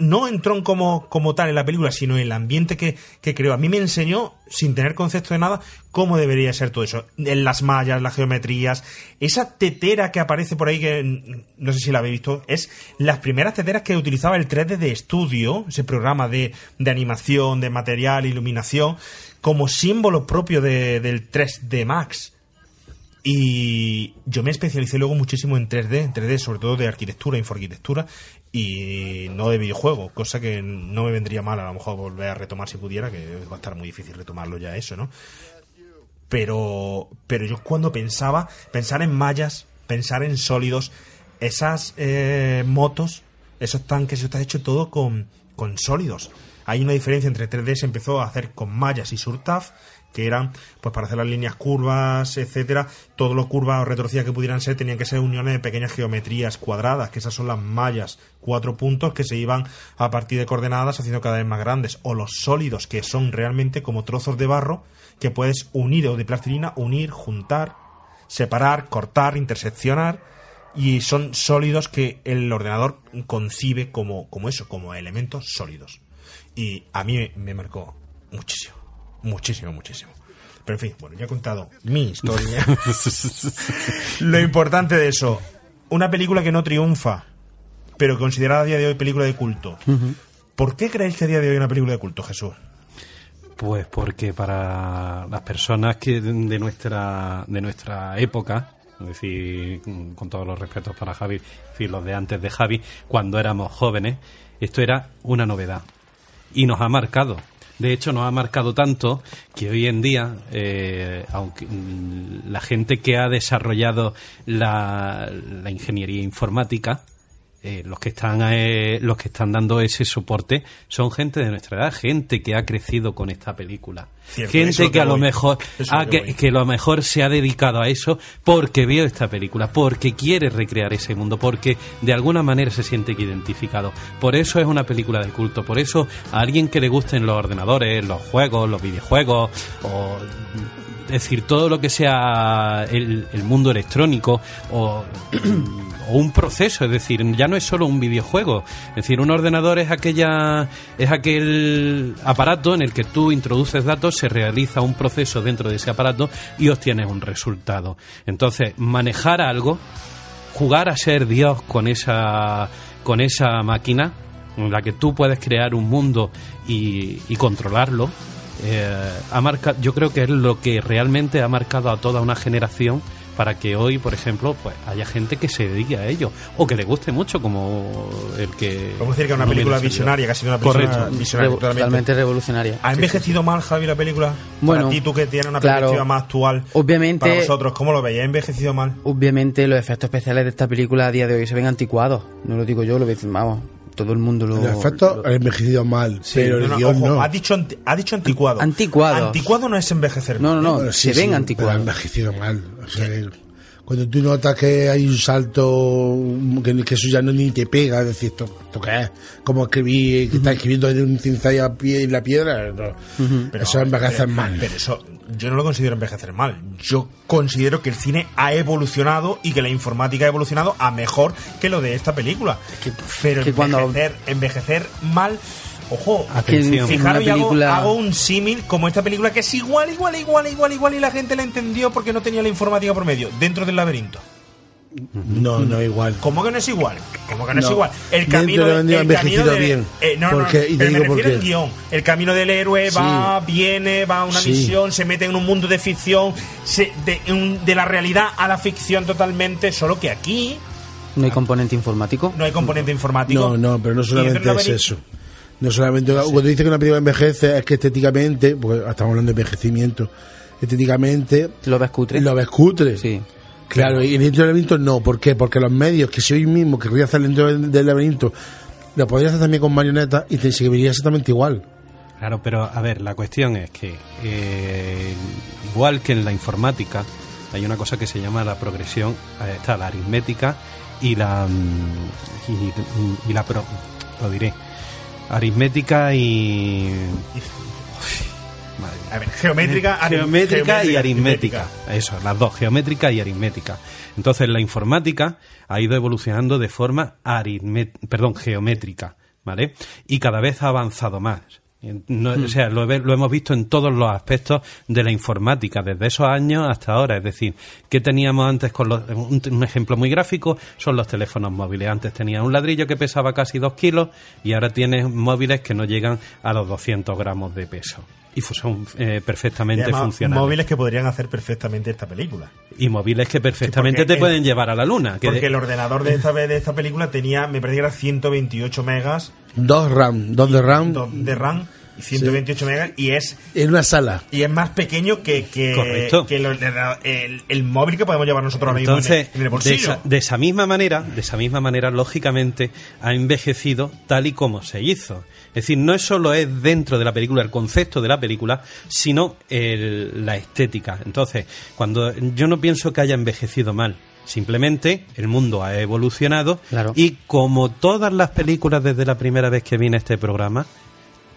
No en Tron como, como tal en la película, sino en el ambiente que, que creó. A mí me enseñó, sin tener concepto de nada, cómo debería ser todo eso. En las mallas, las geometrías, esa tetera que aparece por ahí, que mm, no sé si la habéis visto, es las primeras teteras que utilizaba el 3D de estudio, ese programa de, de animación, de material, iluminación, como símbolo propio de- del 3D Max. Y yo me especialicé luego muchísimo en 3D, en 3D sobre todo de arquitectura, infoarquitectura y no de videojuego, cosa que no me vendría mal a lo mejor volver a retomar si pudiera, que va a estar muy difícil retomarlo ya eso, ¿no? Pero, pero yo cuando pensaba, pensar en mallas, pensar en sólidos, esas eh, motos, esos tanques, eso está hecho todo con, con sólidos. Hay una diferencia entre 3D, se empezó a hacer con mallas y surtaf, que eran pues para hacer las líneas curvas, etcétera, todo lo curvas o retorcidas que pudieran ser tenían que ser uniones de pequeñas geometrías cuadradas, que esas son las mallas, cuatro puntos que se iban a partir de coordenadas haciendo cada vez más grandes, o los sólidos que son realmente como trozos de barro que puedes unir o de plastilina, unir, juntar, separar, cortar, interseccionar y son sólidos que el ordenador concibe como, como eso, como elementos sólidos. Y a mí me, me marcó muchísimo, muchísimo, muchísimo. Pero en fin, bueno, ya he contado mi historia. Lo importante de eso, una película que no triunfa, pero considerada a día de hoy película de culto. ¿Por qué creéis que a día de hoy es una película de culto, Jesús? Pues porque para las personas que de nuestra de nuestra época, es decir, con todos los respetos para Javi, es decir, los de antes de Javi, cuando éramos jóvenes, esto era una novedad y nos ha marcado. De hecho, nos ha marcado tanto que hoy en día, eh, aunque mm, la gente que ha desarrollado la, la ingeniería informática, eh, los que están eh, los que están dando ese soporte son gente de nuestra edad, gente que ha crecido con esta película, Cierto, gente que a lo voy. mejor que que, voy. que a lo mejor se ha dedicado a eso porque vio esta película, porque quiere recrear ese mundo, porque de alguna manera se siente identificado. Por eso es una película de culto, por eso a alguien que le gusten los ordenadores, los juegos, los videojuegos o es decir, todo lo que sea el, el mundo electrónico o, o un proceso, es decir, ya no es solo un videojuego, es decir, un ordenador es aquella es aquel aparato en el que tú introduces datos, se realiza un proceso dentro de ese aparato y obtienes un resultado. Entonces, manejar algo, jugar a ser Dios con esa con esa máquina en la que tú puedes crear un mundo y, y controlarlo, eh, ha marca- yo creo que es lo que realmente ha marcado a toda una generación para que hoy, por ejemplo, pues haya gente que se dedique a ello o que le guste mucho, como el que. Vamos a decir que es una no película visionaria, que ha sido una película Correcto. visionaria. Revo- totalmente revolucionaria. ¿Ha envejecido mal, Javi, la película? Bueno, Para ti, tú que tienes una claro. perspectiva más actual. Obviamente- Para vosotros, ¿cómo lo veis? ¿Ha envejecido mal? Obviamente los efectos especiales de esta película a día de hoy se ven anticuados. No lo digo yo, lo ves, vamos, todo el mundo lo... El efecto ha envejecido mal, pero No, el no, guion ojo, no. Ha dicho, anti- ha dicho anticuado. Anticuados. Anticuado no es envejecer. No, no, no, Bueno, se sí, ven sí, anticuados. pero Ha envejecido mal. O sea, cuando tú notas que hay un salto, que, que eso ya no ni te pega, es decir, ¿esto, esto qué es? Como escribir, que estás escribiendo en un cincel a pie en la piedra. no. Pero- eso envejece pero- mal. Pero eso, yo no lo considero envejecer mal. Yo considero que el cine ha evolucionado y que la informática ha evolucionado a mejor que lo de esta película. pero que cuando- envejecer, envejecer mal. Ojo, Atención. fijaros, y hago, un símil como esta película que es igual, igual, igual, igual, igual y la gente la entendió porque no tenía la informática por medio. Dentro del laberinto. No, no igual. ¿Cómo que no es igual? ¿Cómo que no, es igual? El camino, de de- donde ha el camino de- bien. eh, no, no, Porque- y te pero me digo refiero al guion. El camino del héroe Sí. va, viene, va a una Sí. misión, se mete en un mundo de ficción, se- de, un- de la realidad a la ficción totalmente, solo que aquí No hay componente informático. no hay componente informático. No, no, pero no solamente del es eso. No solamente cuando dice que una película envejece es que estéticamente, porque estamos hablando de envejecimiento, estéticamente ¿Lo ves cutre? lo ves cutre. Sí. Claro, y dentro del laberinto no, ¿por qué? Porque los medios que si hoy mismo querría hacer dentro del, laberinto, lo podría hacer también con marionetas y te seguiría exactamente igual. Claro, pero a ver, la cuestión es que eh, igual que en la informática hay una cosa que se llama la progresión, eh, está la aritmética y la mm, y, y la pro, lo diré, aritmética y madre. A ver, geométrica, geométrica y aritmética. aritmética. Eso, las dos, geométrica y aritmética. Entonces, la informática ha ido evolucionando de forma aritmé- perdón, geométrica, ¿vale? Y cada vez ha avanzado más. No, O sea, lo, lo hemos visto en todos los aspectos de la informática, desde esos años hasta ahora. Es decir, ¿qué teníamos antes con los, un, ejemplo muy gráfico? Son los teléfonos móviles. Antes tenía un ladrillo que pesaba casi dos kilos y ahora tienes móviles que no llegan a los 200 gramos de peso. Y fu- son eh, Y perfectamente además, funcionales. móviles que podrían hacer perfectamente esta película. Y móviles que perfectamente te el- pueden llevar a la luna. que Porque de- el ordenador de esta, de esta película tenía, me parece que era 128 megas Dos RAM, dos de RAM. do- de RAM y 128 megas y es En una sala. y es más pequeño que, que, que el, el- el móvil que podemos llevar nosotros ahora mismo en en el, de esa, de esa misma manera, de esa misma manera, lógicamente, ha envejecido tal y como se hizo. Es decir, no es solo es dentro de la película el concepto de la película, sino el- la estética. Entonces, cuando yo no pienso que haya envejecido mal. Simplemente el mundo ha evolucionado Claro. y como todas las películas desde la primera vez que viene este programa,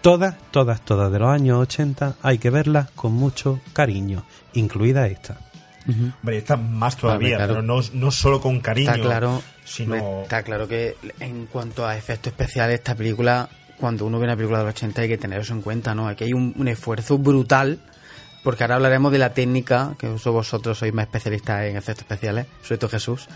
todas, todas, todas de los años 80 hay que verlas con mucho cariño, incluida esta. Hombre, está más todavía, Claro, pero no, no solo con cariño, Está claro, sino... está claro que en cuanto a efectos especiales, esta película, cuando uno ve una película de los 80 hay que tener eso en cuenta, ¿no? Aquí hay un, un esfuerzo brutal, porque ahora hablaremos de la técnica, que vosotros sois más especialistas en efectos especiales, sobre todo Jesús.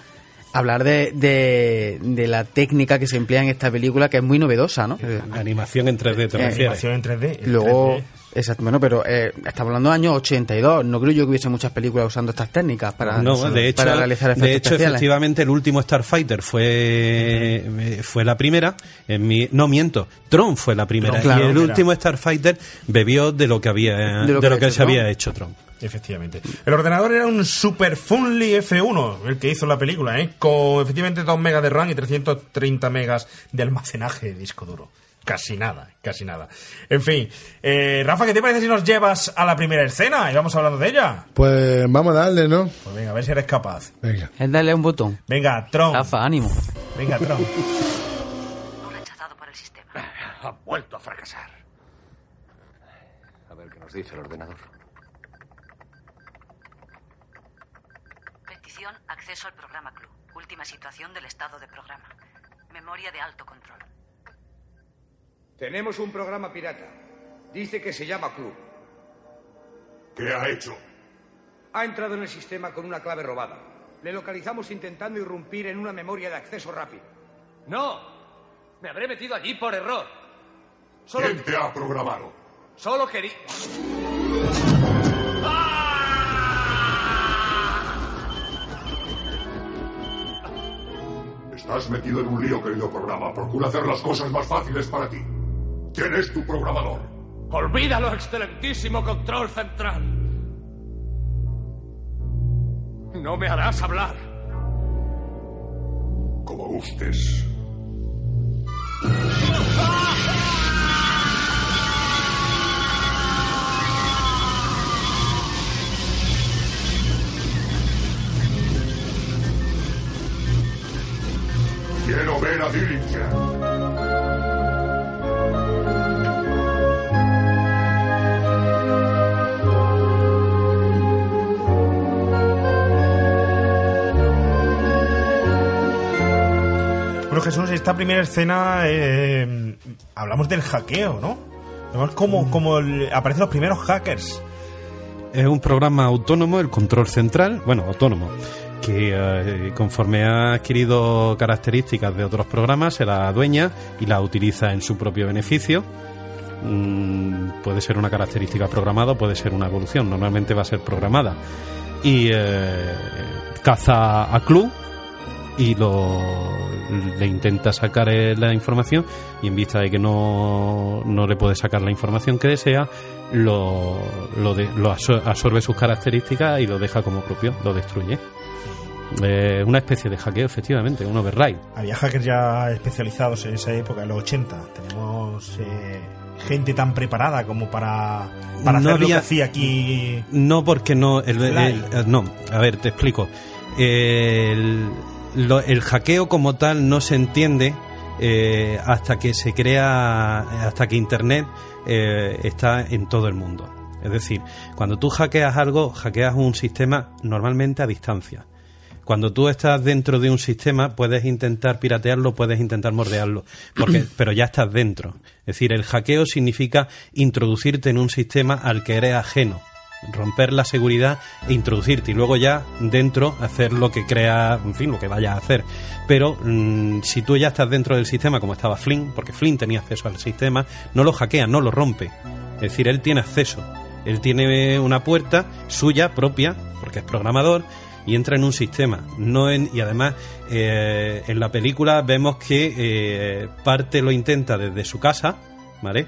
Hablar de, de, de la técnica que se emplea en esta película, que es muy novedosa, ¿no? Animación en 3D, te Eh, refieres. animación en 3D. el Luego, 3D. Exacto, bueno, pero eh, estamos hablando de años 82. No creo yo que hubiese muchas películas usando estas técnicas para, No, de hecho, para realizar efectos de hecho especiales. efectivamente, el último Starfighter fue, eh, fue la primera. En mi, no miento, Tron fue la primera. Tron, claro, y el último Starfighter bebió de lo que había, de lo que, se había hecho Tron. Efectivamente. El ordenador era un Super Funly F1, el que hizo la película, ¿eh? Con efectivamente 2 megas de RAM y 330 megas de almacenaje de disco duro. Casi nada, casi nada. En fin, eh, Rafa, ¿qué te parece si nos llevas a la primera escena y vamos hablando de ella? Pues vamos a darle, ¿no? Pues venga, a ver si eres capaz. Venga. Es darle un botón. Venga, Tron. Rafa, ánimo. Venga, Tron. Rechazado por el sistema. Ha vuelto a fracasar. A ver qué nos dice el ordenador. Petición, acceso al programa Club. Última situación del estado de programa. Memoria de alto control. Tenemos un programa pirata. Dice que se llama Club. ¿Qué ha hecho? Ha entrado en el sistema con una clave robada. Le localizamos intentando irrumpir en una memoria de acceso rápido. ¡No! Me habré metido allí por error. Solo, ¿Quién te ha programado? solo quería. Estás metido en un lío, querido programa. Procura hacer las cosas más fáciles para ti. ¿Quién es tu programador? Olvídalo, excelentísimo control central. No me harás hablar. Como gustes. Quiero ver a Dillinger. Bueno, Jesús, esta primera escena eh, hablamos del hackeo, ¿no? Vemos como, como el- aparecen los primeros hackers. Es un programa autónomo, el control central, bueno, autónomo, que eh, conforme ha adquirido características de otros programas, se la adueña y la utiliza en su propio beneficio. Mm, puede ser una característica programada o puede ser una evolución, normalmente va a ser programada. Y eh, caza a Clue y lo, le intenta sacar eh, la información y en vista de que no, no le puede sacar la información que desea, lo, lo, de- lo absor- absorbe sus características y lo deja como propio, lo destruye. Eh, una especie de hackeo, efectivamente, un override. Había hackers ya especializados en esa época, en los 80. Tenemos eh, gente tan preparada como para, para No hacer lo que había- hacía aquí. No, porque no. El, Fly. el- el- no, a ver, te explico. El, lo- el hackeo como tal no se entiende eh, hasta que se crea, hasta que Internet eh, está en todo el mundo. Es decir, cuando tú hackeas algo, hackeas un sistema normalmente a distancia. Cuando tú estás dentro de un sistema, puedes intentar piratearlo, puedes intentar mordearlo, porque, pero ya estás dentro. Es decir, el hackeo significa introducirte en un sistema al que eres ajeno romper la seguridad e introducirte y luego ya dentro hacer lo que crea, en fin, lo que vaya a hacer. Pero mm, si tú ya estás dentro del sistema como estaba Flynn, porque Flynn tenía acceso al sistema, no lo hackea, no lo rompe. Es decir, él tiene acceso. Él tiene una puerta suya propia, porque es programador, y entra en un sistema. No en, y además, eh, en la película vemos que eh, parte lo intenta desde su casa, ¿vale?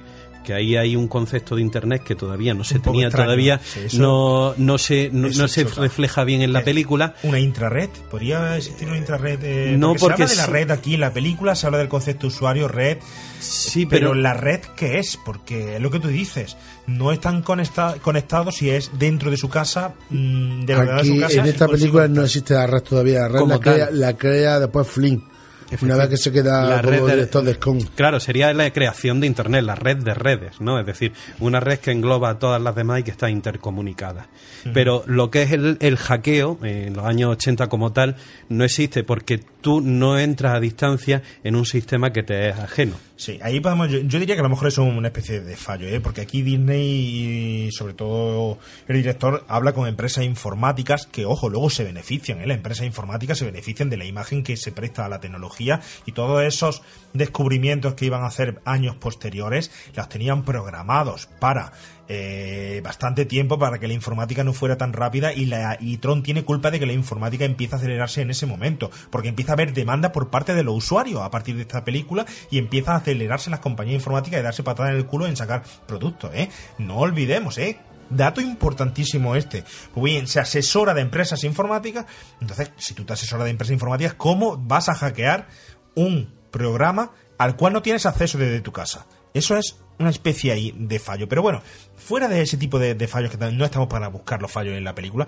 Que ahí hay un concepto de internet que todavía no se tenía extraño. todavía Sí, eso- no no se no, se refleja bien en la película Una intrared. ¿Podría existir una intrared? eh, No, porque, porque se habla de la sí. red aquí en la película, se habla del concepto usuario, red. Sí, pero, pero- la red, ¿qué es? Porque es lo que tú dices. No están conecta- conectados si es dentro de su casa, mm, de verdad de Aquí su casa. en esta película no existe la red todavía. La red la crea, la crea después Flynn. Una vez que se queda La red como de- director de SCON. Claro, sería la creación de Internet, la red de redes, ¿no? Es decir, una red que engloba a todas las demás y que está intercomunicada. Pero lo que es el, el hackeo, eh, en los años 80 como tal, no existe porque tú no entras a distancia en un sistema que te es ajeno. Sí, ahí podemos, yo, diría que a lo mejor es una especie de fallo, ¿eh? porque aquí Disney y sobre todo el director habla con empresas informáticas que, ojo, luego se benefician, ¿eh? las empresas informáticas se benefician de la imagen que se presta a la tecnología y todos esos descubrimientos que iban a hacer años posteriores los tenían programados para eh, bastante tiempo para que la informática no fuera tan rápida y, la, y Tron tiene culpa de que la informática empiece a acelerarse en ese momento, porque empieza a haber demanda por parte de los usuarios a partir de esta película y empiezan a acelerarse las compañías informáticas y darse patadas en el culo en sacar productos, ¿eh? No olvidemos, ¿eh? Dato importantísimo este. Pues bien, se asesora de empresas informáticas. Entonces, si tú te asesoras de empresas informáticas, ¿cómo vas a hackear un programa al cual no tienes acceso desde tu casa? Eso es una especie ahí de fallo. Pero bueno, fuera de ese tipo de, de fallos que no estamos para buscar los fallos en la película,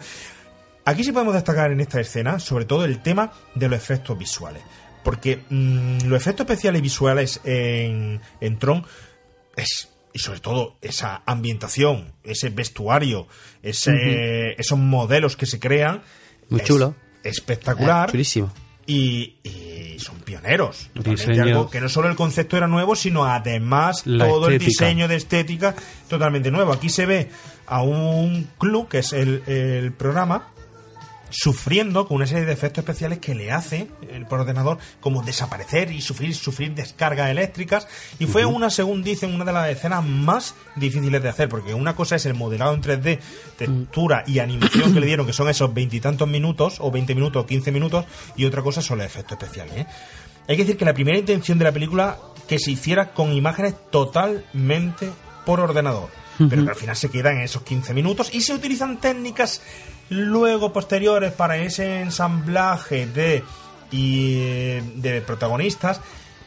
aquí sí podemos destacar en esta escena, sobre todo el tema de los efectos visuales. Porque mm, los efectos especiales visuales en, en Tron es y sobre todo esa ambientación, ese vestuario, ese, esos modelos que se crean. Muy es chulo. Espectacular. Eh, chulísimo. Y, y son pioneros. Totalmente algo que no solo el concepto era nuevo, sino además La todo el diseño de estética totalmente nuevo. Aquí se ve a un club, que es el, el programa, sufriendo con una serie de efectos especiales que le hace el por ordenador como desaparecer y sufrir sufrir descargas eléctricas. Y fue una según dicen una de las escenas más difíciles de hacer porque una cosa es el modelado en 3D textura y animación que le dieron que son esos veintitantos minutos o 20 minutos o 15 minutos y otra cosa son los efectos especiales ¿eh? hay que decir que la primera intención de la película que se hiciera con imágenes totalmente por ordenador pero que al final se queda en esos 15 minutos y se utilizan técnicas luego posteriores para ese ensamblaje de y de protagonistas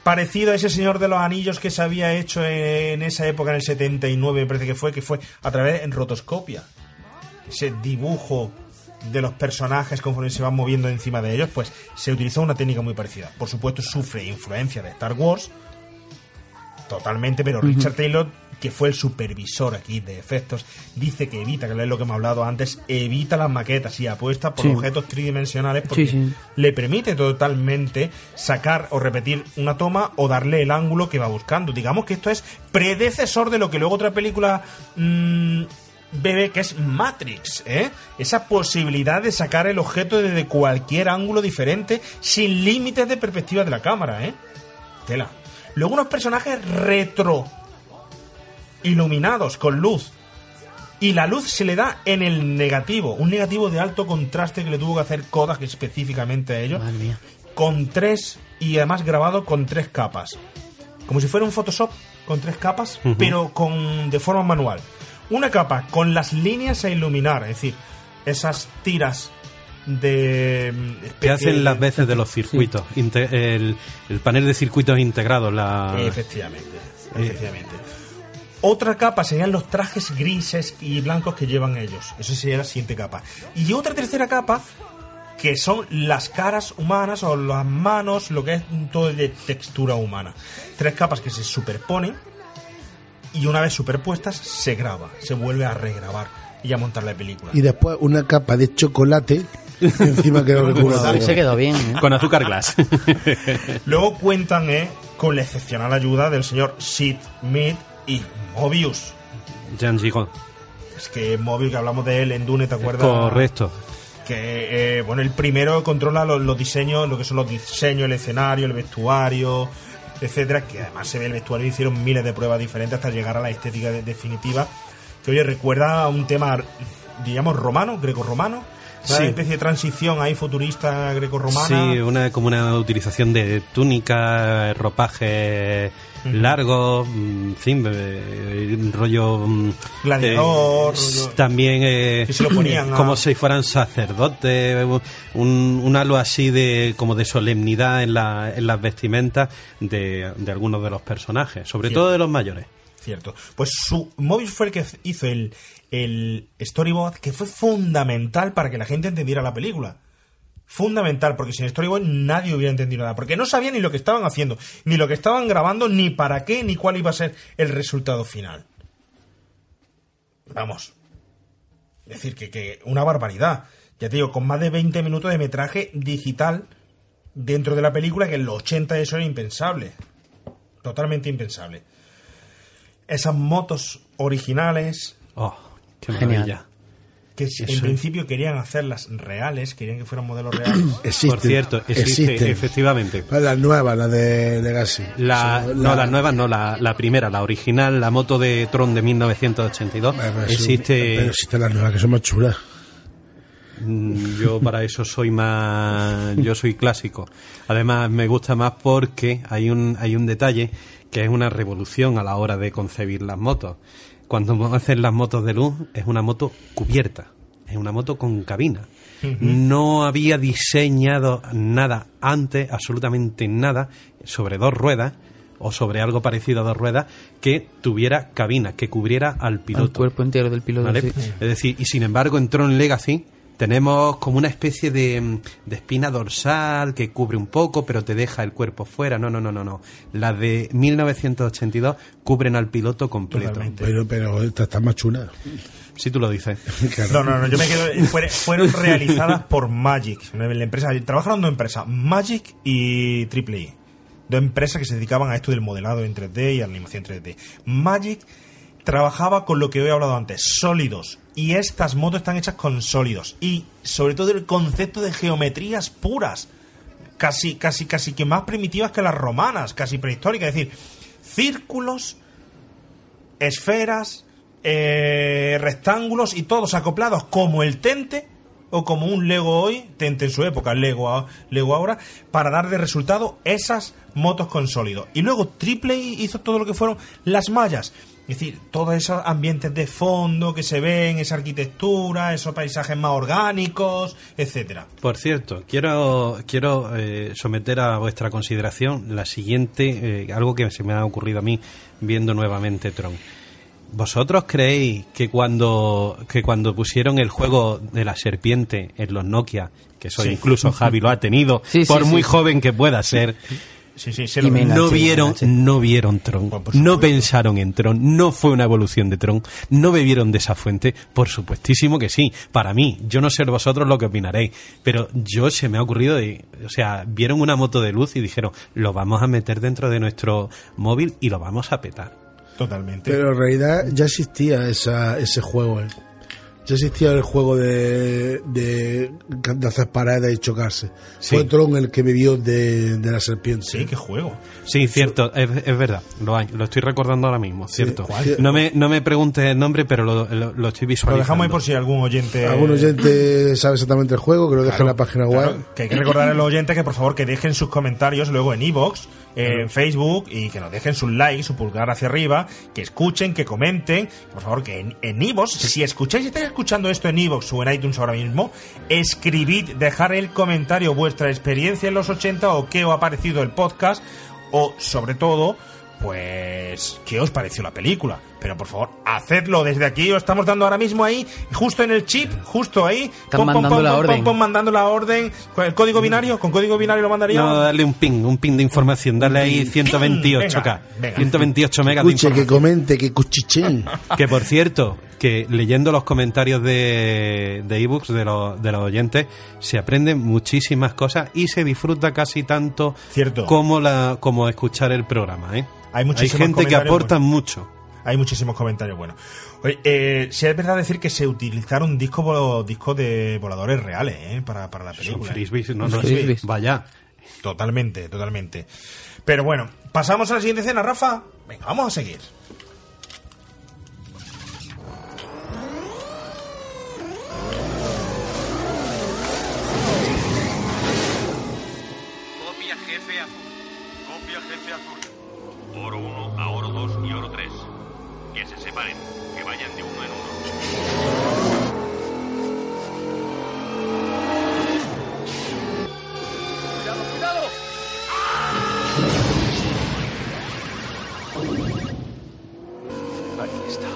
parecido a ese señor de los anillos que se había hecho en esa época en el 79 me parece que fue que fue a través en rotoscopia. Ese dibujo de los personajes conforme se van moviendo encima de ellos pues se utilizó una técnica muy parecida. Por supuesto sufre influencia de Star Wars totalmente, pero. Richard Taylor, que fue el supervisor aquí de efectos, dice que evita, que es lo que hemos hablado antes, evita las maquetas y apuesta por Sí. objetos tridimensionales porque Sí, sí. le permite totalmente sacar o repetir una toma o darle el ángulo que va buscando. Digamos que esto es predecesor de lo que luego otra película mm, bebe, que es Matrix, ¿eh? Esa posibilidad de sacar el objeto desde cualquier ángulo diferente sin límites de perspectiva de la cámara, ¿eh? Tela. Luego unos personajes retro iluminados con luz. Y la luz se le da en el negativo, un negativo de alto contraste que le tuvo que hacer Kodak específicamente a ellos. Con tres, y además grabado con tres capas. Como si fuera un Photoshop con tres capas, pero con de forma manual. Una capa con las líneas a iluminar, es decir, esas tiras de... Que hacen las veces de los circuitos, el panel de circuitos integrados, la... Efectivamente, Eh, efectivamente. Otra capa serían los trajes grises y blancos que llevan ellos. Eso sería la siguiente capa. Y otra tercera capa que son las caras humanas o las manos, lo que es todo de textura humana. Tres capas que se superponen y una vez superpuestas se graba, se vuelve a regrabar y a montar la película. Y después una capa de chocolate Encima quedó Sí, se quedó bien. ¿eh? Con azúcar glass. Luego cuentan eh, con la excepcional ayuda del señor Sid Mead y Mobius. Jean Gigot. Es que Mobius, que hablamos de él en Dune, ¿te acuerdas? Correcto. Que, eh, bueno, el primero controla los, los diseños, lo que son los diseños, el escenario, el vestuario, etcétera, que además se ve el vestuario, hicieron miles de pruebas diferentes hasta llegar a la estética de- definitiva, que oye, recuerda a un tema, digamos, romano, greco-romano, una Sí. especie de transición ahí futurista greco-romana. Sí, una, como una utilización de túnica, ropaje largo, mm, en fin, eh, rollo... mm, Gladiador, eh, rollo- También eh, se lo ponían a- como si fueran sacerdotes, un, un halo así de como de solemnidad en, la, en las vestimentas de, de algunos de los personajes, sobre Cierto. todo de los mayores. Cierto. Pues su Mobius fue el que hizo el, el storyboard que fue fundamental para que la gente entendiera la película. Fundamental, porque sin storyboard nadie hubiera entendido nada. Porque no sabían ni lo que estaban haciendo, ni lo que estaban grabando, ni para qué, ni cuál iba a ser el resultado final. Vamos. Es decir, que, que una barbaridad. Ya te digo, con más de 20 minutos de metraje digital dentro de la película, que en los 80 eso era impensable. Totalmente impensable. Esas motos originales, Oh, qué Genial. maravilla. que Eso en principio querían hacerlas reales, querían que fueran modelos reales. Existen. Por cierto, existe, Existen. efectivamente. La nueva, la de Legacy. La, Son- no, la nueva no, la, la primera, la original, la moto de Tron de 1982. Pero existe. Pero existen las nuevas que son más chulas. Mm, Yo para eso soy más, yo soy clásico. Además me gusta más porque hay un hay un detalle que es una revolución a la hora de concebir las motos. Cuando hacen las motos de luz es una moto cubierta, es una moto con cabina. No había diseñado nada antes, absolutamente nada, sobre dos ruedas o sobre algo parecido a dos ruedas que tuviera cabina, que cubriera al piloto. El cuerpo entero del piloto. ¿vale? sí. Es decir, y sin embargo en Tron Legacy tenemos como una especie de, de espina dorsal que cubre un poco, pero te deja el cuerpo fuera. No, no, no, no, no. Las de 1982 cubren al piloto completo. Totalmente. Pero, pero esta está más chula. Si tú lo dices. No, no, no, yo me quedo. fueron realizadas por Magic, la empresa. Trabajaron dos empresas, Magic y AAA. Dos empresas que se dedicaban a esto del modelado en 3D y animación 3D. Magic trabajaba con lo que he hablado antes, sólidos. Y estas motos están hechas con sólidos. Y sobre todo el concepto de geometrías puras. Casi, casi, casi que más primitivas que las romanas, casi prehistóricas. Es decir, círculos, esferas, eh, rectángulos y todos acoplados como el Tente o como un Lego hoy, Tente en su época, Lego, Lego ahora, para dar de resultado esas motos con sólido. Y luego Triple hizo todo lo que fueron las mallas. Es decir, todos esos ambientes de fondo que se ven, esa arquitectura, esos paisajes más orgánicos, etcétera. Por cierto, quiero, quiero eh, someter a vuestra consideración la siguiente, eh, algo que se me ha ocurrido a mí viendo nuevamente Tron. ¿Vosotros creéis que cuando, que cuando pusieron el juego de la serpiente en los Nokia, que eso Sí. incluso Javi lo ha tenido, Sí, por sí. muy joven que pueda ser, Sí, sí, se Y lo me enganché, no vieron, no vieron Tron, no pensaron en Tron, no fue una evolución de Tron, no bebieron de esa fuente, por supuestísimo que sí. Para mí, yo no sé vosotros lo que opinaréis, pero yo se me ha ocurrido, de- o sea, vieron una moto de luz y dijeron, lo vamos a meter dentro de nuestro móvil y lo vamos a petar. Totalmente. Pero en realidad ya existía esa, ese juego. Ya existía el juego de, de, de hacer paradas y chocarse. Sí. Fue Tron el que bebió de, de la serpiente. sí, qué juego. Sí, cierto, es, es verdad, lo, hay, lo estoy recordando ahora mismo, cierto. ¿cuál? No me, no me preguntes el nombre, pero lo, lo- lo estoy Lo visualizando. dejamos ahí por si algún oyente. Algún oyente sabe exactamente el juego, que lo deje en la página Claro, web. que hay que recordar a los oyentes que por favor que dejen sus comentarios luego en iVoox, en Facebook y que nos dejen sus likes, su pulgar hacia arriba, que escuchen, que comenten. Por favor, que en, en si escucháis, si estáis escuchando esto en iVoox o en iTunes ahora mismo, escribid, dejar el comentario vuestra experiencia en los 80 o qué os ha parecido el podcast o sobre todo pues qué os pareció la película. Pero por favor, hacedlo desde aquí. Os estamos dando ahora mismo ahí, justo en el chip, justo ahí. Están mandando la orden. pom, mandando la orden. ¿Con el código binario? ¿Con código binario lo mandaría? No, darle un ping, un ping de información, darle ahí 128K, Venga, venga. 128 megas de Escuche, que comente, que cuchichen. Que por cierto, que leyendo los comentarios de, de ebooks de, los, de los oyentes se aprenden muchísimas cosas y se disfruta casi tanto Cierto. como la como escuchar el programa. ¿eh? Hay muchísimos gente que aporta buenos. mucho. Hay muchísimos comentarios buenos. Oye, eh, si es verdad decir que se utilizaron discos discos de voladores reales ¿eh? para, para la película. Son frisbees, no, no, Frisbees. vaya. Totalmente, totalmente. Pero bueno, pasamos a la siguiente escena, Rafa. Venga, vamos a seguir. Separen, que vayan de uno en uno. ¡Cuidado, cuidado! Ahí está.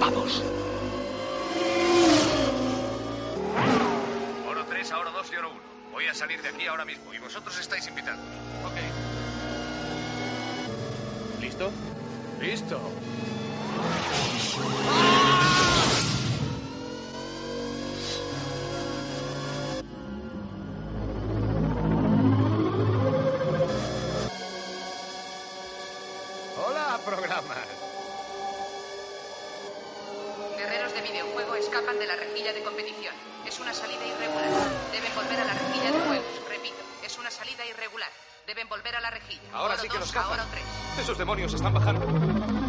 Vamos. Oro 3 a oro 2 y oro 1. Voy a salir de aquí ahora mismo y vosotros estáis invitados. Ok. ¿Listo? Listo. Hola, programas. Guerreros de videojuego escapan de la rejilla de competición. Es una salida irregular. Deben volver a la rejilla de juegos. Repito, es una salida irregular. Deben volver a la rejilla. Ahora sí que los cazan. tres. Esos demonios están bajando.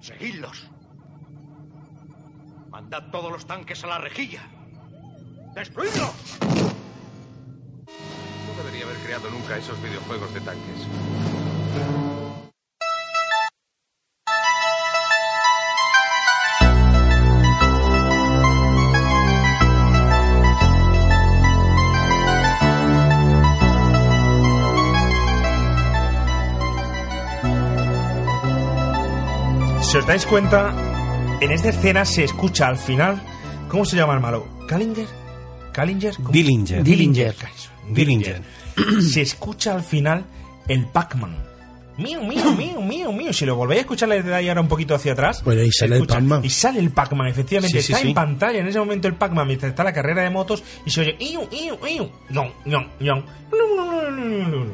Seguidlos. Mandad todos los tanques a la rejilla. ¡Destruidlos! No debería haber creado nunca esos videojuegos de tanques. Os dais cuenta, en esta escena se escucha al final. ¿Cómo se llama el malo? ¿Callinger? ¿Callinger? ¿Cómo? Dillinger. Dillinger. Dillinger. se escucha al final el Pac-Man. Mío, mío, mío, mío, mío. Si lo volvéis a escuchar desde ahí ahora un poquito hacia atrás. Bueno, y se sale el Pac-Man. Y sale el Pac-Man, efectivamente. Sí, sí, está sí. en pantalla en ese momento el Pac-Man mientras está la carrera de motos y se oye. Iu, iu, iu, ñon, ñon, ñon.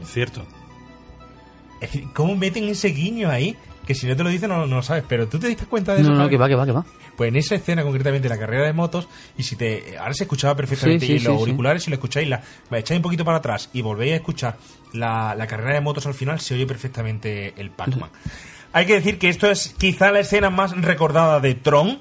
Cierto. Es decir, ¿Cómo meten ese guiño ahí? Que si no te lo dicen no, no lo sabes, pero tú te diste cuenta de eso. No, no, que va, que va, que va. Pues en esa escena concretamente la carrera de motos y si te ahora se escuchaba perfectamente Sí, sí, y los sí, auriculares si lo escucháis la me echáis un poquito para atrás y volvéis a escuchar la, la carrera de motos al final se oye perfectamente el Pac-Man. Hay que decir que esto es quizá la escena más recordada de Tron,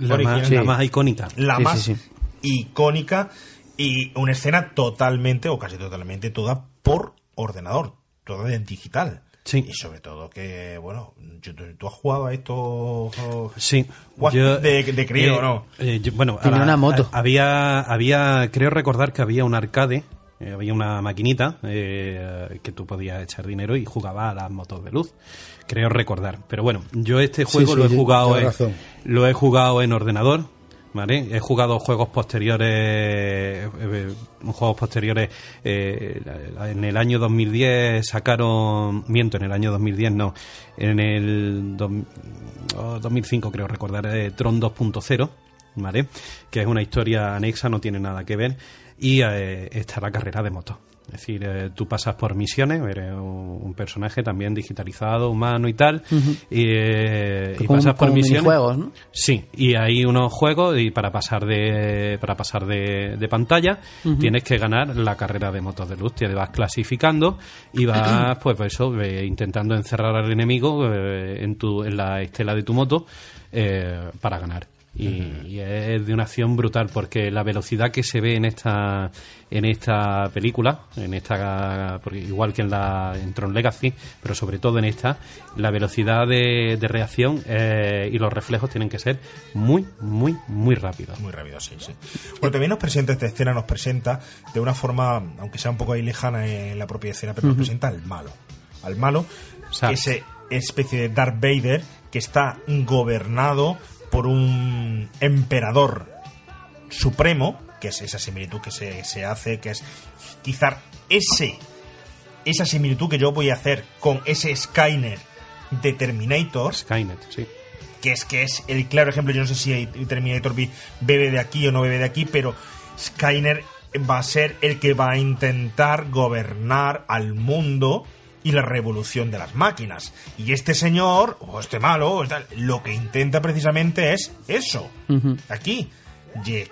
La más, la más icónica. la Sí, más sí, sí. icónica y una escena totalmente o casi totalmente toda por ordenador, toda en digital. Sí. Y sobre todo que, bueno, yo- tú, tú has jugado a esto Sí. De, de crío, eh, ¿no? eh, yo- bueno, Tenía a- una moto. a- había, había, creo recordar que había un arcade, eh, había una maquinita eh, que tú podías echar dinero y jugaba a las motos de luz. Creo recordar. Pero bueno, yo este juego sí, lo he sí, jugado en, lo he jugado en ordenador. ¿Vale? He jugado juegos posteriores, eh, juegos posteriores eh, en el año 2010 sacaron, miento, en el año 2010 no, en el dos- oh, 2005 creo recordar, eh, Tron 2.0, ¿vale? Que es una historia anexa, no tiene nada que ver, y eh, está la carrera de moto. Es decir, eh, tú pasas por misiones, eres un, un personaje también digitalizado, humano y tal, y, eh, y pasas por misiones. minijuegos, ¿no? Sí, y hay unos juegos y para pasar de para pasar de, de pantalla tienes que ganar la carrera de motos de luz. Te vas clasificando y vas, pues, pues eso, eh, intentando encerrar al enemigo eh, en tu en la estela de tu moto eh, para ganar. Y, y es de una acción brutal porque la velocidad que se ve en esta en esta película, en esta porque igual que en la en Tron Legacy, pero sobre todo en esta, la velocidad de, de reacción eh, y los reflejos tienen que ser muy muy muy rápidos. Muy rápido, sí, sí. Bueno, también nos presenta esta escena, nos presenta de una forma, aunque sea un poco ahí lejana en la propia escena, pero nos presenta al malo. Al malo, Sax. ese especie de Darth Vader que está gobernado por un emperador supremo, que es esa similitud que se, se hace, que es quizá ese esa similitud que yo voy a hacer con ese Skynet de Terminator. Skynet, sí. Que es que es el claro ejemplo. Yo no sé si Terminator bebe de aquí o no bebe de aquí, pero Skynet va a ser el que va a intentar gobernar al mundo y la revolución de las máquinas. Y este señor, o este malo, o tal, lo que intenta precisamente es eso. Aquí,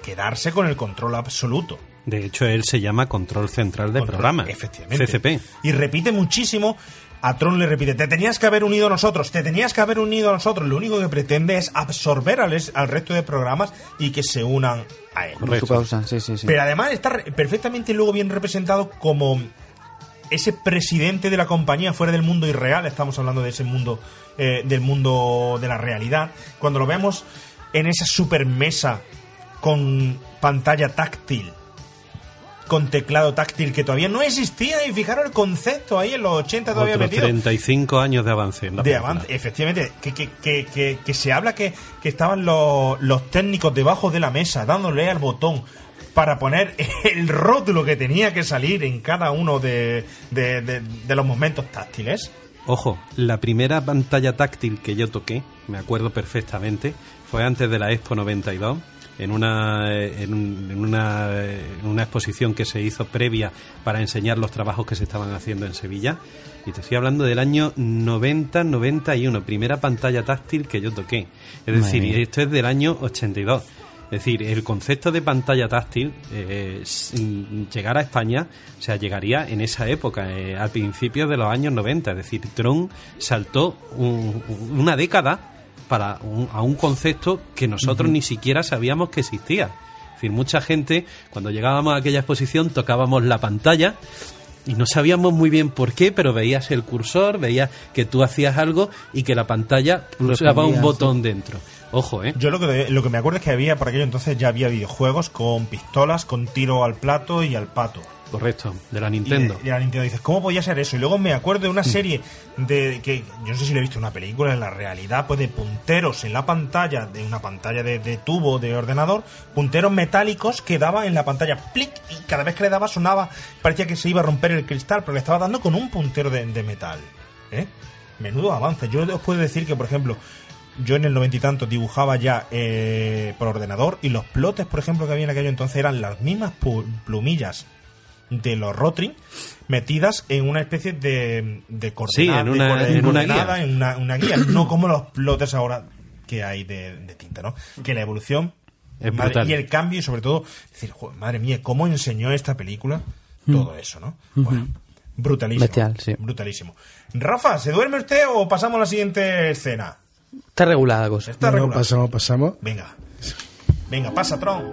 quedarse con el control absoluto. De hecho, él se llama Control Central de Control- Programa. Efectivamente. CCP. Y repite muchísimo. A Tron le repite, te tenías que haber unido a nosotros, te tenías que haber unido a nosotros. Lo único que pretende es absorber al, es- al resto de programas y que se unan a él. Por su causa, sí, sí, sí. Pero además está perfectamente luego bien representado como ese presidente de la compañía fuera del mundo irreal. Estamos hablando de ese mundo, eh, del mundo de la realidad. Cuando lo vemos en esa super mesa con pantalla táctil, con teclado táctil que todavía no existía. Y fijaros el concepto ahí en los 80 todavía Otros metido. 35 años de avance en la De avance, efectivamente, que, que, que, que, que se habla que, que estaban los, los técnicos debajo de la mesa dándole al botón para poner el rótulo que tenía que salir en cada uno de, de, de- de los momentos táctiles. Ojo, la primera pantalla táctil que yo toqué, me acuerdo perfectamente, fue antes de la Expo 92, en una, eh, en, un- en una, eh, en una exposición que se hizo previa para enseñar los trabajos que se estaban haciendo en Sevilla. Y te estoy hablando del año 90-91, primera pantalla táctil que yo toqué. Es Madre decir, mía. esto es del año 82. Es decir, el concepto de pantalla táctil eh, sin llegar a España, o sea, llegaría en esa época, eh, al principio de los años 90. Es decir, Tron saltó un- una década para un- a un concepto que nosotros ni siquiera sabíamos que existía. Es decir, mucha gente, cuando llegábamos a aquella exposición, tocábamos la pantalla y no sabíamos muy bien por qué, pero veías el cursor, veías que tú hacías algo y que la pantalla pulsaba un botón dentro. Ojo, ¿eh? Yo lo que, lo que me acuerdo es que había, por aquello entonces ya había videojuegos con pistolas, con tiro al plato y al pato. Correcto, de la Nintendo. Y, de- la Nintendo dices, ¿cómo podía ser eso? Y luego me acuerdo de una serie de que yo no sé si lo he visto en una película, en la realidad, pues de punteros en la pantalla, de una pantalla de, de tubo de ordenador, punteros metálicos que daban en la pantalla plic y cada vez que le daba sonaba, parecía que se iba a romper el cristal, pero le estaba dando con un puntero de, de metal. ¿eh? Menudo avance. Yo os puedo decir que, por ejemplo, yo en el noventa y tanto dibujaba ya eh, por ordenador y los plotes, por ejemplo, que había en aquello entonces eran las mismas plumillas de los Rotring metidas en una especie de, de coordenada, en una- de, en una coordenada, guía. en una, una guía, no como los plotes ahora que hay de, de tinta, ¿no? Que la evolución madre- y el cambio y sobre todo decir, "Joder, madre mía, cómo enseñó esta película Mm. todo eso, ¿no? Bueno, brutalísimo. Bestial, sí. Brutalísimo. Rafa, ¿se duerme usted o pasamos a la siguiente escena? Está regulada la cosa. Está regular. pasamos, pasamos. Venga. Venga, pasa, Tron.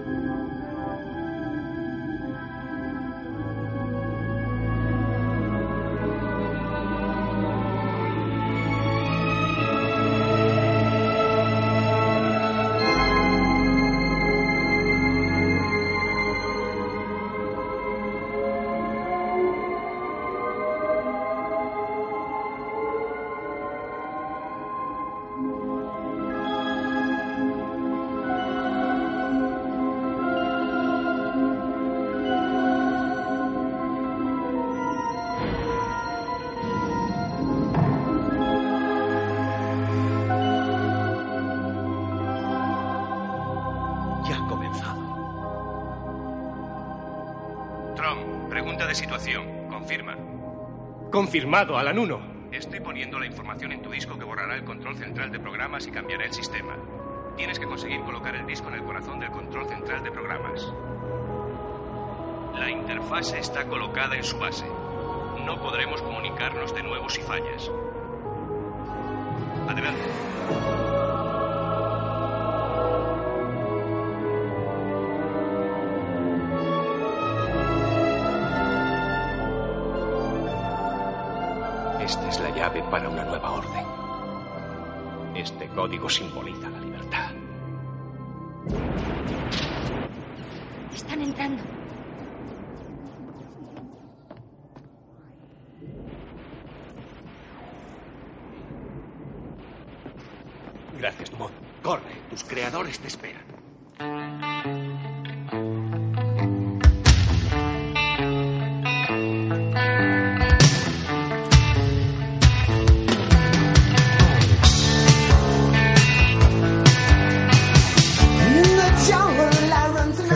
Confirmado, Alan 1. Estoy poniendo la información en tu disco que borrará el control central de programas y cambiará el sistema. Tienes que conseguir colocar el disco en el corazón del control central de programas. La interfase está colocada en su base. No podremos comunicarnos de nuevo si fallas. Adelante. Llave para una nueva orden. Este código simboliza la libertad. Están entrando. Gracias, Dumont. Corre, tus creadores te esperan.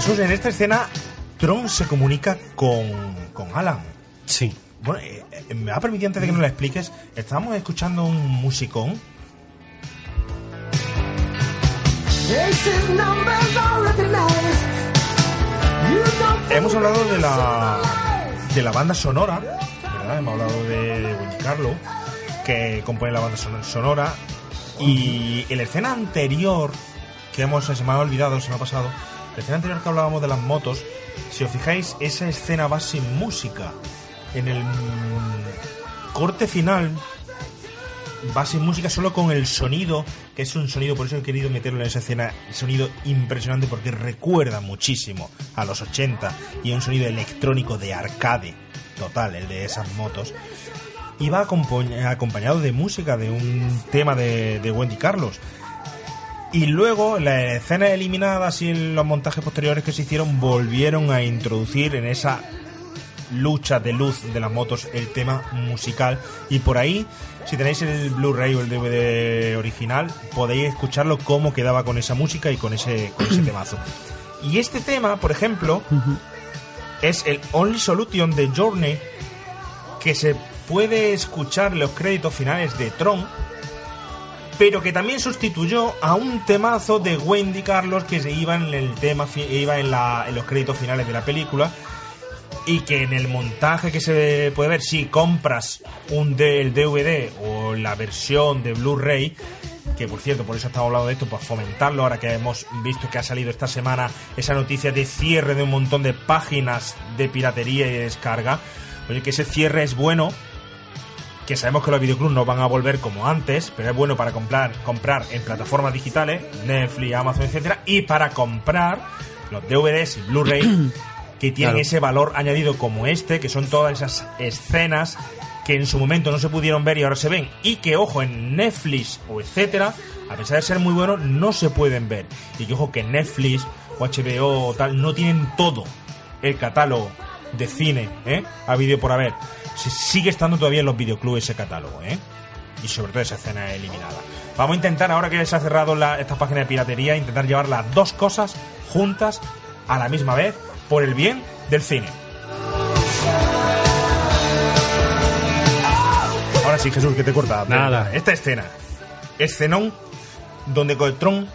Jesús, en esta escena, Tron se comunica con, con Alan. Sí. Bueno, eh, eh, me va a permitir antes de que nos lo expliques, estábamos escuchando un musicón. Hemos hablado de la de la banda sonora, ¿verdad? Hemos hablado de, de Wendy Carlo, que compone la banda son- sonora. Y en la escena anterior, que hemos, se me ha olvidado, se me ha pasado, la escena anterior que hablábamos de las motos, si os fijáis, esa escena va sin música. En el corte final va sin música solo con el sonido, que es un sonido, por eso he querido meterlo en esa escena, sonido impresionante porque recuerda muchísimo a los 80 y un sonido electrónico de arcade total, el de esas motos. Y va acompa- acompañado de música, de un tema de Wendy Carlos. Y luego, la escena eliminada, así en los montajes posteriores que se hicieron, volvieron a introducir en esa lucha de luz de las motos el tema musical. Y por ahí, si tenéis el Blu-ray o el DVD original, podéis escucharlo cómo quedaba con esa música y con ese, con ese temazo. Y este tema, por ejemplo, es el Only Solution de Journey, que se puede escuchar en los créditos finales de Tron, pero que también sustituyó a un temazo de Wendy Carlos que se iba en el tema iba en, los créditos finales de la película y que en el montaje que se puede ver si compras un el DVD o la versión de Blu-ray que por cierto, por eso estamos hablando de esto, para fomentarlo, ahora que hemos visto que ha salido esta semana esa noticia de cierre de un montón de páginas de piratería y de descarga. Oye, que ese cierre es bueno, que sabemos que los videoclubs no van a volver como antes, pero es bueno para comprar, comprar en plataformas digitales, Netflix, Amazon, etcétera, y para comprar los DVDs y Blu-ray que tienen Claro. ese valor añadido como este, que son todas esas escenas que en su momento no se pudieron ver y ahora se ven, y que ojo en Netflix o etcétera, a pesar de ser muy buenos, no se pueden ver. Y que ojo que Netflix o HBO o tal no tienen todo el catálogo de cine, ¿eh? A vídeo por haber. Se sigue estando todavía en los videoclubs ese catálogo, ¿eh? Y sobre todo esa escena eliminada. Vamos a intentar, ahora que se ha cerrado la- esta página de piratería, intentar llevar las dos cosas juntas a la misma vez por el bien del cine. Ahora sí, Jesús, que te corta. Nada. Esta escena. Escenón donde Tron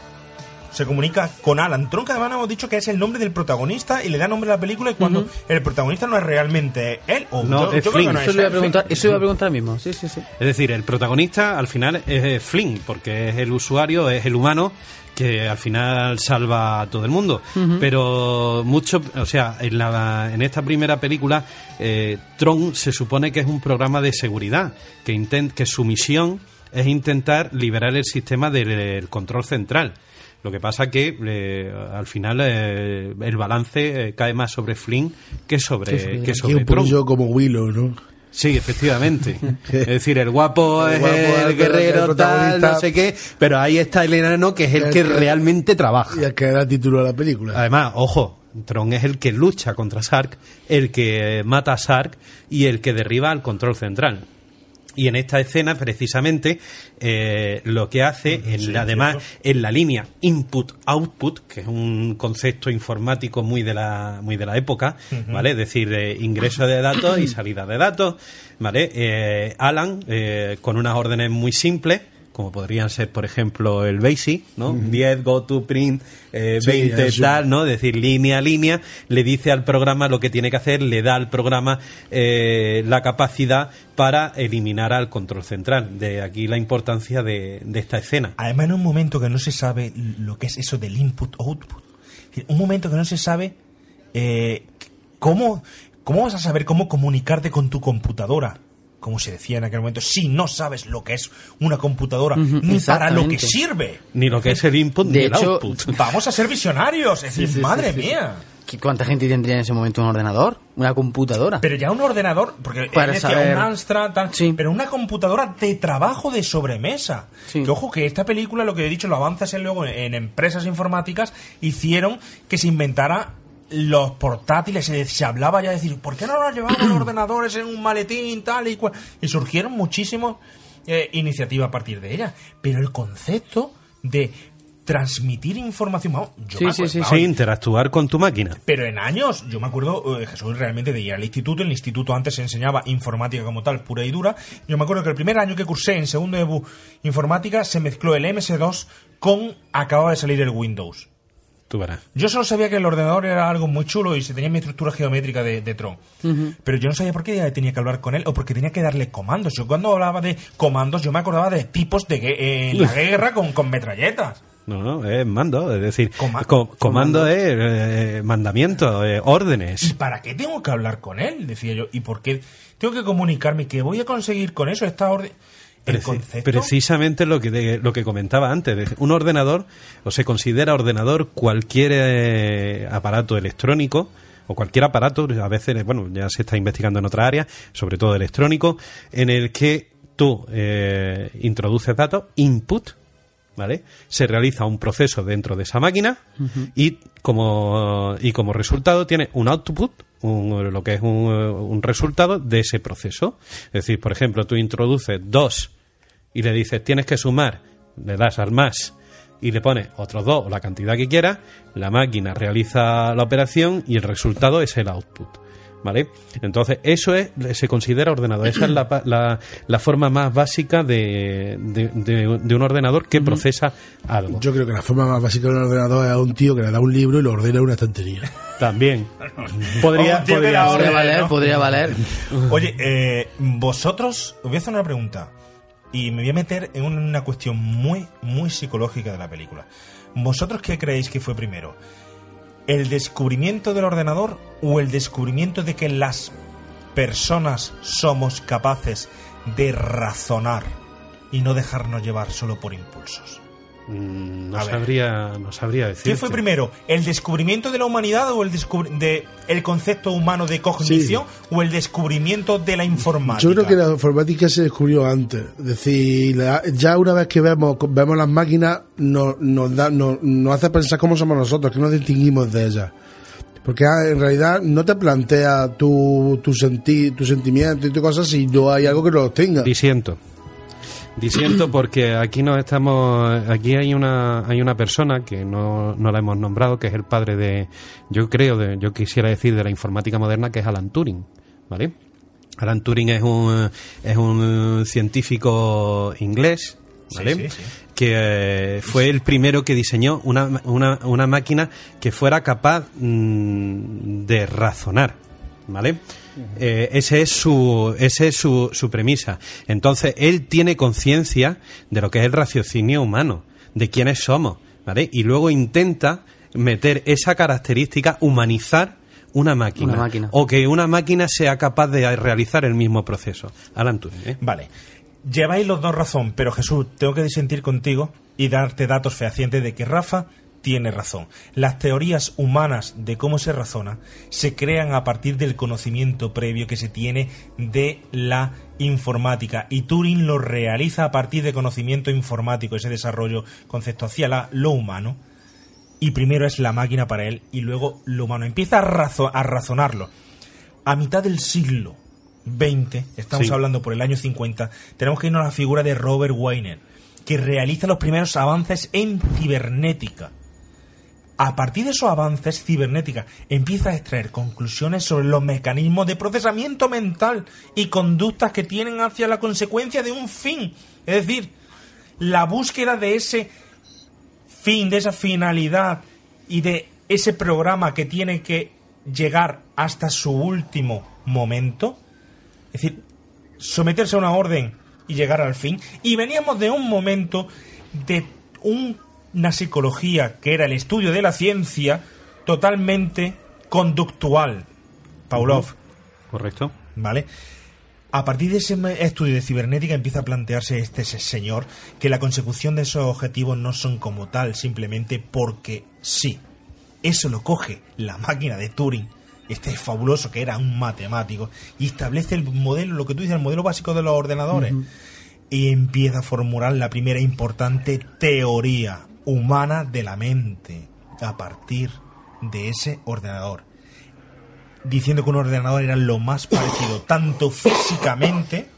se comunica con Alan. Tron, que además hemos dicho que es el nombre del protagonista y le da nombre a la película y cuando el protagonista no es realmente él. O No, yo- es yo creo Flynn. que no Eso es le iba a preguntar, Flynn. eso iba a preguntar mismo. Sí, sí, sí. Es decir, el protagonista al final es eh, Flynn, porque es el usuario, es el humano que al final salva a todo el mundo. Pero mucho, o sea, en, la, en esta primera película, eh, Tron se supone que es un programa de seguridad, que, intent, que su misión es intentar liberar el sistema del, del control central. Lo que pasa que eh, al final eh, el balance eh, cae más sobre Flynn que sobre, Sí, que sobre un Tron. poquillo como Willow, ¿no? Sí, efectivamente. es decir, el guapo El es guapo es el el guerrero tal, no sé qué, pero ahí está el enano que es el, El que, que- realmente trabaja. Y el que da título a la película. Además, ojo, Tron es el que lucha contra Sark, el que mata a Sark y el que derriba al control central. Y en esta escena, precisamente, eh, lo que hace, en la- además, en la línea input-output, que es un concepto informático muy de la, muy de la época. ¿vale? Es decir, de ingreso de datos y salida de datos, ¿vale? Eh, Alan, eh, con unas órdenes muy simples, como podrían ser, por ejemplo, el BASIC, ¿no? 10, go to print, eh, Sí, 20, eso. tal, ¿no? Es decir, línea a línea, le dice al programa lo que tiene que hacer, le da al programa eh, la capacidad para eliminar al control central. De aquí la importancia de, de esta escena. Además, en un momento que no se sabe lo que es eso del input-output. Un momento que no se sabe eh, cómo, cómo vas a saber cómo comunicarte con tu computadora. Como se decía en aquel momento, si no sabes lo que es una computadora, Ujú, ni para lo que sirve. Ni lo que es el input De ni el hecho, output. Vamos a ser visionarios. Es Sí, decir, sí, sí, madre sí, sí. mía. ¿Qué- ¿Cuánta gente tendría en ese momento un ordenador? ¿Una computadora? Pero ya un ordenador, porque Para decía saber- un Amstrad, tal, pero una computadora de trabajo de sobremesa. Que ojo que esta película, lo que he dicho, los avances en luego en empresas informáticas hicieron que se inventara los portátiles, se, se hablaba ya de decir, ¿por qué no nos llevamos los ordenadores en un maletín, tal y cual? Y surgieron muchísimas eh, iniciativas a partir de ella. Pero el concepto de transmitir información. Vamos, yo Sí, me sí, acuerdo- sí, vamos, sí, interactuar con tu máquina. Pero en años, yo me acuerdo, eh, Jesús, realmente de ir al instituto. En el instituto antes se enseñaba informática como tal, pura y dura. Yo me acuerdo que el primer año que cursé en segundo de informática se mezcló el MS2 con acababa de salir el Windows. Tú verás. Yo solo sabía que el ordenador era algo muy chulo y se tenía mi estructura geométrica de, de Tron. Pero yo no sabía por qué tenía que hablar con él o porque tenía que darle comandos. Yo cuando hablaba de comandos, yo me acordaba de tipos de eh, en la guerra con, con metralletas. No, no, es mando, es decir, co- comando es eh, mandamiento, eh, órdenes. ¿Y para qué tengo que hablar con él? Decía yo. ¿Y por qué tengo que comunicarme? ¿Qué voy a conseguir con eso? Esta orden. El Preci- concepto. Precisamente lo que, de- lo que comentaba antes. Un ordenador, o se considera ordenador cualquier eh, aparato electrónico, o cualquier aparato, a veces, bueno, ya se está investigando en otra área, sobre todo electrónico, en el que tú eh, introduces datos, input, ¿vale? Se realiza un proceso dentro de esa máquina y como, y como resultado tiene un output, un- lo que es un, un resultado de ese proceso. Es decir, por ejemplo, tú introduces dos y le dices tienes que sumar, le das al más y le pones otros dos o la cantidad que quieras, la máquina realiza la operación y el resultado es el output. ¿Vale? Entonces, eso es, se considera ordenador. Esa es la, pa- la, la forma más básica de, de, de- de un ordenador que procesa algo. Yo creo que la forma más básica de un ordenador es a un tío que le da un libro y lo ordena en una estantería. También. Podría, podría valer, ¿no? podría valer. Oye, eh, vosotros, os voy a hacer una pregunta. Y me voy a meter en una, una cuestión muy, muy psicológica de la película. ¿Vosotros qué creéis que fue primero? ¿El descubrimiento del ordenador o el descubrimiento de que las personas somos capaces de razonar y no dejarnos llevar solo por impulsos? Mm, No A ver. sabría, no sabría decir. ¿Qué fue primero? ¿El descubrimiento de la humanidad o el, descubri- de el concepto humano de cognición o el descubrimiento de la informática? Yo creo que la informática se descubrió antes. Es decir, la- ya una vez que vemos, vemos las máquinas, nos, nos, da, nos, nos hace pensar cómo somos nosotros, que nos distinguimos de ellas. Porque ah, en realidad no te plantea tu, tu, senti, tu sentimiento y tu cosas si no hay algo que los tenga. Disiento. Disiento porque aquí nos estamos aquí hay una hay una persona que no, no la hemos nombrado que es el padre de yo creo de, yo quisiera decir de la informática moderna que es Alan Turing vale Alan Turing es un es un científico inglés vale Sí, sí, sí. que eh, fue el primero que diseñó una, una, una máquina que fuera capaz mm, de razonar ¿vale? Eh, ese es su ese es su, su premisa. Entonces él tiene conciencia de lo que es el raciocinio humano, de quiénes somos, ¿vale? Y luego intenta meter esa característica, humanizar una máquina, Una máquina. o que una máquina sea capaz de realizar el mismo proceso. Alan Turing, ¿eh? Vale. Lleváis los dos razón, pero Jesús, tengo que disentir contigo y darte datos fehacientes de que Rafa tiene razón. Las teorías humanas de cómo se razona se crean a partir del conocimiento previo que se tiene de la informática y Turing lo realiza a partir de conocimiento informático, ese desarrollo concepto hacia la- lo humano y primero es la máquina para él y luego lo humano. Empieza a, razo- a razonarlo. A mitad del siglo XX, estamos Sí. hablando por el año 50, tenemos que irnos a la figura de Robert Weiner, que realiza los primeros avances en cibernética. A partir de esos avances, cibernética empieza a extraer conclusiones sobre los mecanismos de procesamiento mental y conductas que tienen hacia la consecuencia de un fin. Es decir, la búsqueda de ese fin, de esa finalidad y de ese programa que tiene que llegar hasta su último momento. Es decir, someterse a una orden y llegar al fin. Y veníamos de un momento de un- una psicología que era el estudio de la ciencia totalmente conductual. Pavlov. Correcto. ¿Vale? A partir de ese estudio de cibernética empieza a plantearse este se- señor que la consecución de esos objetivos no son como tal, simplemente porque sí. Eso lo coge la máquina de Turing, este fabuloso que era un matemático, y establece el modelo, lo que tú dices, el modelo básico de los ordenadores. Y empieza a formular la primera importante teoría humana de la mente a partir de ese ordenador diciendo que un ordenador era lo más parecido, tanto físicamente,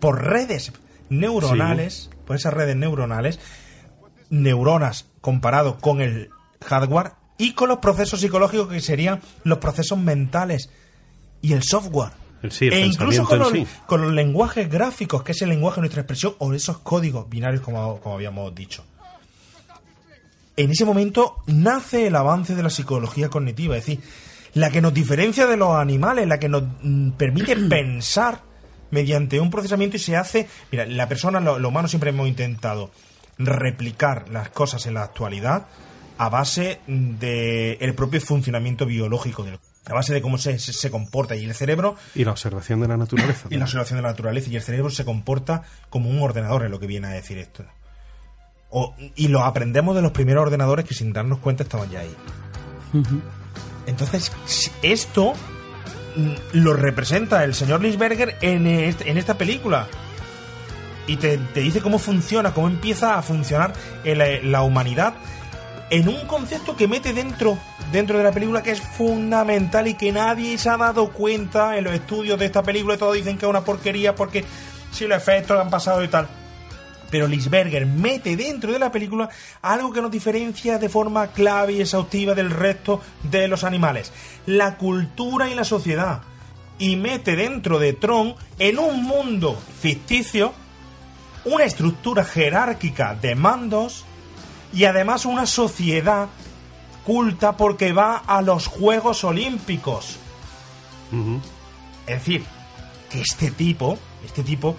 por redes neuronales, por esas redes neuronales, neuronas comparado con el hardware y con los procesos psicológicos que serían los procesos mentales y el software. El sí, el e incluso con los, sí. con los lenguajes gráficos, que es el lenguaje de nuestra expresión, o esos códigos binarios, como, como habíamos dicho. En ese momento nace el avance de la psicología cognitiva, es decir, la que nos diferencia de los animales, la que nos mm, permite pensar mediante un procesamiento y se hace... Mira, la persona, lo, lo humano siempre hemos intentado replicar las cosas en la actualidad a base del el propio funcionamiento biológico del a base de cómo se, se, se comporta y el cerebro Y la observación de la naturaleza. y la observación de la naturaleza y el cerebro se comporta como un ordenador es lo que viene a decir esto O- y lo aprendemos de los primeros ordenadores que sin darnos cuenta estaban ya ahí entonces esto mm, lo representa el señor Lisberger en, este- en esta película y te, te dice cómo funciona, cómo empieza a funcionar el- la humanidad en un concepto que mete dentro dentro de la película que es fundamental y que nadie se ha dado cuenta en los estudios de esta película. Todos dicen que es una porquería porque si los efectos han pasado y tal. Pero Lisberger mete dentro de la película algo que nos diferencia de forma clave y exhaustiva del resto de los animales. La cultura y la sociedad. Y mete dentro de Tron, en un mundo ficticio, una estructura jerárquica de mandos y además una sociedad culta porque va a los Juegos Olímpicos. Es decir, que este tipo, este tipo,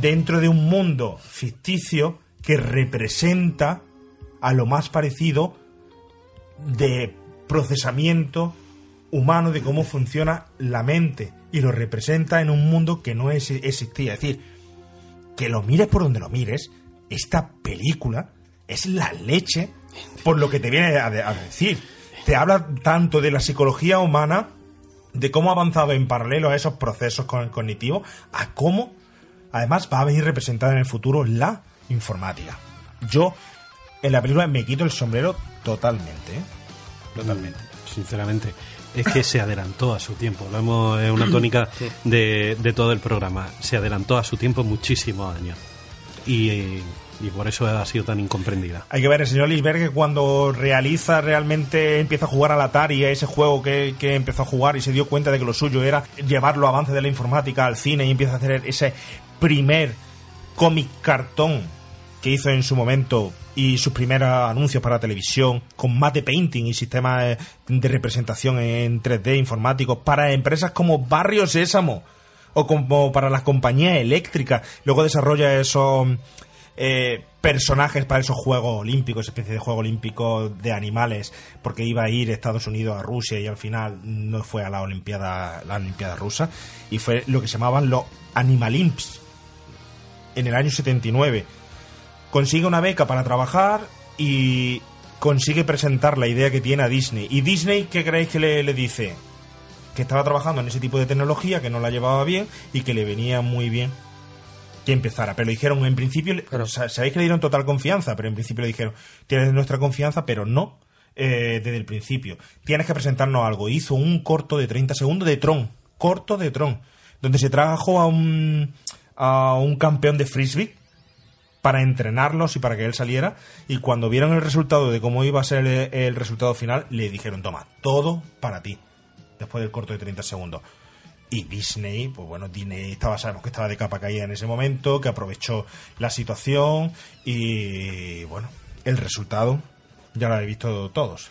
dentro de un mundo ficticio que representa a lo más parecido de procesamiento humano de cómo funciona la mente y lo representa en un mundo que no es- existía. Es decir, que lo mires por donde lo mires, esta película es la leche por lo que te viene a, a decir. Te habla tanto de la psicología humana, de cómo ha avanzado en paralelo a esos procesos cognitivos, a cómo además va a venir representada en el futuro la informática. Yo en la película me quito el sombrero totalmente. ¿eh? Totalmente. Sinceramente, es que se adelantó a su tiempo. Lo hemos, es una tónica de, de todo el programa. Se adelantó a su tiempo muchísimos años. Y, y por eso ha sido tan incomprendida. Hay que ver, el señor Lisberg cuando realiza realmente, empieza a jugar al Atari, a ese juego que, que empezó a jugar y se dio cuenta de que lo suyo era llevar los avances de la informática al cine y empieza a hacer ese primer cómic cartón que hizo en su momento y sus primeros anuncios para televisión con mate painting y sistemas eh, de representación en 3D informáticos para empresas como Barrio Sésamo o como para las compañías eléctricas. Luego desarrolla esos eh, personajes para esos Juegos Olímpicos, especie de Juego Olímpico de animales, porque iba a ir Estados Unidos a Rusia y al final no fue a la Olimpiada, la Olimpiada rusa y fue lo que se llamaban los Animalimps en el año 79 consigue una beca para trabajar y consigue presentar la idea que tiene a Disney. ¿Y Disney qué creéis que le, le dice? Que estaba trabajando en ese tipo de tecnología, que no la llevaba bien y que le venía muy bien que empezara. Pero le dijeron, en principio, le- o sea, sabéis que le dieron total confianza, pero en principio le dijeron, tienes nuestra confianza, pero no eh, desde el principio. Tienes que presentarnos algo. Hizo un corto de 30 segundos de Tron, corto de Tron, donde se trajo a un, a un campeón de frisbee para entrenarlos y para que él saliera. Y cuando vieron el resultado de cómo iba a ser el, resultado final, le dijeron, toma, todo para ti. Después del corto de 30 segundos. Y Disney, pues bueno, Disney estaba, sabemos que estaba de capa caída en ese momento, que aprovechó la situación y bueno, el resultado ya lo habéis visto todos.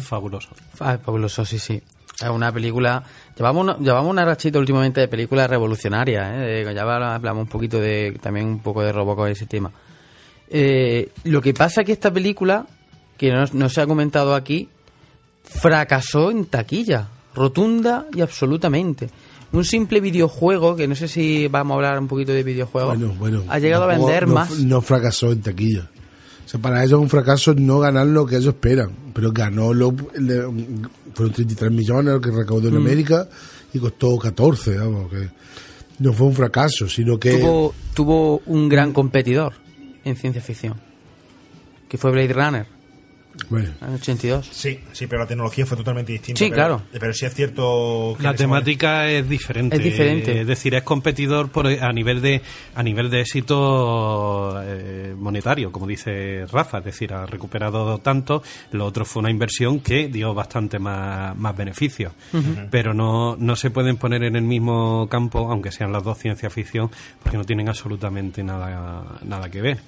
Fabuloso. Fabuloso, sí, sí. Es una película. Llevamos una, llevamos una rachita últimamente de películas revolucionarias. ¿eh? Ya hablamos un poquito de. También un poco de Robocop y ese tema. Eh, lo que pasa es que esta película, que no, no se ha comentado aquí, fracasó en taquilla. Rotunda y absolutamente. Un simple videojuego, que no sé si vamos a hablar un poquito de videojuegos, Bueno, bueno. ha llegado a vender no- más. No fracasó en taquilla. Sea, para ellos es un fracaso no ganar lo que ellos esperan. Pero ganó lo. le- fueron 33 millones lo que recaudó en Mm. América y costó 14. Vamos, que no fue un fracaso, sino que. tuvo, tuvo un gran competidor en ciencia ficción, que fue Blade Runner. Bueno. En 82. Sí, sí, pero la tecnología fue totalmente distinta. Sí, pero- claro. Pero sí es cierto que La temática es diferente. Es diferente. Es decir, es competidor por, a nivel de a nivel de éxito eh, monetario, como dice Rafa. Es decir, ha recuperado tanto. Lo otro fue una inversión que dio bastante más, más beneficios. Pero no, no se pueden poner en el mismo campo, aunque sean las dos ciencia ficción, porque no tienen absolutamente nada, nada que ver.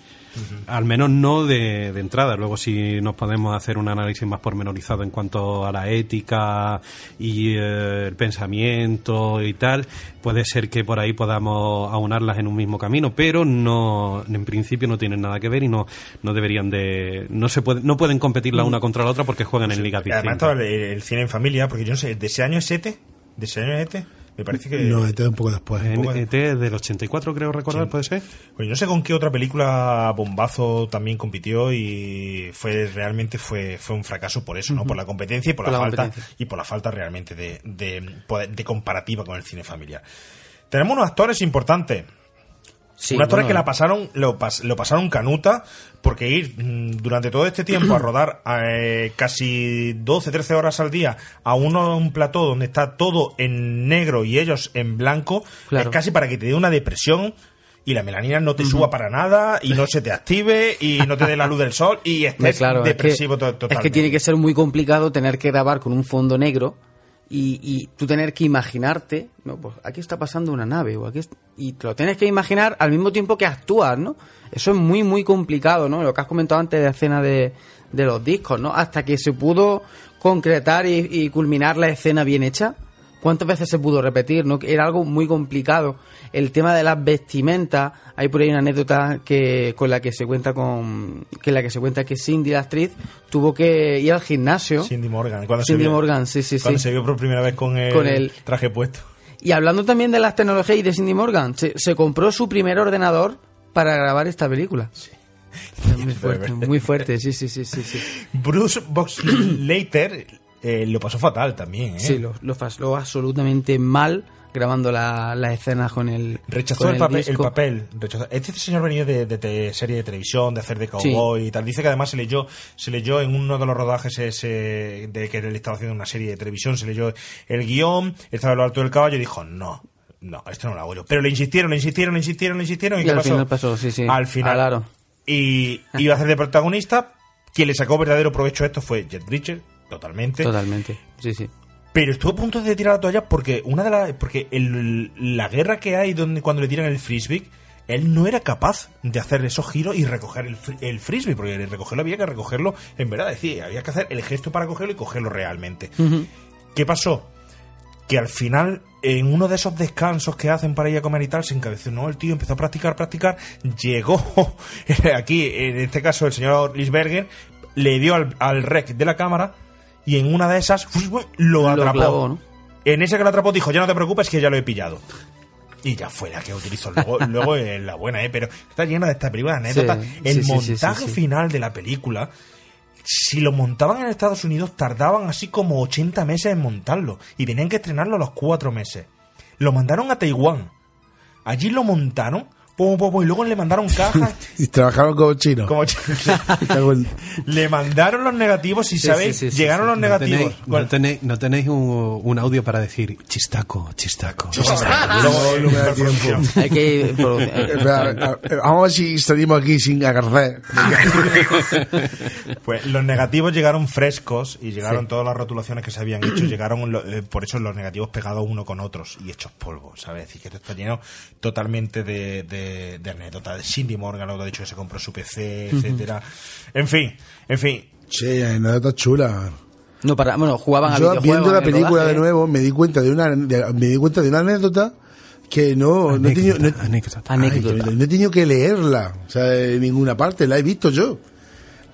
Al menos no de, de entrada. Luego, si nos podemos hacer un análisis más pormenorizado en cuanto a la ética y eh, el pensamiento y tal, puede ser que por ahí podamos aunarlas en un mismo camino, pero no, en principio no tienen nada que ver y no, no deberían de, no se puede, no pueden competir la una contra la otra porque juegan en ligas Además distintas. estaba el, el cine en familia, porque yo no sé, ¿de ese año es ETE? ¿De ese año es ETE? Me parece que... No, es un poco después. En ET del 84 creo recordar, puede ser. Pues yo no sé con qué otra película bombazo también compitió y fue realmente fue, fue un fracaso por eso, ¿no? Por la competencia y por, Por la, la falta y por la falta realmente de, de, de comparativa con el cine familiar. Tenemos unos actores importantes. Sí, bueno, que la pasaron, lo, pas- lo pasaron canuta, porque ir mm, durante todo este tiempo a rodar eh, casi 12, 13 horas al día a uno un plató donde está todo en negro y ellos en blanco, Claro. es casi para que te dé una depresión y la melanina no te suba para nada y no se te active y no te dé la luz del sol y estés claro, es que- depresivo Es que tiene que ser muy complicado tener que grabar con un fondo negro y, y tú tener que imaginarte, no, pues aquí está pasando una nave o aquí y te lo tienes que imaginar al mismo tiempo que actúas, ¿no? Eso es muy muy complicado, ¿no? Lo que has comentado antes de la escena de, de los discos, ¿no? Hasta que se pudo concretar y, y culminar la escena bien hecha. ¿Cuántas veces se pudo repetir? ¿no? Era algo muy complicado. El tema de las vestimentas, hay por ahí una anécdota que con la que se cuenta con que la que se cuenta que Cindy la actriz tuvo que ir al gimnasio. Cindy Morgan. Cuando Cindy se vio- Morgan, sí, sí, Cuando sí. se vio por primera vez con el, Con el- traje puesto. Y hablando también de las tecnologías y de Cindy Morgan, se, se compró su primer ordenador para grabar esta película. Muy fuerte, muy fuerte, sí, sí, sí, sí, sí. Bruce Boxleiter eh, lo pasó fatal también, ¿eh? Sí, lo, lo pasó absolutamente mal grabando la- las escenas con el Rechazó con el, papel, el papel. rechazó- Este señor venía de, serie de televisión, de hacer de cowboy y tal. Dice que además se leyó, se leyó en uno de los rodajes ese de que él estaba haciendo una serie de televisión, se leyó el guion, estaba en lo alto del caballo y dijo, no, no, esto no lo hago yo. Pero le insistieron, le insistieron, le insistieron, le insistieron. ¿Y, Y qué al pasó? final pasó, sí, sí. Al final. Claro. Y iba a hacer de protagonista. Quien le sacó verdadero provecho a esto fue Jet Bridger, totalmente. Totalmente, sí, sí. Pero estuvo a punto de tirar la toalla porque una de las porque el- la guerra que hay donde cuando le tiran el frisbee él no era capaz de hacer esos giros y recoger el, el frisbee porque recogerlo había que recogerlo en verdad. Es decir había que hacer el gesto para cogerlo y cogerlo realmente. ¿qué pasó? que al final en uno de esos descansos que hacen para ir a comer y tal se encabezonó el tío empezó a practicar practicar llegó aquí en este caso el señor Lisberger le dio al, al rec de la cámara y en una de esas lo Lo atrapó clavó, ¿no? en ese que lo atrapó dijo ya no te preocupes que ya lo he pillado y ya fue la que utilizó luego, luego en la buena, ¿eh? Pero está llena de esta película de anécdotas. Sí, el sí, montaje sí. final de la película, si lo montaban en Estados Unidos, tardaban así como 80 meses en montarlo. Y tenían que estrenarlo a los 4 meses. Lo mandaron a Taiwán. Allí lo montaron, pum, pum, pum, y luego le mandaron cajas. Y trabajaron como chinos. como le mandaron los negativos y, Sí, ¿sabéis? sí, sí, sí, Llegaron sí. los No negativos. tenéis- No tenéis, no tenéis un, un audio para decir chistaco, chistaco. No, no me da tiempo. Hay que Espera, a- a- Vamos a ver si salimos aquí sin agarrar. Pues los negativos llegaron frescos y llegaron Sí. todas las rotulaciones que se habían hecho, llegaron lo- eh, por eso los negativos pegados uno con otros y hechos polvo, ¿sabes? Y que esto está lleno totalmente de, de, de anécdotas. De Cindy Morgan, lo que ha dicho que se compró su PC, etcétera. En fin, en fin. Sí, anécdotas chulas. No para, bueno, jugaban a Yo videojuegos. viendo la en el película rodaje, de nuevo me di cuenta de una de- me di cuenta de una anécdota que no no he tenido no, he- Ay, que no he tenido que leerla, o sea, en ninguna parte, la he visto yo.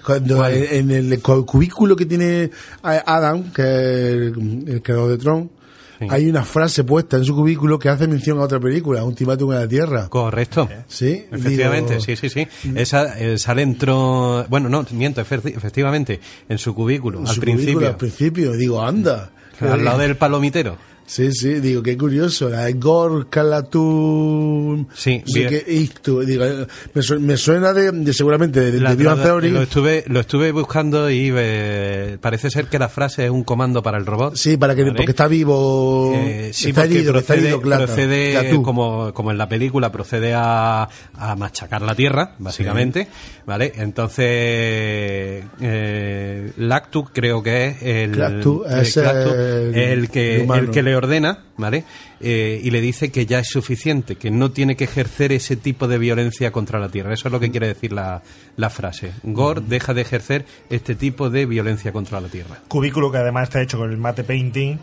Cuando en, en el cu- cubículo que tiene a- Adam, que es el, el creador de Tron, hay una frase puesta en su cubículo que hace mención a otra película, Ultimátum en la Tierra. Correcto. Sí, Efectivamente, digo- sí, sí, sí. Esa eh, sale entró, bueno, no, miento, efe- efectivamente, en su cubículo, en al su cubículo principio, al principio, digo, anda. al lado del palomitero. Sí, sí, digo, qué curioso. La de Gorka. Sí, sé bien. qué, Ictu, digo, eh, me, su- me suena de, de seguramente de, de La- Bang la- Theory. lo estuve lo estuve buscando y eh, parece ser que la frase es un comando para el robot. Sí, para que, ¿vale? porque está vivo. Eh, sí, está herido, está procede, herido, claro. procede, como, como en la película, procede a, a machacar la Tierra, básicamente, ¿vale? Entonces, eh, Lactu creo que es el, Lactu el es el- el que, el que le ordena, ¿vale? Eh, y le dice que ya es suficiente, que no tiene que ejercer ese tipo de violencia contra la Tierra. Eso es lo que quiere decir la, la frase. Gore deja de ejercer este tipo de violencia contra la Tierra. Cubículo que además está hecho con el mate painting,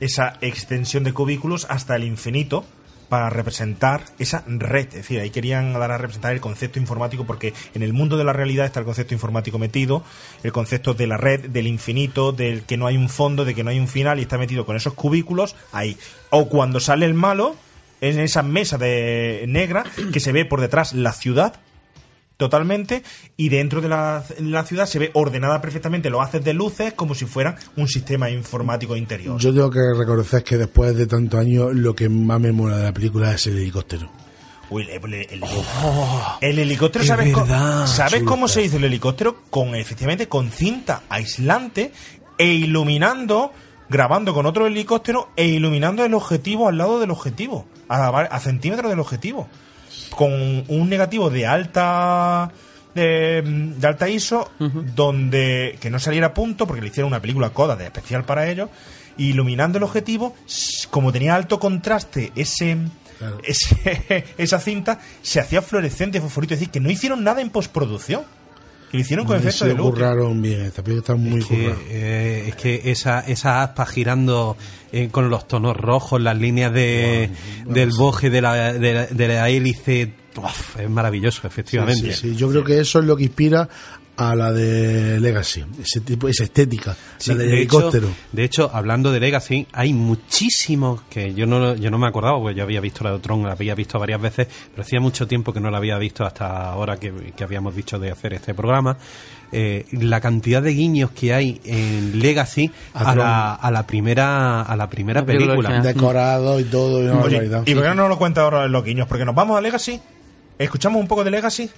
esa extensión de cubículos hasta el infinito para representar esa red. Es decir, ahí querían dar a representar el concepto informático porque en el mundo de la realidad está el concepto informático metido, el concepto de la red, del infinito, del que no hay un fondo, de que no hay un final y está metido con esos cubículos ahí. O cuando sale el malo, en esa mesa de negra que se ve por detrás la ciudad totalmente y dentro de la, la ciudad se ve ordenada perfectamente los haces de luces como si fueran un sistema informático interior. Yo tengo que reconocer que después de tantos años lo que más me mola de la película es el helicóptero. Uy, el, el- el- el helicóptero, es ¿sabes, verdad, ¿sabes chulo cómo se hizo el helicóptero? Con efectivamente con cinta aislante e iluminando, grabando con otro helicóptero e iluminando el objetivo al lado del objetivo, a, a centímetros del objetivo, con un negativo de alta de, de alta ISO, donde que no saliera a punto porque le hicieron una película coda de especial para ello, iluminando el objetivo, como tenía alto contraste ese ese- esa cinta se hacía fluorescente, fosforito. Es decir, que no hicieron nada en postproducción. Que lo hicieron con efecto de luz. curraron bien, esta película está muy que, currada. eh, es que esa, esa aspa girando eh, con los tonos rojos, las líneas de, del boje de la, de la, de la hélice, uf, es maravilloso, efectivamente. Sí, sí, sí. Yo creo que eso es lo que inspira a la de Legacy, ese tipo, esa estética, Sí, la del de, hecho, helicóptero. de hecho, hablando de Legacy, hay muchísimos que yo no, yo no me acordaba, porque yo había visto la de Tron, la había visto varias veces, pero hacía mucho tiempo que no la había visto hasta ahora que, que habíamos dicho de hacer este programa. Eh, la cantidad de guiños que hay en Legacy A la, a la primera a la primera La película. Decorado y todo, y Oye. ¿y por qué no nos lo cuenta ahora los guiños? Porque nos vamos a Legacy. ¿Escuchamos un poco de Legacy?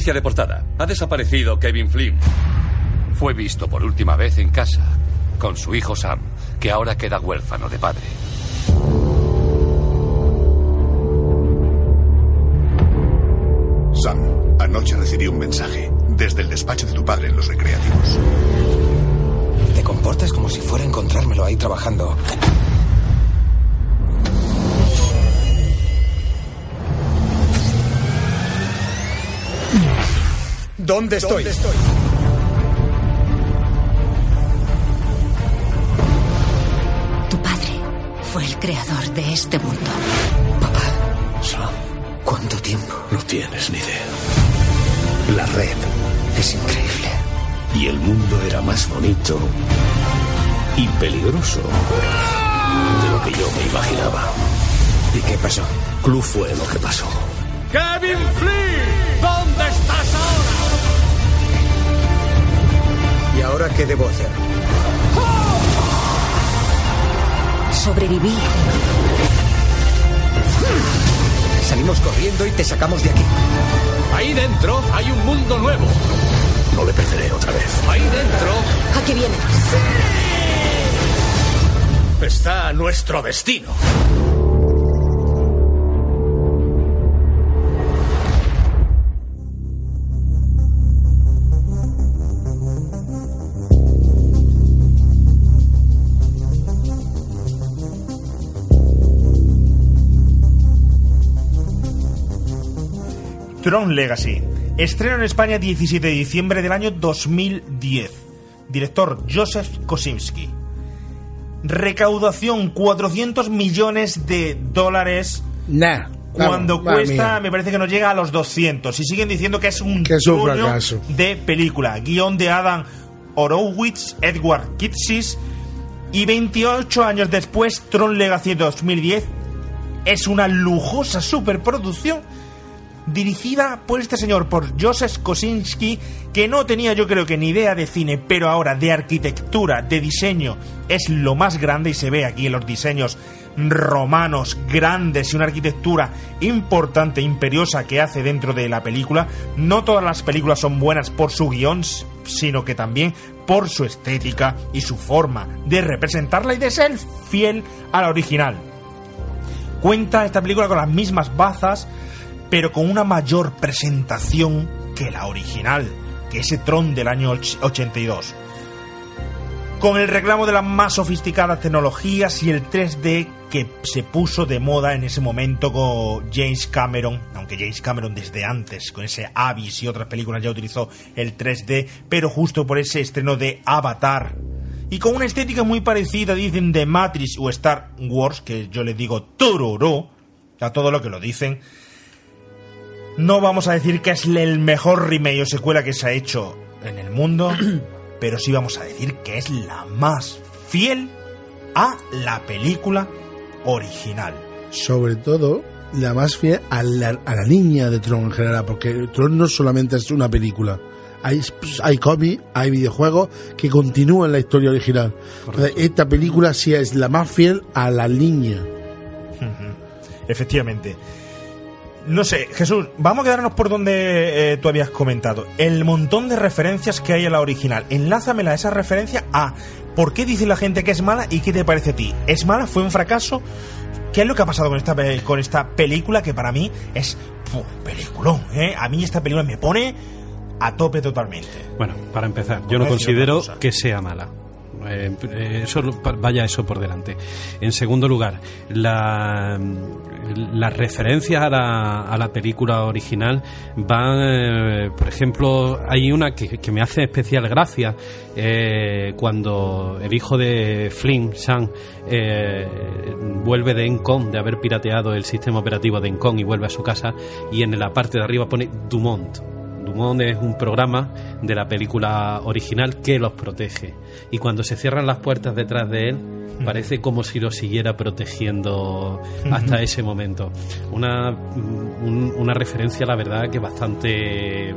Noticia de portada. Ha desaparecido Kevin Flynn. Fue visto por última vez en casa con su hijo Sam, que ahora queda huérfano de padre. ¿Dónde estoy? Tu padre fue el creador de este mundo. Sam, ¿cuánto tiempo? No tienes ni idea. La red. Es increíble. Y el mundo era más bonito y peligroso de lo que yo me imaginaba. ¿Y qué pasó? Club fue lo que pasó. ¡Kevin Flynn! Ahora qué debo hacer? Sobrevivir. Salimos corriendo y te sacamos de aquí. Ahí dentro hay un mundo nuevo. No le perderé otra vez. Ahí dentro Aquí viene. está nuestro destino. Tron Legacy. Estreno en España 17 de diciembre del año 2010. Director Joseph Kosinski. Recaudación 400 millones de dólares. Nah. Cuando cuesta, me parece que no llega a los 200. Y siguen diciendo que es un Que es un truño fracaso. de película. Guión de Adam Horowitz, Edward Kitsis. Y 28 años después, Tron Legacy 2010 es una lujosa superproducción dirigida por este señor, por Joseph Kosinski, que no tenía yo creo que ni idea de cine, pero ahora de arquitectura, de diseño, es lo más grande y se ve aquí en los diseños romanos grandes y una arquitectura importante, imperiosa que hace dentro de la película. No todas las películas son buenas por su guion, sino que también por su estética y su forma de representarla y de ser fiel a la original. Cuenta esta película con las mismas bazas, pero con una mayor presentación que la original, que ese Tron del año och- 82. Con el reclamo de las más sofisticadas tecnologías y el 3D que se puso de moda en ese momento con James Cameron, aunque James Cameron desde antes, con ese Abyss y otras películas ya utilizó el 3D, pero justo por ese estreno de Avatar. Y con una estética muy parecida, dicen, de Matrix o Star Wars, que yo le digo Tororo, a todo lo que lo dicen. No vamos a decir que es el mejor remake o secuela que se ha hecho en el mundo, pero sí vamos a decir que es la más fiel a la película original. Sobre todo, la más fiel a la, a la niña de Tron en general, porque Tron no solamente es una película. Hay, hay cómics, hay videojuegos que continúan la historia original. Entonces, esta película sí es la más fiel a la niña. Efectivamente. No sé, Jesús, vamos a quedarnos por donde eh, tú habías comentado. El montón de referencias que hay a la original. Enlázamela esa referencia a por qué dice la gente que es mala y qué te parece a ti. ¿Es mala? ¿Fue un fracaso? ¿Qué es lo que ha pasado con esta, con esta película que para mí es ¡puf! peliculón? ¿eh? A mí esta película me pone a tope totalmente. Bueno, para empezar, yo no considero que sea mala. Eh, eh, eso, vaya eso por delante. En segundo lugar, la, las referencias a la, a la película original van, eh, por ejemplo, hay una que, me hace especial gracia eh, cuando el hijo de Flynn, Sam, vuelve de Encon, de haber pirateado el sistema operativo de Encon y vuelve a su casa y en la parte de arriba pone Dumont. Dumont es un programa de la película original que los protege. Y cuando se cierran las puertas detrás de él, parece como si lo siguiera protegiendo hasta ese momento. Una, un- una referencia, la verdad, que bastante.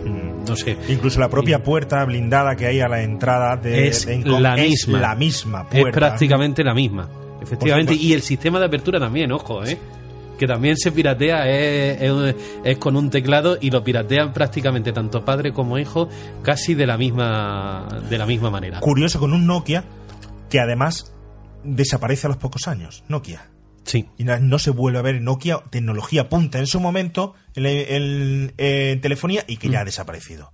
No sé. Incluso la propia puerta blindada que hay a la entrada de, es de la es misma. la misma Es puerta. prácticamente la misma. Efectivamente. Y el sistema de apertura también, ojo, ¿eh? Que también se piratea, es, es- es con un teclado y lo piratean prácticamente tanto padre como hijo, casi de la misma, de la misma manera. Curioso con un Nokia que además desaparece a los pocos años. Nokia. Sí. Y no se vuelve a ver Nokia, tecnología punta en su momento en, en- en telefonía y que ya ha desaparecido.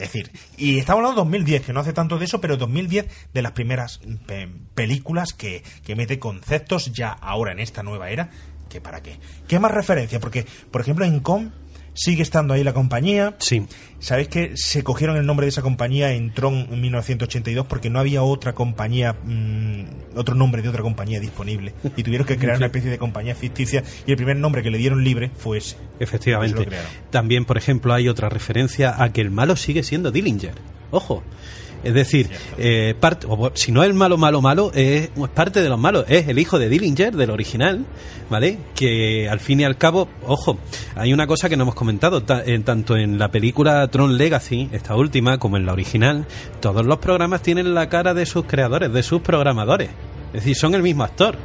Decir, y estamos hablando de 2010, que no hace tanto de eso, pero 2010 de las primeras pe- películas que, que mete conceptos ya ahora en esta nueva era, que para qué. ¿Qué más referencia? Porque, por ejemplo, en Com sigue estando ahí la compañía. Sí. ¿Sabéis que se cogieron el nombre de esa compañía en Tron en 1982 porque no había otra compañía, mm, otro nombre de otra compañía disponible? Y tuvieron que crear Sí. una especie de compañía ficticia y el primer nombre que le dieron libre fue ese. Efectivamente. También, por ejemplo, hay otra referencia a que el malo sigue siendo Dillinger. Ojo. Es decir, eh, parte, si no es el malo, malo, malo, es, es parte de los malos. Es el hijo de Dillinger, del original, ¿vale? Que al fin y al cabo, ojo, hay una cosa que no hemos comentado, ta- en- tanto en la película Tron Legacy, esta última, como en la original, todos los programas tienen la cara de sus creadores, de sus programadores. Es decir, son el mismo actor.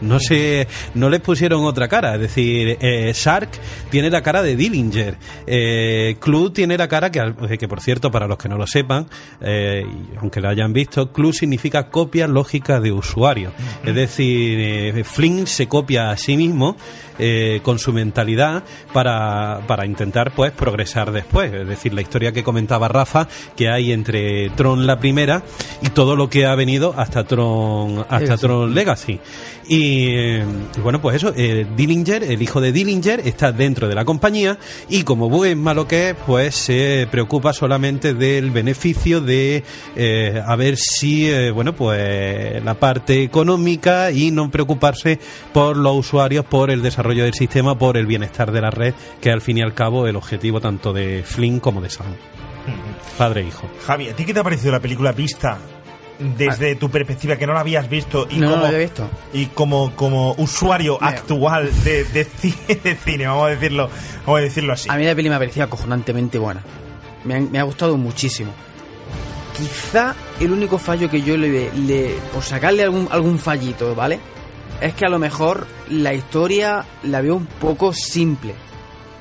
No se, no les pusieron otra cara. Es decir, eh, Shark tiene la cara de Dillinger. Eh, Clue tiene la cara que, al- que, por cierto, para los que no lo sepan, eh, aunque lo hayan visto, Clue significa copia lógica de usuario. Es decir, eh, Flynn se copia a sí mismo eh, con su mentalidad para, para intentar pues progresar después. Es decir, la historia que comentaba Rafa que hay entre Tron la primera y todo lo que ha venido hasta Tron hasta Legacy. Tron Legacy. Y eh, bueno, pues eso, eh, Dillinger, el hijo de Dillinger, está dentro de la compañía y como buen malo que es, pues se preocupa solamente del beneficio de a ver si, bueno, pues la parte económica y no preocuparse por los usuarios, por el desarrollo del sistema, por el bienestar de la red, que al fin y al cabo el objetivo tanto de Flynn como de Sam. Padre e hijo. Javi, ¿a ti qué te ha parecido la película vista desde tu perspectiva que no la habías visto y No, no como la había visto. y como como usuario actual de, de cine, de cine, vamos a decirlo, vamos a decirlo así. A mí la peli me ha parecido acojonantemente buena. Me ha, me ha gustado muchísimo. Quizá el único fallo que yo le, le por sacarle algún, algún fallito, ¿vale? Es que a lo mejor la historia la veo un poco simple,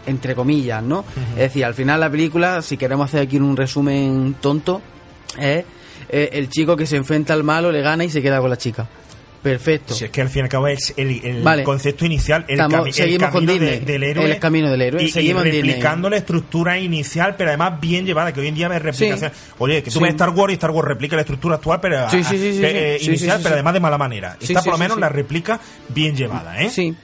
entre comillas, ¿no? Es decir, al final la película, si queremos hacer aquí un resumen tonto, es eh, el chico que se enfrenta al malo, le gana y se queda con la chica. Perfecto. Si es que al fin y al cabo es el, el Vale. concepto inicial, el, Estamos- cami- el seguimos con camino de- del héroe. El camino del héroe. Y, Seguimos replicando la estructura inicial, pero además bien llevada, que hoy en día ves replicación. Oye, que tú Sí. ves Star Wars y Star Wars replica la estructura actual, pero eh, inicial, pero además de mala manera. Esta por lo menos la replica bien llevada, ¿eh? Sí.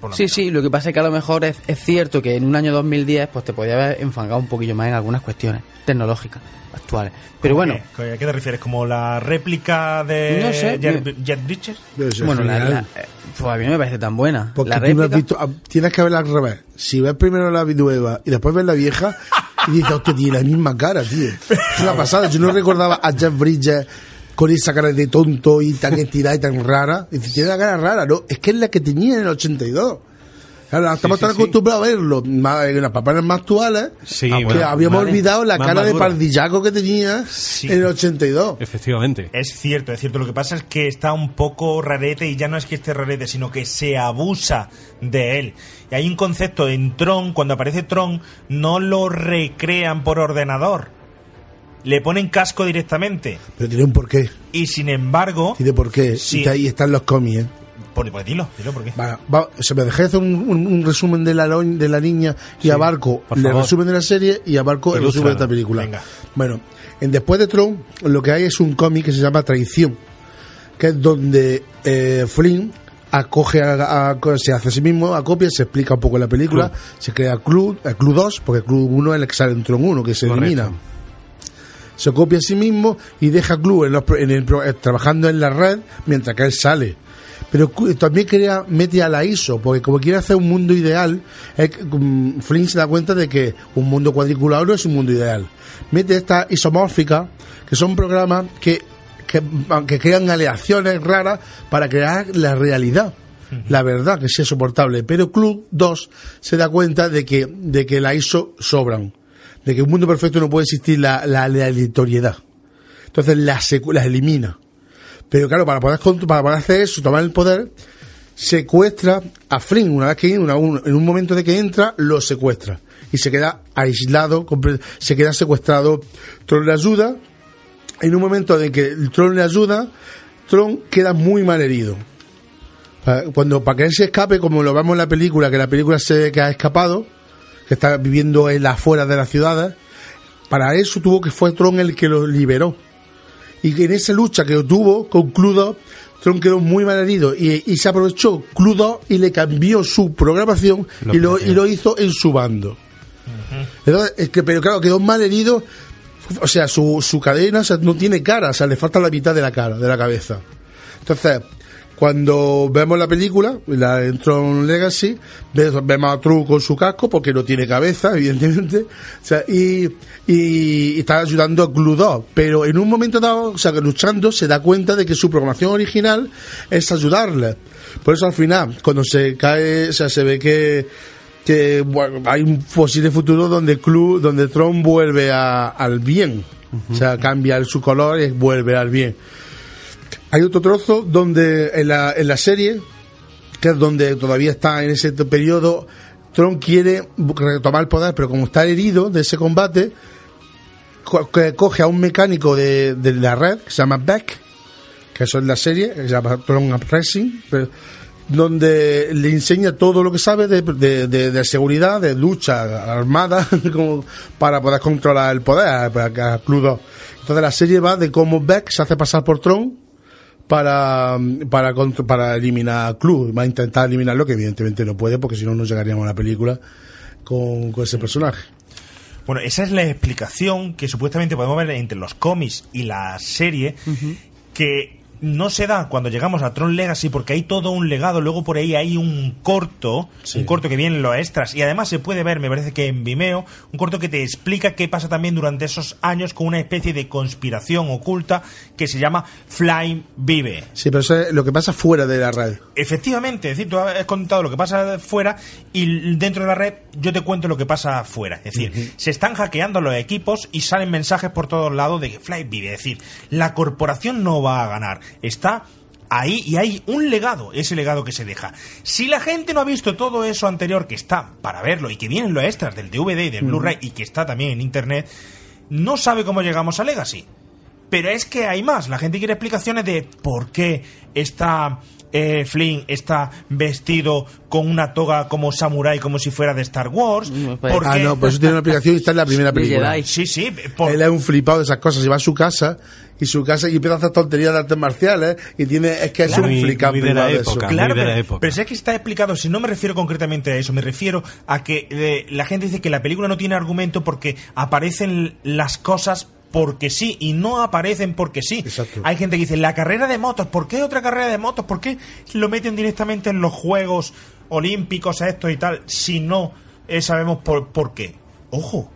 Por lo Sí, sí, lo que pasa es que a lo mejor es, es cierto que en un año 2010 pues te podía haber enfangado un poquillo más en algunas cuestiones tecnológicas actuales. Pero ¿Cómo bueno, qué? ¿A qué te refieres? ¿Como la réplica de No sé, Jet, Bridges? bueno, la, la- eh, pues a mí no me parece tan buena. Porque la tú no has réplica, visto, ah, tienes que verla al revés. Si ves primero la nueva y después ves la vieja, y dices, hostia, tiene la misma cara, tío. Es una pasada. Yo no recordaba a Jeff Bridges con esa cara de tonto y tan estirada y tan rara. Dice, tiene la cara rara, no. Es que es la que tenía en el 82. Claro, estamos sí, tan sí. acostumbrados a verlo más, en las papeles más actuales Sí, que bueno, habíamos olvidado la cara de pardillaco que tenía en el 82. Efectivamente. Es cierto, es cierto. Lo que pasa es que está un poco rarete y ya no es que esté rarete, sino que se abusa de él. Y hay un concepto en Tron, cuando aparece Tron, no lo recrean por ordenador. Le ponen casco directamente. Pero tiene un porqué. Y sin embargo... Tiene porqué. Sí. Y ahí están los cómics, ¿eh? Pues, pues dilo, dilo por qué. Va, va, se me dejé hacer un, un- un resumen de la, de la niña y Sí, abarco por el resumen de la serie y abarco el resumen de esta película. Venga. Bueno, en Después de Tron, lo que hay es un cómic que se llama Traición, que es donde eh, Flynn acoge a, a- se hace a sí mismo, acopia, se explica un poco la película, se crea Clue, el Clue 2, porque Clue 1 es el que sale en Tron 1, que se Correcto. elimina se copia a sí mismo y deja a Clue en los en el eh, trabajando en la red mientras que él sale. Pero también crea, mete a la ISO, porque como quiere hacer un mundo ideal, es mm, Flynn se da cuenta de que un mundo cuadriculado no es un mundo ideal. Mete esta isomórfica, que son programas que, que, que crean aleaciones raras para crear la realidad. La verdad que sea soportable. Pero Club 2 se da cuenta de que, de que la ISO sobran de que un mundo perfecto no puede existir la, la aleatoriedad. Entonces las, las elimina. Pero claro, para poder, para poder hacer eso, tomar el poder, secuestra a Flynn. Una vez que una- un- en un momento de que entra, lo secuestra. Y se queda aislado, se queda secuestrado. Tron le ayuda. En un momento de que Tron le ayuda, Tron queda muy mal herido. Cuando para que él se escape, como lo vemos en la película, que la película se que ha escapado, que está viviendo en las afueras de las ciudades, para eso tuvo que fue Tron el que lo liberó. Y que en esa lucha que tuvo con Cludo, Tron quedó muy mal herido y, y se aprovechó Cludo y le cambió su programación Lo y, lo, cambió. y lo hizo en su bando. Entonces, es que, pero claro, quedó mal herido, o sea, su, su cadena o sea, no tiene cara, o sea, le falta la mitad de la cara, de la cabeza. Entonces, cuando vemos la película, la Tron Legacy, ve- vemos a True con su casco, porque no tiene cabeza, evidentemente, y, está ayudando a Cluedo, pero en un momento dado, o sea, luchando, se da cuenta de que su programación original es ayudarle. Por eso al final, cuando se cae, o sea, se ve que, que bueno, hay un posible futuro donde Clue, donde Tron vuelve al bien. O sea, cambia su color y vuelve al bien. Hay otro trozo donde en la, en la serie que es donde todavía está en ese periodo, Tron quiere retomar el poder, pero como está herido de ese combate, co- coge a un mecánico de, de la red que se llama Beck, que eso es la serie, que se llama Tron pero- donde le enseña todo lo que sabe de, de- de- seguridad, de lucha armada, como para poder controlar el poder, para que. Entonces la serie va de cómo Beck se hace pasar por Tron para, para, contr- para eliminar a Clue. Va a intentar eliminarlo, que evidentemente no puede, porque si no, no llegaríamos a la película con, con ese personaje. Bueno, esa es la explicación que supuestamente podemos ver entre los cómics y la serie, que no se da cuando llegamos a Tron Legacy porque hay todo un legado, luego por ahí hay un corto, un corto que viene en los extras y además se puede ver, me parece que en Vimeo, un corto que te explica qué pasa también durante esos años con una especie de conspiración oculta que se llama Fly Vive. Sí, pero eso es lo que pasa fuera de la red. Efectivamente, es decir, tú has contado lo que pasa fuera y dentro de la red yo te cuento lo que pasa fuera. Es decir, se están hackeando los equipos y salen mensajes por todos lados de que Fly vive. Es decir, la corporación no va a ganar. Está ahí y hay un legado, ese legado que se deja. Si la gente no ha visto todo eso anterior que está para verlo y que vienen los extras del DVD y del. Blu-ray y que está también en internet, no sabe cómo llegamos a Legacy. Pero es que hay más. La gente quiere explicaciones de por qué está eh, Flynn está vestido con una toga como samurái, como si fuera de Star Wars. ¿Por Ah, no, pues eso tiene una aplicación y está en la primera película. Sí, sí. Él es un flipado de esas cosas. Se va a su casa y su casa y empieza a hacer tonterías de artes marciales y tiene es que es Claro. un flipado de eso. Claro, pero, pero si es que está explicado, si no me refiero concretamente a eso, me refiero a que eh, la gente dice que la película no tiene argumento porque aparecen las cosas porque sí y no aparecen porque sí. Hay gente que dice, la carrera de motos, ¿por qué otra carrera de motos? ¿Por qué lo meten directamente en los Juegos Olímpicos a esto y tal si no eh, sabemos por, por qué? Ojo,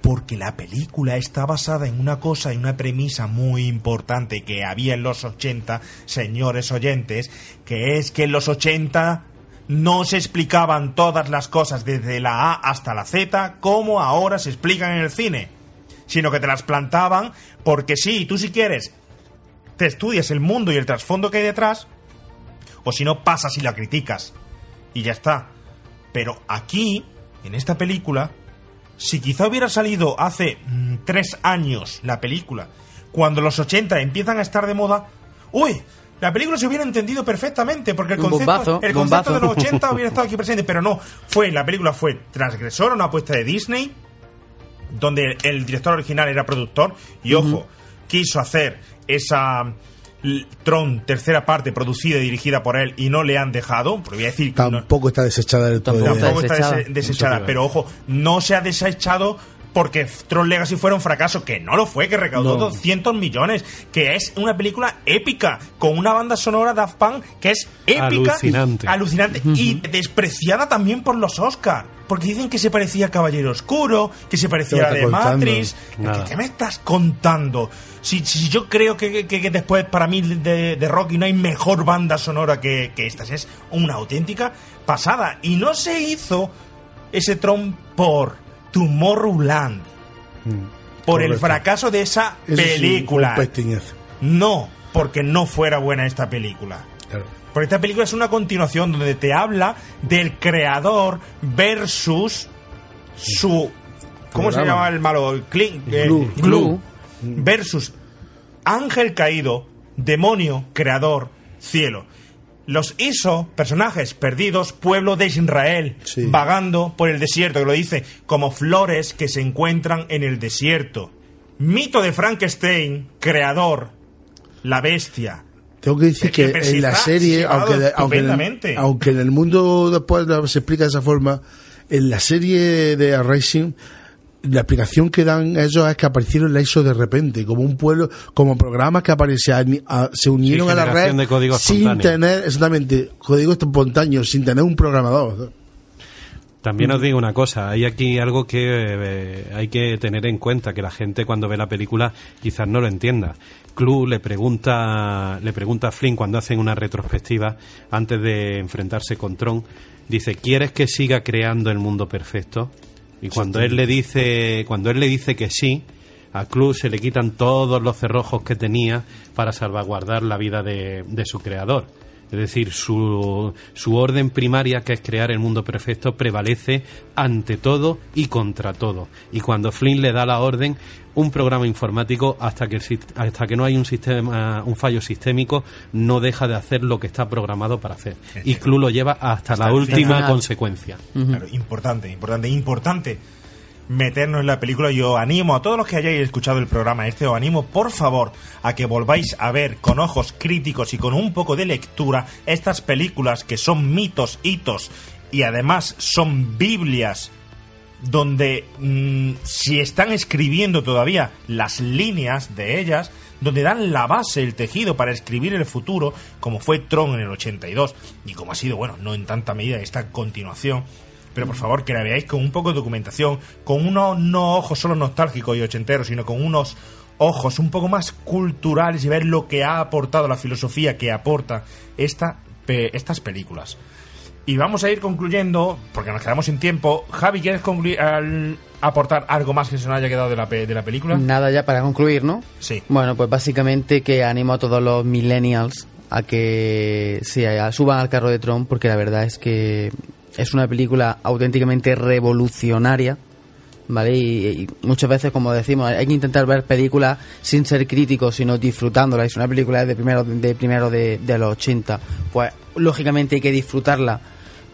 porque la película está basada en una cosa y una premisa muy importante que había en los 80, señores oyentes, que es que en los 80 no se explicaban todas las cosas desde la A hasta la Z como ahora se explican en el cine, sino que te las plantaban porque sí, tú si quieres, te estudias el mundo y el trasfondo que hay detrás, o si no pasas y la criticas y ya está. Pero aquí, en esta película, si quizá hubiera salido hace mm, tres años la película, cuando los 80 empiezan a estar de moda, ¡uy! La película se hubiera entendido perfectamente porque el concepto, bombazo, el concepto bombazo. de los 80 hubiera estado aquí presente, pero no, fue la película fue transgresora, una apuesta de Disney, donde el director original era productor y ojo, quiso hacer esa Tron tercera parte producida y dirigida por él y no le han dejado, voy a decir no- Tampoco está desechada del todo. Tampoco está desechada. dese- desechada, pero ojo, no se ha desechado porque Tron Legacy fuera un fracaso, que no lo fue, que recaudó No. 200 millones, que es una película épica, con una banda sonora Daft Punk que es épica, Alucinante. alucinante y despreciada también por los Oscars, porque dicen que se parecía a Caballero Oscuro, que se parecía a ¿Qué de contando? Matrix. ¿qué, qué me estás contando? Si, si yo creo que, que- que después para mí de, de Rocky no hay mejor banda sonora que, que estas, es una auténtica pasada. Y no se hizo ese Tron por Tomorrowland, por el fracaso de esa película. un. No, porque no fuera buena esta película. Porque esta película es una continuación donde te habla del creador versus su. ¿Cómo se llama el malo? Eh, Glue. Glue. Versus ángel caído, demonio, creador, cielo. Los hizo personajes perdidos, pueblo de Israel, vagando por el desierto, que lo dice, como flores que se encuentran en el desierto. Mito de Frankenstein, creador, la bestia. Tengo que decir que, en la serie, aunque, de- aunque, en el, aunque en el mundo después se explica de esa forma, en la serie de Racing, la explicación que dan ellos es que aparecieron la hizo de repente, como un pueblo, como programas que aparecían, a- se unieron Sí, a la red de código sin tener, exactamente, código espontáneo, sin tener un programador. También os digo una cosa, hay aquí algo que eh, hay que tener en cuenta, que la gente cuando ve la película quizás no lo entienda. Clue le pregunta, le pregunta a Flynn cuando hacen una retrospectiva antes de enfrentarse con Tron, dice, ¿quieres que siga creando el mundo perfecto? Y cuando él le dice, cuando él le dice que sí, a Clue se le quitan todos los cerrojos que tenía para salvaguardar la vida de su creador. Es decir, su, su orden primaria, que es crear el mundo perfecto, prevalece ante todo y contra todo. Y cuando Flynn le da la orden, un programa informático, hasta que, hasta que no hay un, sistema, un fallo sistémico, no deja de hacer lo que está programado para hacer. Y Clu lo lleva hasta, la última final. consecuencia. Claro, importante, importante, importante meternos en la película. Yo animo a todos los que hayáis escuchado el programa este, os animo por favor a que volváis a ver con ojos críticos y con un poco de lectura estas películas que son mitos, hitos y además son Biblias donde mm, si están escribiendo todavía las líneas de ellas, donde dan la base, el tejido para escribir el futuro, como fue Tron en el 82, y como ha sido, bueno, no en tanta medida esta continuación, pero por favor que la veáis con un poco de documentación, con unos no ojos solo nostálgicos y ochenteros, sino con unos ojos un poco más culturales y ver lo que ha aportado la filosofía que aporta esta, pe- estas películas. Y vamos a ir concluyendo, porque nos quedamos sin tiempo. Javi, ¿quieres concluir, al- aportar algo más que se nos haya quedado de la, de la película? Nada ya para concluir, ¿no? Sí. Bueno, pues básicamente que animo a todos los millennials a que se suban al carro de Tron porque la verdad es que es una película auténticamente revolucionaria, ¿vale? Y, y muchas veces, como decimos, hay que intentar ver películas sin ser críticos, sino disfrutándolas. Es una película de primero de, primero de, de los 80, pues lógicamente hay que disfrutarla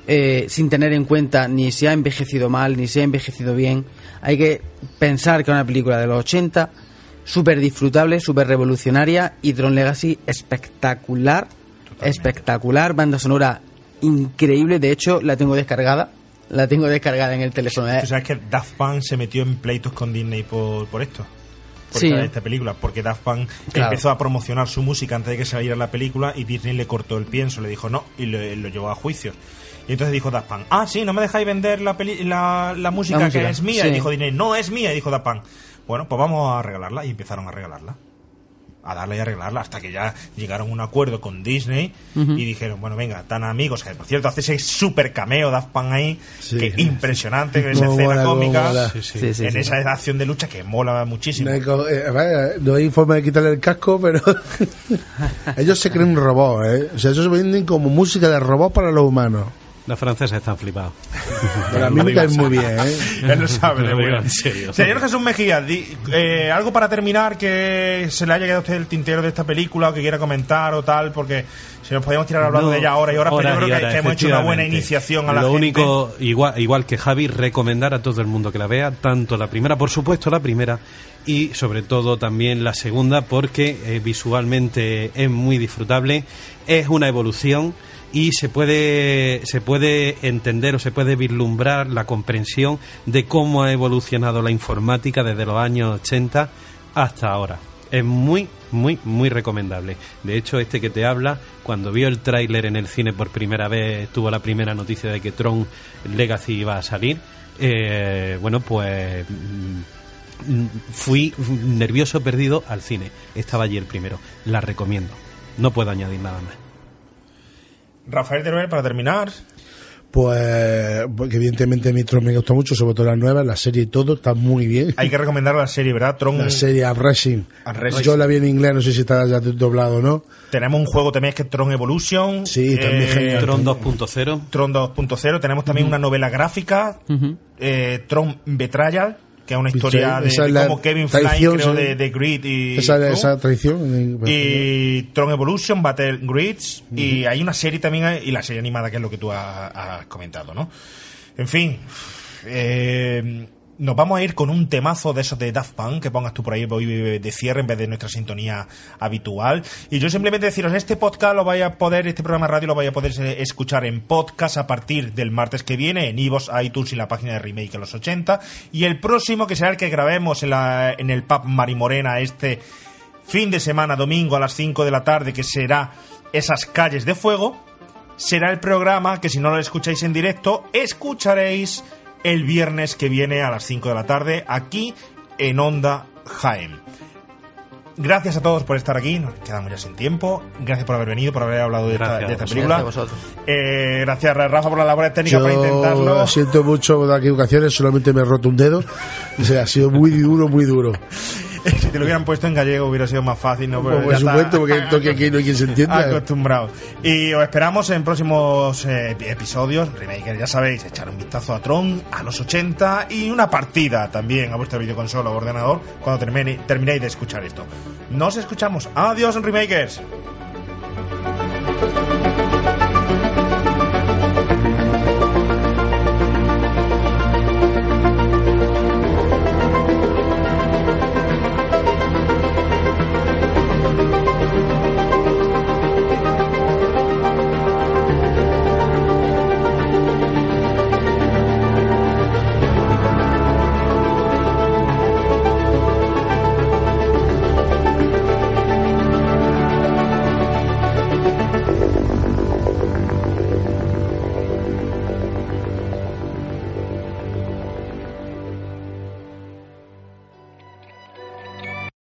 eh, sin tener en cuenta ni si ha envejecido mal, ni si ha envejecido bien. Hay que pensar que es una película de los 80, súper disfrutable, súper revolucionaria y Tron Legacy espectacular, espectacular, banda sonora increíble, de hecho la tengo descargada, la tengo descargada en el teléfono. eh. Tú sabes que Daft Punk se metió en pleitos con Disney por, por esto. Por Sí. esta, esta película, porque Daft Punk Claro. empezó a promocionar su música antes de que saliera la película y Disney le cortó el pienso, le dijo no y lo, lo llevó a juicios. Y entonces dijo Daft Punk, ah, sí, no me dejáis vender la, peli- la, la música música, que es mía. sí. Y dijo Disney, no es mía. Y dijo Daft Punk, bueno, pues vamos a regalarla. Y empezaron a regalarla. A darla y arreglarla hasta que ya llegaron a un acuerdo con Disney y dijeron, bueno, venga, tan amigos, que por cierto hace ese super cameo Daft Punk ahí, que impresionante, con esa escena mola, cómica, mola. Sí, sí. Sí, sí, en sí. esa acción de lucha que mola muchísimo. No hay, eh, vaya, no hay forma de quitarle el casco, pero ellos se creen un robot, ¿eh? O sea, ellos se venden como música de robot para los humanos. Los franceses están flipados. Pero a mí me caen muy bien, ¿eh? Él lo sabe, Lo digo en serio. Señor Jesús Mejía, di- eh, algo para terminar que se le haya quedado a usted el tintero de esta película o que quiera comentar o tal, porque si nos podíamos tirar hablando No, de ella ahora y ahora, pero yo horas creo que, horas, que hemos hecho una buena iniciación a la Lo gente. único, igual, igual que Javi, recomendar a todo el mundo que la vea, tanto la primera, por supuesto la primera, y sobre todo también la segunda, porque eh, visualmente es muy disfrutable, es una evolución y se puede, se puede entender o se puede vislumbrar la comprensión de cómo ha evolucionado la informática desde los años 80 hasta ahora. Es muy, muy, muy recomendable. De hecho, este que te habla, cuando vio el tráiler en el cine por primera vez, tuvo la primera noticia de que Tron Legacy iba a salir. eh, bueno, pues mm, fui nervioso, perdido al cine. Estaba allí el primero. La recomiendo. No puedo añadir nada más. Rafael Teruel, para terminar. Pues, porque evidentemente mi Tron me gusta mucho, sobre todo las nuevas, la serie y todo, está muy bien. Hay que recomendar la serie, ¿verdad? Tron. La serie Uprising. Uprising. Yo la vi en inglés, no sé si está ya doblado o no. Tenemos un juego también que es Tron Evolution. Sí, también genial. Tron 2.0. Tron 2.0. Tenemos también una novela gráfica, eh, Tron Betrayal, que es una historia de, cómo Kevin Flynn sí. de, de Grid y... Esa, ¿no? esa traición. y Tron Evolution, Battle Grids, y hay una serie también, y la serie animada, que es lo que tú has, has comentado, ¿no? En fin, eh, nos vamos a ir con un temazo de esos de Daft Punk, que pongas tú por ahí de cierre en vez de nuestra sintonía habitual. Y yo simplemente deciros, este podcast lo vais a poder, este programa de radio lo vais a poder escuchar en podcast a partir del martes que viene, en iVoox, iTunes y la página de Remake a los 80. Y el próximo, que será el que grabemos en, en el pub Marimorena este fin de semana, domingo a las 5 de la tarde, que será esas calles de fuego, será el programa que si no lo escucháis en directo, escucharéis el viernes que viene a las 5 de la tarde aquí en Onda Jaén. Gracias a todos por estar aquí, nos quedamos ya sin tiempo. Gracias por haber venido, por haber hablado de esta, Gracias de esta a película. vosotros. Eh, gracias Rafa por las labores técnicas para intentarlo. Yo siento mucho las equivocaciones, solamente me he roto un dedo. O sea, ha sido muy duro, muy duro. si te lo hubieran puesto en gallego hubiera sido más fácil, ¿no? Pero por ya supuesto, porque toque aquí no hay quien se entienda. Acostumbrado. Y os esperamos en próximos eh, episodios. Remaker, ya sabéis, echar un vistazo a Tron, a los 80 y una partida también a vuestra videoconsola o ordenador cuando termine- terminéis de escuchar esto. Nos escuchamos. Adiós, Remakers.